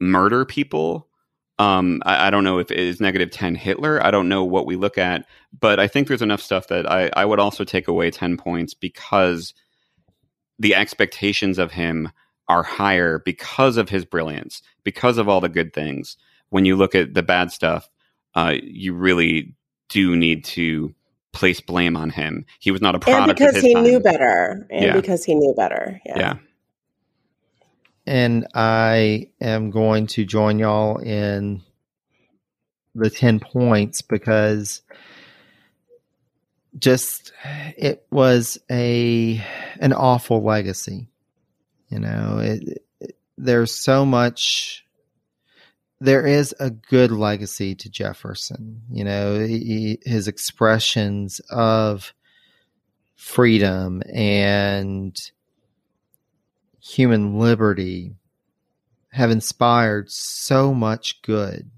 murder people? Um, I, I don't know if it is negative ten Hitler. I don't know what we look at, but I think there's enough stuff that I, I would also take away ten points because the expectations of him are higher because of his brilliance, because of all the good things. When you look at the bad stuff, uh, you really do need to place blame on him. He was not a
and
product
because
of his
he
time.
knew better and
Yeah.
because he knew better yeah,
Yeah.
And I am going to join y'all in the 10 points because just it was a an awful legacy. You know, it, it- there's so much there is a good legacy to Jefferson. You know, he, his expressions of freedom and human liberty have inspired so much good.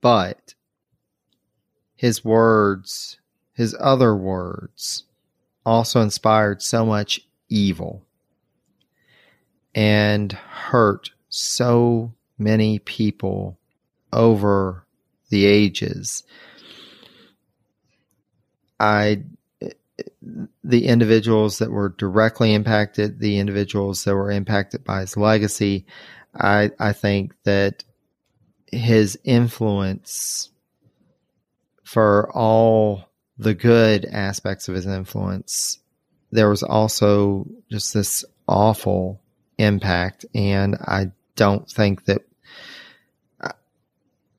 But his words, his other words, also inspired so much evil and hurt so many people over the ages. I the individuals that were directly impacted, the individuals that were impacted by his legacy, I I think that his influence for all the good aspects of his influence, there was also just this awful impact, and I don't think that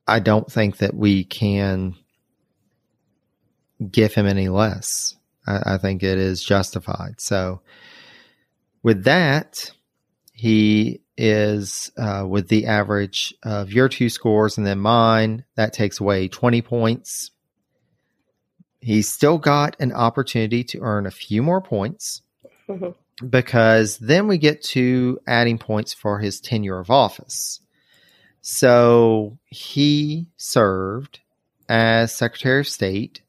I- don't think that we can give him any less. I, I think it is justified. So, with that, he is uh, with the average of your two scores and then mine. That takes away 20 points. He's still got an opportunity to earn a few more points
Mhm.
because then we get to adding points for his tenure of office. So he served as Secretary of State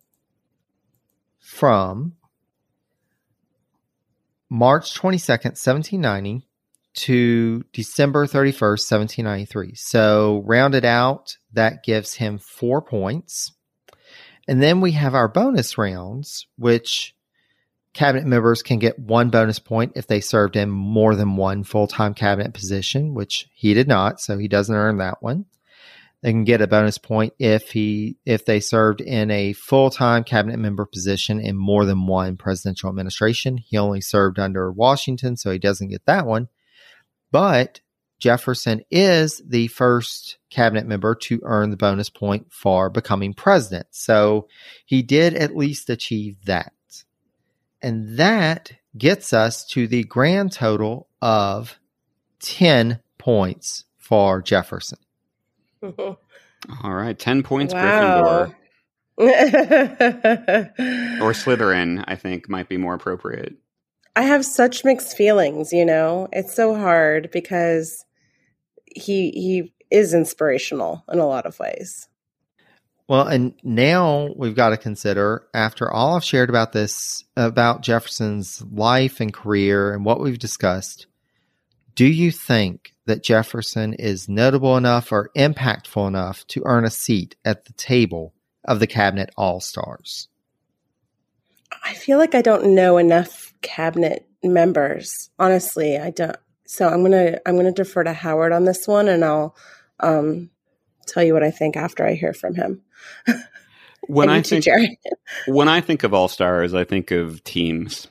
from March 22nd, 1790 to December 31st, 1793. So rounded out, that gives him four points. And then we have our bonus rounds, which cabinet members can get one bonus point if they served in more than one full time cabinet position, which he did not, so he doesn't earn that one. They can get a bonus point if he if they served in a full time cabinet member position in more than one presidential administration. He only served under Washington, so he doesn't get that one. But Jefferson is the first cabinet member to earn the bonus point for becoming president. So he did at least achieve that. And that gets us to the grand total of 10 points for Jefferson.
All right, ten points
Wow.
Gryffindor or Slytherin. I think might be more appropriate.
I have such mixed feelings, you know. It's so hard because he he is inspirational in a lot of ways.
Well, and now we've got to consider, after all I've shared about this, about Jefferson's life and career and what we've discussed, do you think that Jefferson is notable enough or impactful enough to earn a seat at the table of the Cabinet All Stars?
I feel like I don't know enough cabinet members. Honestly, I don't. So I'm gonna I'm gonna defer to Howard on this one, and I'll um, tell you what I think after I hear from him.
when I think when I think of all stars, I think of teams,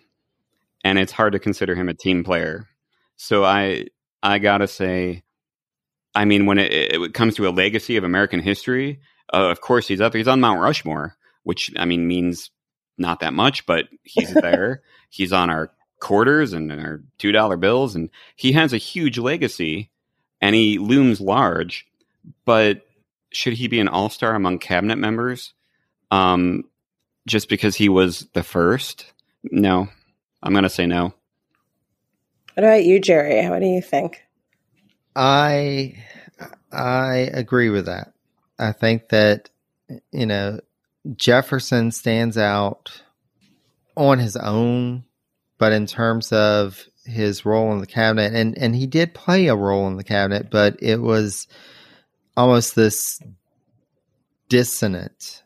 and it's hard to consider him a team player. So I I gotta say, I mean, when it, it comes to a legacy of American history, uh, of course he's up. He's on Mount Rushmore, which I mean means not that much, but he's there. he's on our quarters and our two dollar bills, and he has a huge legacy, and he looms large. But should he be an all star among cabinet members? Um, just because he was the first? No, I'm going to say no.
What about you, Jerry? What do you think?
I I agree with that. I think that you know Jefferson stands out on his own, but in terms of his role in the cabinet, and and he did play a role in the cabinet, but it was almost this dissonant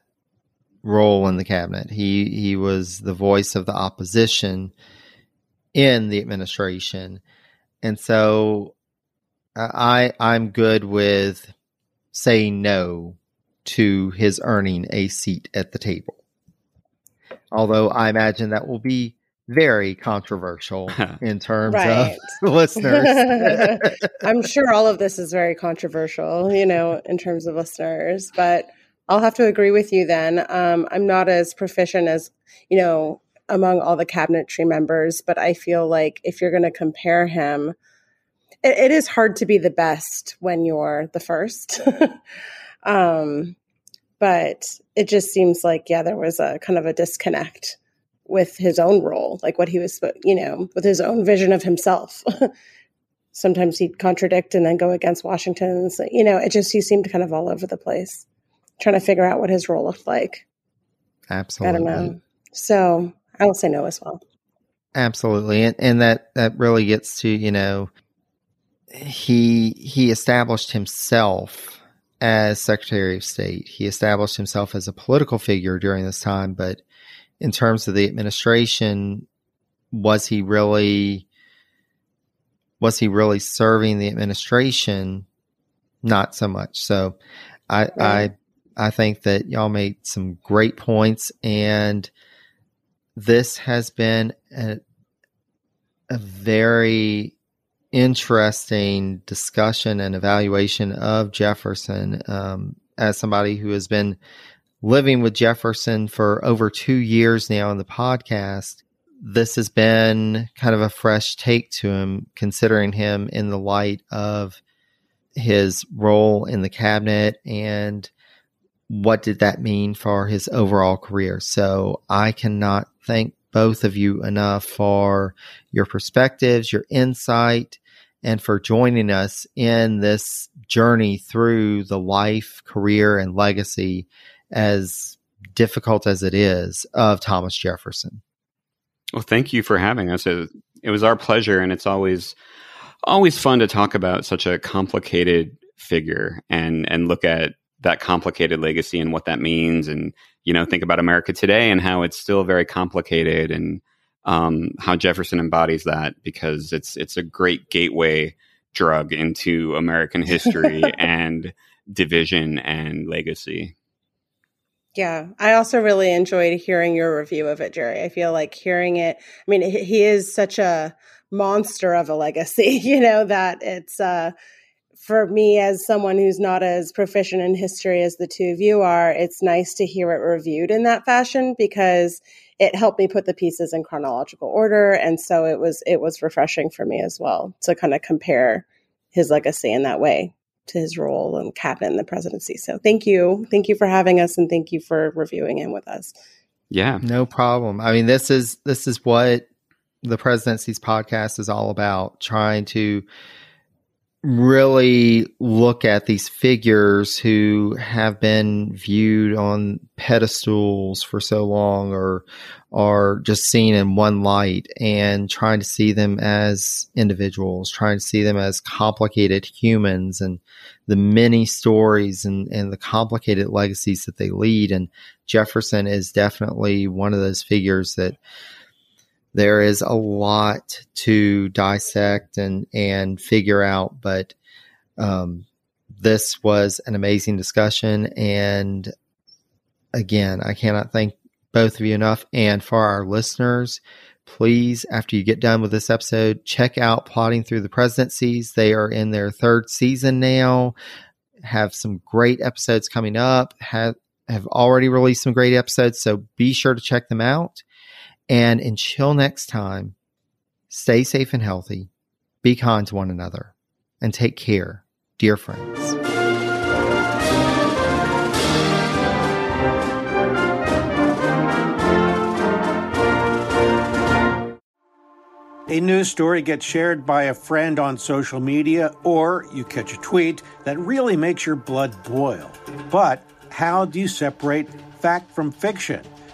role in the cabinet. He he was the voice of the opposition in the administration, and so I I'm good with saying no to his earning a seat at the table. Although I imagine that will be very controversial in terms right. of listeners.
I'm sure all of this is very controversial, you know, in terms of listeners, but I'll have to agree with you then. Um, I'm not as proficient as, you know, among all the cabinetry members, but I feel like if you're going to compare him, it, it is hard to be the best when you're the first. um, but it just seems like, yeah, there was a kind of a disconnect with his own role, like what he was, you know, with his own vision of himself. Sometimes he'd contradict and then go against Washington's, you know, it just, he seemed kind of all over the place, trying to figure out what his role looked like.
Absolutely.
I don't know. So I will say no as well.
Absolutely. And, and that, that really gets to, you know, he, he established himself as Secretary of State. He established himself as a political figure during this time, but in terms of the administration, was he really was he really serving the administration? Not so much. So I I I think that y'all made some great points and this has been a, a very interesting discussion and evaluation of Jefferson um, as somebody who has been living with Jefferson for over two years now in the podcast, this has been kind of a fresh take to him, considering him in the light of his role in the cabinet and what did that mean for his overall career. So I cannot thank both of you enough for your perspectives, your insight, and for joining us in this journey through the life, career, and legacy as difficult as it is of Thomas Jefferson.
Well, thank you for having us. It, it was our pleasure, and it's always always fun to talk about such a complicated figure and and look at that complicated legacy and what that means, and you know think about America today and how it's still very complicated, and um, how Jefferson embodies that because it's it's a great gateway drug into American history and division and legacy.
Yeah, I also really enjoyed hearing your review of it, Jerry. I feel like hearing it. I mean, he is such a monster of a legacy, you know, that it's uh for me as someone who's not as proficient in history as the two of you are, it's nice to hear it reviewed in that fashion because it helped me put the pieces in chronological order and so it was it was refreshing for me as well to kind of compare his legacy in that way to his role and cabinet in the presidency. So thank you. Thank you for having us and thank you for reviewing him with us.
Yeah.
No problem. I mean, this is this is what the presidency's podcast is all about, trying to really look at these figures who have been viewed on pedestals for so long or are just seen in one light and trying to see them as individuals, trying to see them as complicated humans and the many stories and, and the complicated legacies that they lead. And Jefferson is definitely one of those figures that there is a lot to dissect and and figure out, but um, this was an amazing discussion. And again, I cannot thank both of you enough. And for our listeners, please, after you get done with this episode, check out Plodding Through the Presidencies. They are in their third season now. Have some great episodes coming up. Have have already released some great episodes, so be sure to check them out. And until next time, stay safe and healthy, be kind to one another, and take care, dear friends.
A news story gets shared by a friend on social media, or you catch a tweet that really makes your blood boil. But how do you separate fact from fiction?